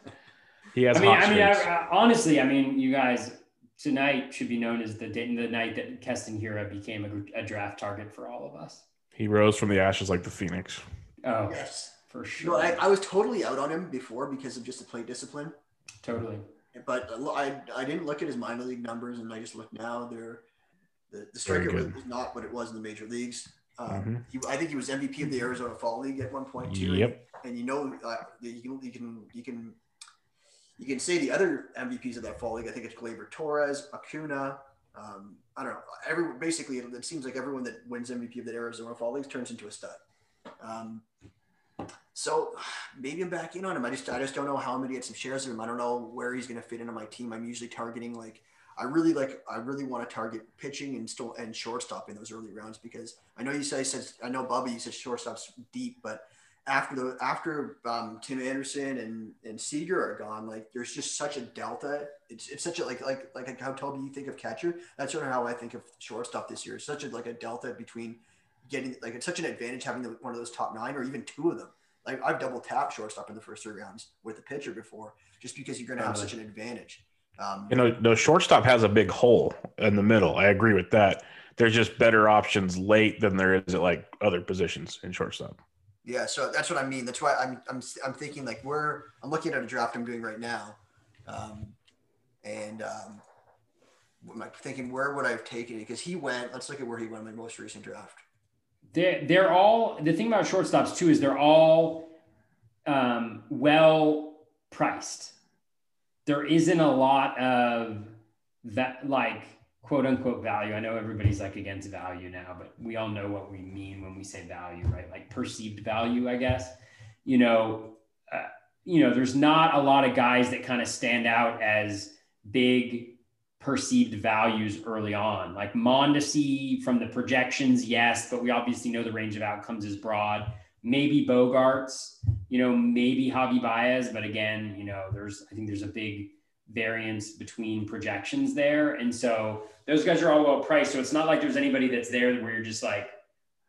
he has. I mean, hot I mean, I. I, honestly, I mean, you guys tonight should be known as the day, the night that Keston Hiura became a, a draft target for all of us. he rose from the ashes like the phoenix. Oh, Yes. for sure. No, sure, I, I was totally out on him before because of just the play discipline. totally. But I, I didn't look at his minor league numbers, and I just look now. They're the, the striker Very was not what it was in the major leagues. Um, Mhm. he, I think he was MVP of the Arizona Fall League at one point too. Yep. And you know, uh, you can you can you can you can say the other MVPs of that Fall League. I think it's Gleyber Torres, Acuna. Um, I don't know. Every basically, it, it seems like everyone that wins MVP of the Arizona Fall League turns into a stud. Um, so maybe I'm back in on him. I just I just don't know how I'm gonna get some shares of him. I don't know where he's gonna fit into my team. I'm usually targeting like I really like I really want to target pitching and still and shortstop in those early rounds because I know you say says I know Bubba you said shortstop's deep, but after the after um, Tim Anderson and and Seager are gone, like there's just such a delta. It's it's such a like like like how Toby you think of catcher. That's sort of how I think of shortstop this year. It's such a like a delta between getting like it's such an advantage having the, one of those top nine or even two of them. Like I've double tapped shortstop in the first three rounds with a pitcher before, just because you're going to have Totally. such an advantage. Um, You know, the shortstop has a big hole in the middle. I agree with that. There's just better options late than there is at like other positions in shortstop. Yeah, so that's what I mean. That's why I'm I'm I'm thinking like where I'm looking at a draft I'm doing right now, um, and um, I'm thinking where would I have taken it? Because he went. Let's look at where he went in my most recent draft. They're, they're all the thing about shortstops too is they're all um, well priced. There isn't a lot of that like quote unquote value. I know everybody's like against value now, but we all know what we mean when we say value, right? Like perceived value, I guess. You know, uh, you know, there's not a lot of guys that kind of stand out as big perceived values early on. Like Mondesi from the projections, yes, but we obviously know the range of outcomes is broad. Maybe Bogaerts, you know, maybe Javi Baez, but again, you know, there's I think there's a big variance between projections there, and so those guys are all well priced. So it's not like there's anybody that's there where you're just like,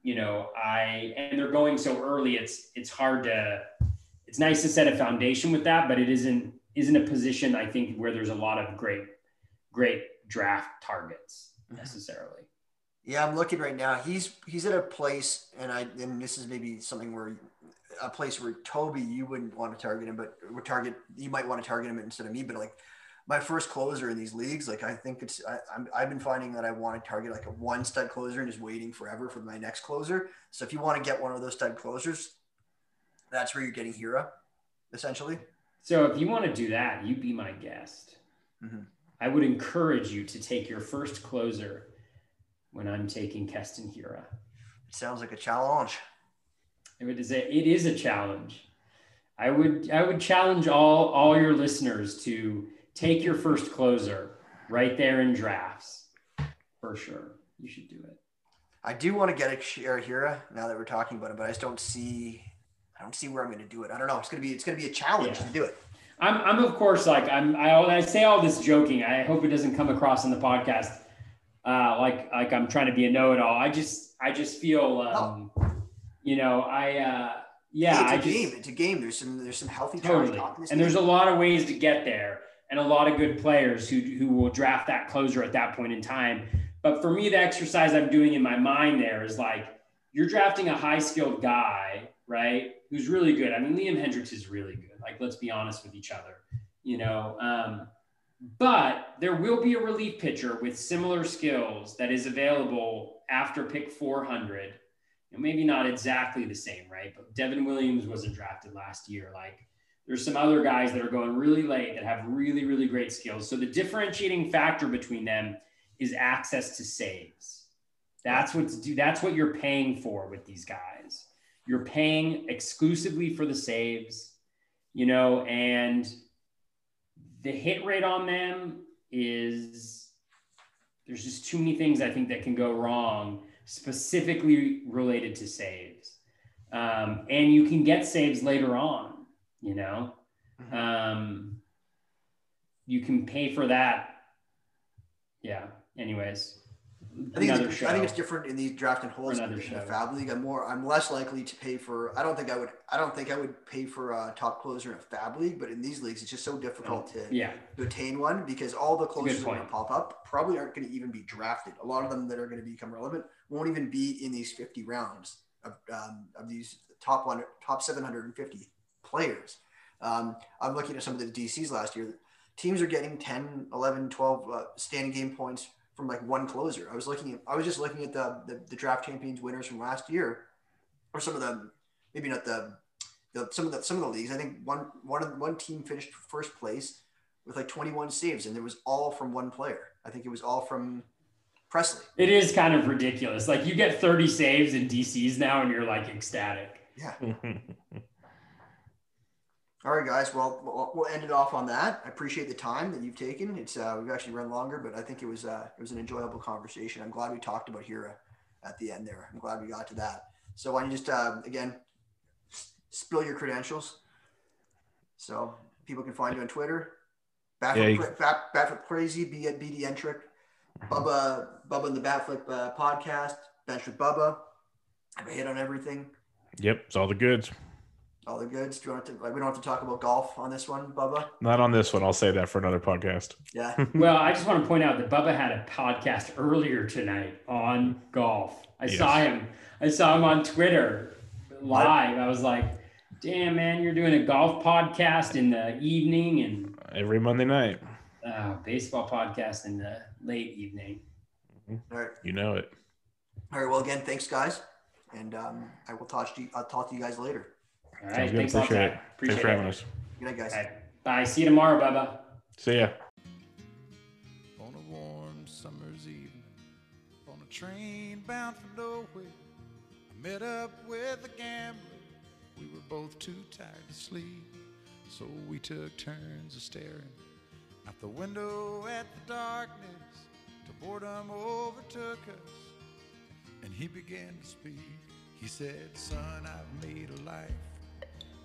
you know, I and they're going so early. It's it's hard to. It's nice to set a foundation with that, but it isn't isn't a position I think where there's a lot of great great draft targets necessarily. Yeah, I'm looking right now. He's he's at a place, and I and this is maybe something where a place where Toby you wouldn't want to target him, but would target you might want to target him instead of me. But like my first closer in these leagues, like I think it's I, I'm I've been finding that I want to target like a one stud closer and just waiting forever for my next closer. So if you want to get one of those stud closers, that's where you're getting Hiura, essentially. So if you want to do that, you be my guest. Mhm. I would encourage you to take your first closer when I'm taking Keston Hiura. It sounds like a challenge. It is a it is a challenge. I would I would challenge all all your listeners to take your first closer right there in drafts for sure. You should do it. I do want to get a Hiura now that we're talking about it, but I just don't see I don't see where I'm going to do it. I don't know. It's gonna be it's gonna be a challenge Yeah. to do it. I'm, I'm of course like I'm I, I say all this joking. I hope it doesn't come across in the podcast uh, like like I'm trying to be a know-it-all. I just I just feel um, you know I uh, yeah Hey, it's a I just, game. It's a game. There's some there's some healthy totally talk in this and there's a lot of ways to get there and a lot of good players who who will draft that closer at that point in time. But for me, the exercise I'm doing in my mind there is like you're drafting a high skilled guy, right? Who's really good. I mean, Liam Hendriks is really good. Like, let's be honest with each other, you know. Um, but there will be a relief pitcher with similar skills that is available after pick 400. And maybe not exactly the same, right? But Devin Williams wasn't drafted last year. Like, there's some other guys that are going really late that have really, really great skills. So the differentiating factor between them is access to saves. That's what's that's what you're paying for with these guys. You're paying exclusively for the saves, you know, and the hit rate on them is there's just too many things I think that can go wrong, specifically related to saves. Um, and you can get saves later on, you know. Mhm. Um, you can pay for that. Yeah. Anyways, I think, another it's, show. I think it's different in these draft and holds in a show. FAAB league. I'm more I'm less likely to pay for I don't think I would I don't think I would pay for a top closer in a FAAB league, but in these leagues it's just so difficult to, yeah, to attain one because all the closers that are going to pop up probably aren't going to even be drafted. A lot of them that are going to become relevant won't even be in these 50 rounds of, um, of these top one top 750 players. Um, I'm looking at some of the DCs last year. Teams are getting 10, 11, 12 uh, standing game points from like one closer. I was looking at, I was just looking at the, the, the draft champions winners from last year or some of the, maybe not the, the, some of the, some of the leagues. I think one, one, of- one team finished first place with like 21 saves and it was all from one player. I think it was all from Pressly. it is kind of ridiculous. Like you get 30 saves in DCs now, and you're like ecstatic. Yeah. All right, guys. Well, we'll- end it off on that. I appreciate the time that you've taken. It's uh, we've actually run longer, but I think it was uh, it was an enjoyable conversation. I'm glad we talked about Hiura at the end there. I'm glad we got to that. So why don't you just uh, again spill your credentials so people can find you on Twitter. Bat, Yeah, Bat, Batflip Crazy, be at BD Entric, Bubba Bubba and the Batflip uh, podcast, Bench with Bubba. Have a hit on everything. yep, it's all the goods. All the goods. Do you want to? Like, we don't have to talk about golf on this one, Bubba. Not on this one. I'll say that for another podcast. Yeah. Well, I just want to point out that Bubba had a podcast earlier tonight on golf. I saw him. I saw him on Twitter live. I was like, "Damn, man, you're doing a golf podcast in the evening and Every Monday night. uh, baseball podcast in the late evening." All right. You know it. All right. Well, again, thanks, guys, and um, I will talk to you. I'll talk to you guys later. All right, Sounds good. thanks. Appreciate Zach. it. Appreciate Thanks for it. having us. Good night, guys. All right. Bye. See you tomorrow, Bubba. See ya. on a warm summer's evening on a train bound for nowhere. I met up with a gambler. We were both too tired to sleep, so we took turns of staring out the window at the darkness till boredom overtook us. And he began to speak. He said, Son, I've made a life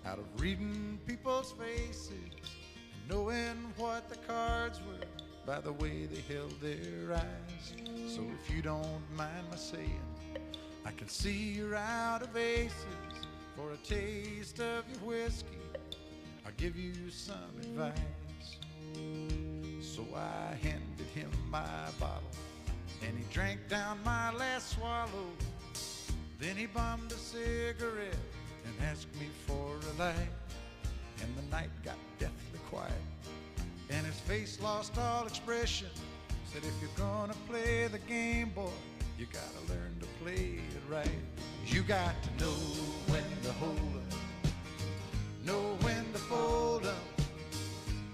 out of reading people's faces and knowing what the cards were by the way they held their eyes. So if you don't mind my saying, I can see you're out of aces. For a taste of your whiskey, I'll give you some advice. So I handed him my bottle, and he drank down my last swallow. Then he bummed a cigarette asked me for a light. And the night got deathly quiet, and his face lost all expression. Said, if you're gonna play the game, boy, you gotta learn to play it right. You got to know when to hold up, know when to fold up,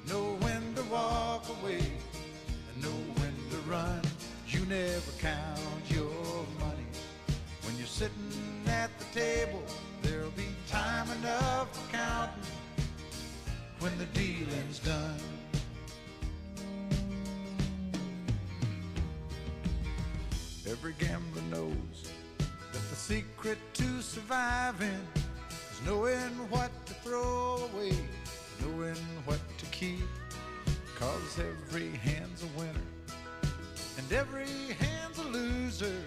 know when to walk away, and know when to run. You never count your money when you're sitting at the table. There'll be time enough for counting when the dealing's done. Every gambler knows that the secret to surviving is knowing what to throw away, knowing what to keep. Cause every hand's a winner and every hand's a loser.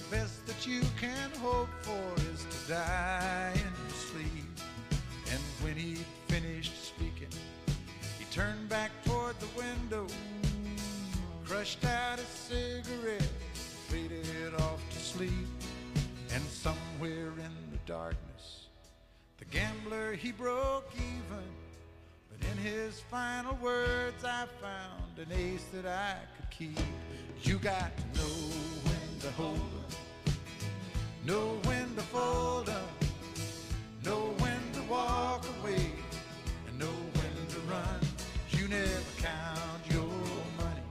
The best that you can hope for is to die in your sleep. And when he'd finished speaking, he turned back toward the window, crushed out a cigarette, faded off to sleep. And somewhere in the darkness, the gambler he broke even. But in his final words, I found an ace that I could keep. You got to know to hold up, know when to fold up, know when to walk away, and know when to run. You never count your money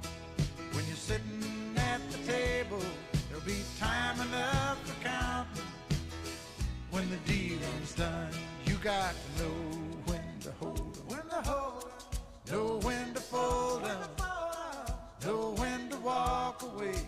when you're sitting at the table. There'll be time enough for counting when the dealing's done. You got to know when to hold 'em, when to hold 'em, know when to fold 'em, know when to walk away,